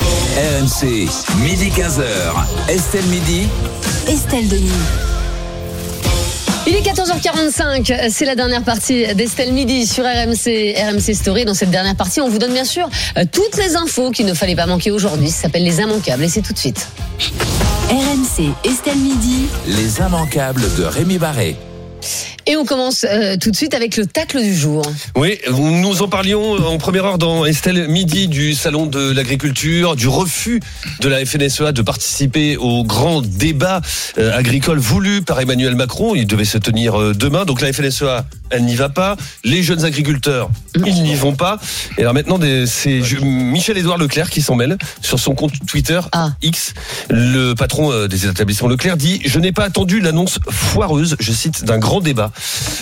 RMC, midi 15h. Estelle Midi. Estelle Denis. Il est 14h45, c'est la dernière partie d'Estelle Midi sur RMC, RMC Story. Dans cette dernière partie, on vous donne bien sûr euh, toutes les infos qu'il ne fallait pas manquer aujourd'hui. Ça s'appelle les immanquables et c'est tout de suite. RMC, Estelle Midi. Les immanquables de Rémi Barré. Et on commence euh, tout de suite avec le tacle du jour. Oui, nous en parlions en première heure dans Estelle Midi du salon de l'agriculture, du refus de la FNSEA de participer au grand débat euh, agricole voulu par Emmanuel Macron. Il devait se tenir euh, demain. Donc la FNSEA, elle n'y va pas. Les jeunes agriculteurs, ils n'y vont pas. Et alors maintenant, c'est Michel-Édouard Leclerc qui s'en mêle sur son compte Twitter X. Le patron euh, des établissements Leclerc dit Je n'ai pas attendu l'annonce foireuse, je cite, d'un grand débat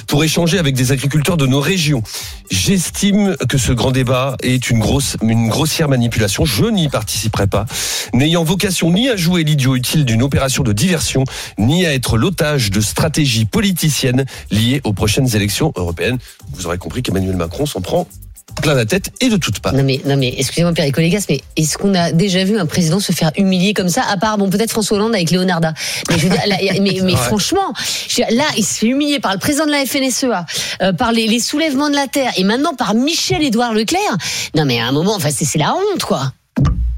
pour échanger avec des agriculteurs de nos régions. J'estime que ce grand débat est une grosse, une grossière manipulation. Je n'y participerai pas, n'ayant vocation ni à jouer l'idiot utile d'une opération de diversion, ni à être l'otage de stratégies politiciennes liées aux prochaines élections européennes. Vous aurez compris qu'Emmanuel Macron s'en prend plein la tête et de toutes parts. Non mais, non mais excusez-moi Pierre Colégas, mais est-ce qu'on a déjà vu un président se faire humilier comme ça, à part bon peut-être François Hollande avec Leonarda. Mais, je veux dire, là, y a- mais, <laughs> franchement, je veux dire, là il se fait humilier par le président de la FNSEA, euh, par les, les soulèvements de la terre et maintenant par Michel-Édouard Leclerc. Non mais à un moment, enfin c'est c'est la honte quoi.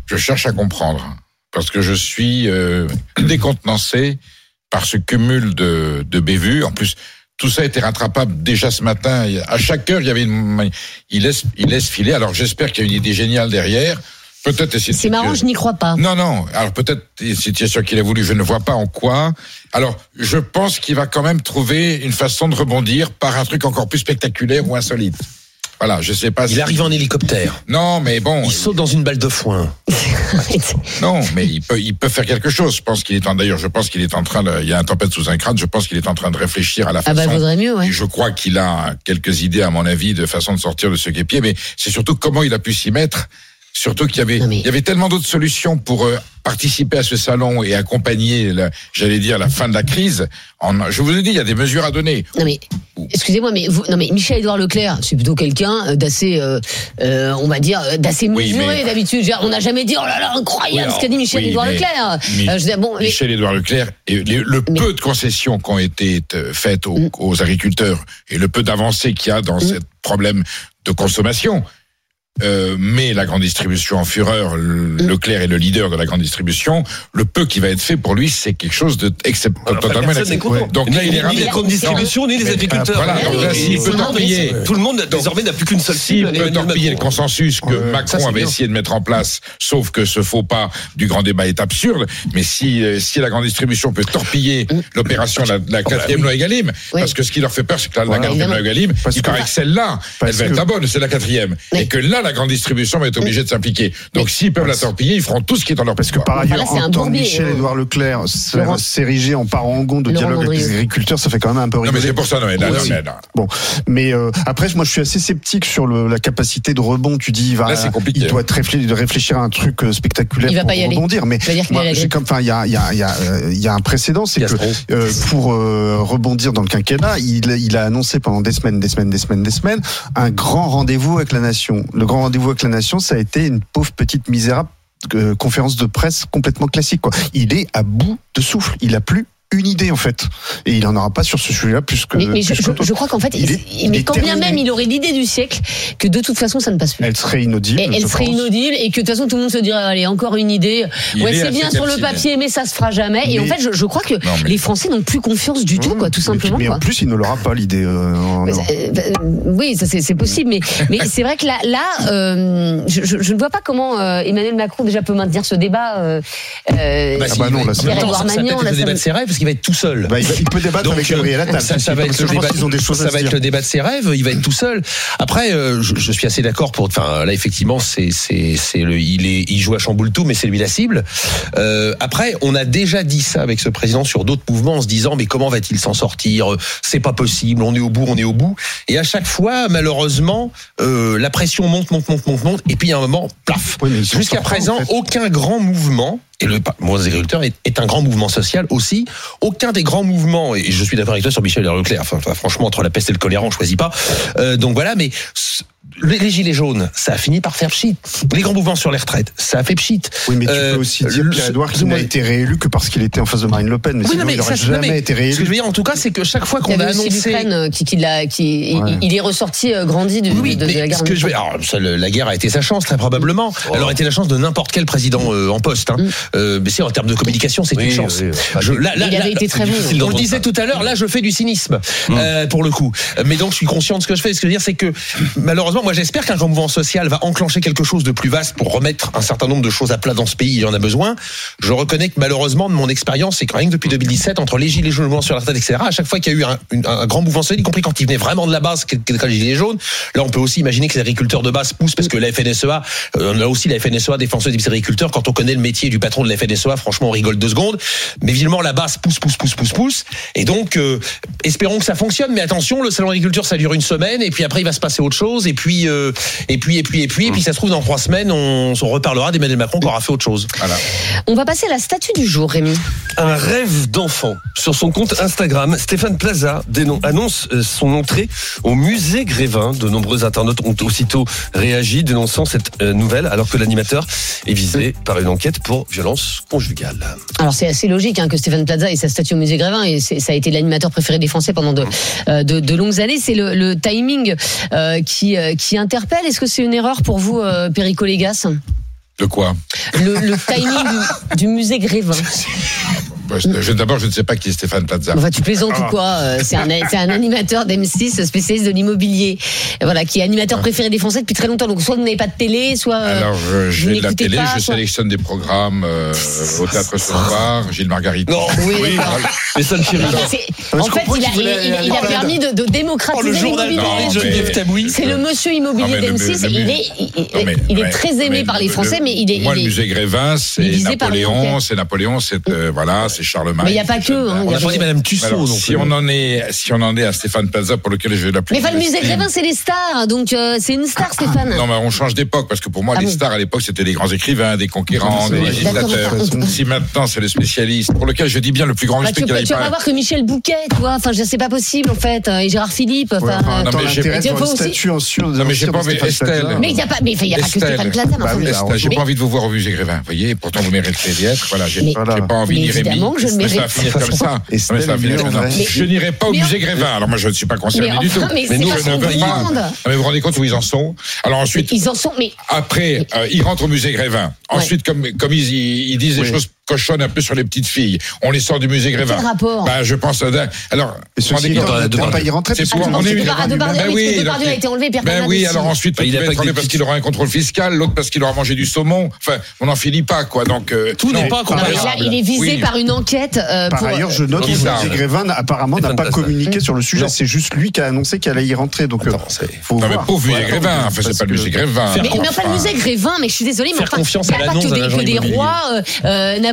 Je cherche à comprendre parce que je suis euh, décontenancé par ce cumul de, de bévues. En plus, tout ça était rattrapable déjà ce matin. À chaque heure, il y avait une, il laisse, il laisse filer. Alors j'espère qu'il y a une idée géniale derrière. Peut-être C'est marrant, je n'y crois pas. Non, non. Alors peut-être situation qu'il a voulu, je ne vois pas en quoi. Alors je pense qu'il va quand même trouver une façon de rebondir par un truc encore plus spectaculaire ou insolite. Voilà, je sais pas. Il arrive en hélicoptère. Non, mais bon. Il saute dans une balle de foin. <laughs> Non, mais il peut, il peut faire quelque chose. Je pense qu'il est en, d'ailleurs, je pense qu'il est en train de, il y a un tempête sous un crâne. Je pense qu'il est en train de réfléchir à la Ah façon. bah vaudrait mieux, ouais. Et je crois qu'il a quelques idées, à mon avis, de façon de sortir de ce guépier. Mais c'est surtout comment il a pu s'y mettre. Surtout qu'il y avait, il y avait tellement d'autres solutions pour euh, participer à ce salon et accompagner, la- j'allais dire, la fin de la crise. En, je vous ai dit, il y a des mesures à donner. Non mais excusez-moi, mais vous, non mais Michel-Édouard Leclerc, c'est plutôt quelqu'un euh, d'assez, euh, euh, on va dire, d'assez Oui, mesuré mais- d'habitude. On n'a jamais dit oh là là incroyable Oui, ce qu'a dit Michel-Édouard oui, Leclerc. Bon, Michel-Édouard Leclerc, et le peu de concessions qui ont été faites aux, Mm. aux agriculteurs et le peu d'avancées qu'il y a dans ce problème de consommation, euh, met la grande distribution en fureur. Le- Mm. Leclerc est le leader de la grande distribution. Le peu qui va être fait pour lui, c'est quelque chose de excep- totalement inacceptable. Donc Ni- là, il est ni la grande distribution, ni les agriculteurs. Voilà, donc là, s'il peut tout le monde- torpiller. Tout le monde désormais n'a plus qu'une seule S'il cible. peut Emmanuel torpiller le consensus que Macron avait essayé de mettre en place, sauf que ce faux pas du grand débat est absurde. Mais si, euh, si la grande distribution peut torpiller l'opération de la, quatrième loi Egalim, parce que ce qui leur fait peur, c'est que la, Voilà. quatrième loi Egalim, Parce il que- paraît que celle-là, elle va être la bonne, c'est la quatrième. Et que là, la grande distribution va être obligée de s'impliquer. Donc s'ils peuvent la torpiller, ils feront tout ce qui est en leur Parce que par ailleurs, entendre Michel-Édouard Leclerc Laurent- s'ériger en parangon de dialogue avec les agriculteurs, ça fait quand même un peu Non, mais rigoler. c'est pour ça, non, mais là. Bon, mais euh, après, moi, je suis assez sceptique sur la capacité de rebond. Tu dis, il va, Là, c'est compliqué, il doit être réfléchir, de réfléchir à un truc euh, spectaculaire Il va pour pas y aller. rebondir. Mais comme, enfin, il y a, il y a, il y a, euh, il y a un précédent, c'est que euh, pour euh, rebondir dans le quinquennat, il, il a annoncé pendant des semaines, des semaines, des semaines, des semaines, un grand rendez-vous avec la nation. Le grand rendez-vous avec la nation, ça a été une pauvre petite misérable euh, conférence de presse complètement classique. Il est à bout de souffle. Il a plus une idée en fait, et il en aura pas sur ce sujet-là plus que. mais, mais je, plus je- qu'autre. je crois qu'en fait, Il est- il mais quand bien même il aurait l'idée du siècle, que de toute façon ça ne passe plus. Elle serait inaudible. Et elle je serait pense. inaudible et que de toute façon tout le monde se dirait allez encore une idée Il ouais est c'est bien sur le papier mais ça se fera jamais et en fait je, je crois que Non, mais- les Français n'ont plus confiance du tout quoi tout simplement Mais, quoi. en plus, il ne l'aura pas l'idée. euh, euh, bah, euh, oui, ça c'est possible, mais <laughs> mais c'est vrai que là, là, euh, je, je- je ne vois pas comment euh, Emmanuel Macron déjà peut maintenir ce débat. Euh, Ah si, bah non, là, c'est- ça, ça ça parce qu'il va être tout seul. Bah, il, va- il peut débattre Donc, avec euh, Gabriel Attal. Ça, ça va parce être que le débat. ont des choses ça à va être le débat de ses rêves. Il va être tout seul. Après, euh, je, je suis assez d'accord pour. Enfin, là, effectivement, c'est c'est c'est le. Il est il joue à chamboule tout, mais c'est lui la cible. Euh, après, on a déjà dit ça avec ce président sur d'autres mouvements, en se disant mais comment va-t-il s'en sortir? C'est pas possible. On est au bout, on est au bout. Et à chaque fois, malheureusement, euh, la pression monte, monte, monte, monte, monte. Et puis a un moment, plaf. Oui, Jusqu'à présent, en fait. aucun grand mouvement, et le mouvement des agriculteurs est, un grand mouvement social aussi, aucun des grands mouvements, et je suis d'accord avec toi sur Michel Leclerc, enfin, franchement, entre la peste et le choléra, on choisit pas. Euh, donc voilà, mais les gilets jaunes, ça a fini par faire pchit. Les grands mouvements sur les retraites, ça a fait pchit. Oui, mais tu euh, peux aussi dire Pierre-Edouard n'a été réélu que parce qu'il était en face de Marine Le Pen. Mais oui, sinon, mais il n'aurait jamais été réélu. Ce que je veux dire, en tout cas, c'est que chaque fois qu'on a annoncé. Euh, qui, qui, l'a, qui ouais. il est ressorti euh, grandi de, oui, de, la guerre. Ce que je veux... Alors, la guerre a été sa chance, très probablement. Oh. Elle aurait été la chance de n'importe quel président en poste. Hein. Mm. Mais c'est en termes de communication, c'est une chance. Il avait été très bon. On le disait tout à l'heure, là, je fais du cynisme, mm. pour le coup. Mais donc, je suis conscient de ce que je fais. Ce que je veux dire, c'est que, malheureusement, moi j'espère qu'un grand mouvement social va enclencher quelque chose de plus vaste pour remettre un certain nombre de choses à plat dans ce pays, il y en a besoin. Je reconnais que malheureusement, de mon expérience, c'est que rien que depuis 2017, entre les gilets jaunes, le mouvement sur la retraite, etc., à chaque fois qu'il y a eu un, grand mouvement social, y compris quand il venait vraiment de la base, quelqu'un les gilets jaunes, là on peut aussi imaginer que les agriculteurs de base poussent parce que la FNSEA, euh, là aussi la FNSEA défenseuse des agriculteurs, quand on connaît le métier du patron de la FNSEA, franchement on rigole deux secondes, mais évidemment la base pousse, pousse, pousse, pousse, pousse, et donc euh, espérons que ça fonctionne, mais attention, le salon agriculture ça dure une semaine, et puis après il va se passer autre chose, et puis euh, et puis et puis et puis et puis ça se trouve dans trois semaines on, on reparlera d'Emmanuel Macron qui aura fait autre chose. On va passer à la statue du jour, Rémi. Un rêve d'enfant. Sur son compte Instagram, Stéphane Plaza annonce euh, son entrée au musée Grévin. De nombreux internautes ont aussitôt réagi dénonçant cette euh, nouvelle alors que l'animateur est visé par une enquête pour violence conjugale. Alors c'est assez logique hein, que Stéphane Plaza ait sa statue au musée Grévin et ça a été l'animateur préféré des Français pendant de, mmh. longues années. C'est le, timing qui, qui interpelle. Est-ce que c'est une erreur pour vous, euh, Perico Légas? De quoi? Le, timing du, du musée Grévin. <laughs> Bah, d'abord, je ne sais pas qui est Stéphane Plaza. Enfin, tu plaisantes ah. ou quoi euh, C'est un, un, animateur d'M6 spécialiste de l'immobilier. Voilà, qui est animateur ah. préféré des Français depuis très longtemps. Donc, soit vous n'avez pas de télé, soit. Euh, Alors, j'ai de la télé, je sélectionne des programmes euh, au théâtre ce oh. soir, Gilles Margarito. Non, oui, oui mais ça ne fait rien. En fait, il a, permis de, démocratiser. Le journal. C'est le monsieur immobilier ah, d'M6. Il est, il, est très aimé par les Français, mais il est. Moi, le musée Grévin, c'est Napoléon, c'est Napoléon, c'est. Voilà, c'est Charlemagne. Mais il n'y a hein, pas que. Si on en est, si on en est à Stéphane Plaza pour lequel je vais l'appeler. Mais le musée Grévin, c'est les stars, donc euh, c'est une star, Stéphane. Non, mais on change d'époque parce que pour moi, ah les stars à l'époque, c'était des grands écrivains, des conquérants, des législateurs. Si maintenant, c'est les spécialistes pour lequel je dis bien le plus grand respect bah, qu'il Tu vas voir que Michel Bouquet, toi. Enfin, je sais pas possible en fait, hein, et Gérard Philippe. Enfin, non, mais j'ai pas envie. Il y a pas, que Stéphane Plaza. J'ai pas envie de vous voir au musée Grévin. Voyez, pourtant vous méritez d'y être. Voilà, j'ai pas envie d'y évidemment je. Ça va ah, comme ça. Je n'irai pas au musée Grévin. Alors moi, je ne suis pas concerné du tout. Mais nous, je ne veux pas. Ah, mais vous vous rendez compte où ils en sont Alors ensuite, ils en sont. Mais après, euh, ils rentrent au musée Grévin. Ensuite, comme comme ils disent des choses cochonne un peu sur les petites filles. On les sort du musée Grévin. Quel rapport bah, Je pense. Alors, il pas y rentrer. C'est pour on est une. oui, a été enlevé. Ben oui, alors ensuite, il va être enlevé parce qu'il aura un contrôle fiscal, l'autre parce qu'il aura mangé du saumon. Enfin, on n'en finit pas, quoi. Donc euh, tout n'est pas. Il est visé par une enquête. Euh, par ailleurs, je euh, note que le Grévin apparemment n'a pas communiqué sur le sujet. C'est juste lui qui a annoncé qu'il allait y rentrer. Donc, faut Non mais pauvre musée Grévin. Enfin, c'est pas le musée Grévin. Mais pas le musée Grévin. Mais je suis désolé, mais enfin, il n'y a pas que des rois.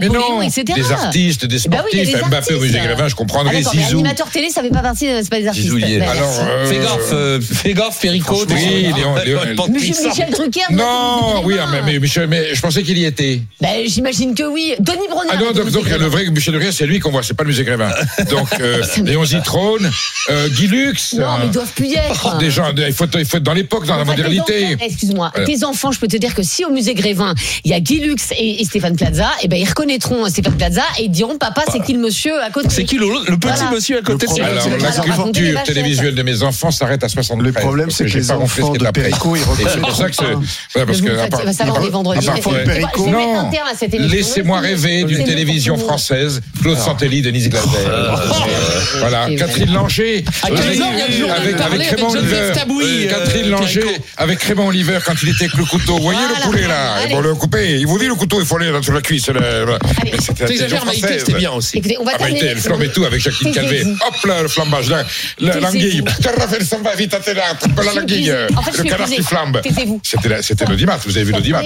Napoléon, non, etc. Des artistes, des sportifs, bah oui, des Mbappé. Grévin, je comprendrais. Ah Zizou. Animateur télé, ça ne fait pas partie, euh, c'est pas des artistes. Bah, Alors, euh... Fais euh, Péricot. Oui, Léon, Léon, Michel Drucker. Non, oui, mais, Michel, mais je pensais qu'il y était. Bah, j'imagine que oui. Denis Bronner. Ah non, donc, le vrai Michel Drucker, c'est lui qu'on voit, c'est pas le musée Grévin. Donc, <laughs> euh, Léon Zitrone, euh, Guy Lux. Non, mais ils doivent plus y être. Oh, des gens, il faut être dans l'époque, dans la modernité. Excuse-moi, tes enfants, je peux te dire que si au musée Grévin, il y a Guy Lux et Stéphane Plaza, eh ben, ils reconnaissent mettront Stéphane Plaza et ils diront Papa, c'est qui le monsieur à côté? C'est qui le, le petit voilà. monsieur à côté la culture télévisuelle de mes enfants s'arrête à 60 Le problème, c'est que, que les enfants de Perico, ils C'est pour ça que c'est. Parce que. Ça va les vendredis. Laissez-moi rêver d'une télévision française. Claude ah. Santelli, Denise Glaser. Voilà. Catherine Langer. Avec Raymond Oliver. Catherine euh, Langer avec Raymond Oliver quand il était avec le couteau. Vous voyez le poulet là? Bon, le coupé. Il vous dit le couteau, il faut aller sur la cuisse. Là. T'exagères, Maïté, c'était bien aussi. Écoutez, on va ah, Maïté, elle flambait tout avec Jacqueline Calvé. Hop là, le flambage, là, l'anguille. Raphaël s'en va vite, t'es là, attrape la l'anguille. Le canard qui flambe. C'était l'audimat, vous avez vu l'audimat.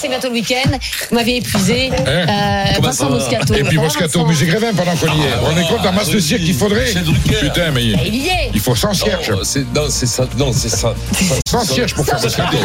C'est bientôt le week-end, vous m'avez épuisé. Hein Vincent Moscato. Et puis Moscato au musée Grévin pendant qu'on y est. On est contre la masse de cirque qu'il faudrait. Putain, mais il faut sans cierge. Non, c'est ça, non, c'est ça. Sans cierge pour faire Moscato.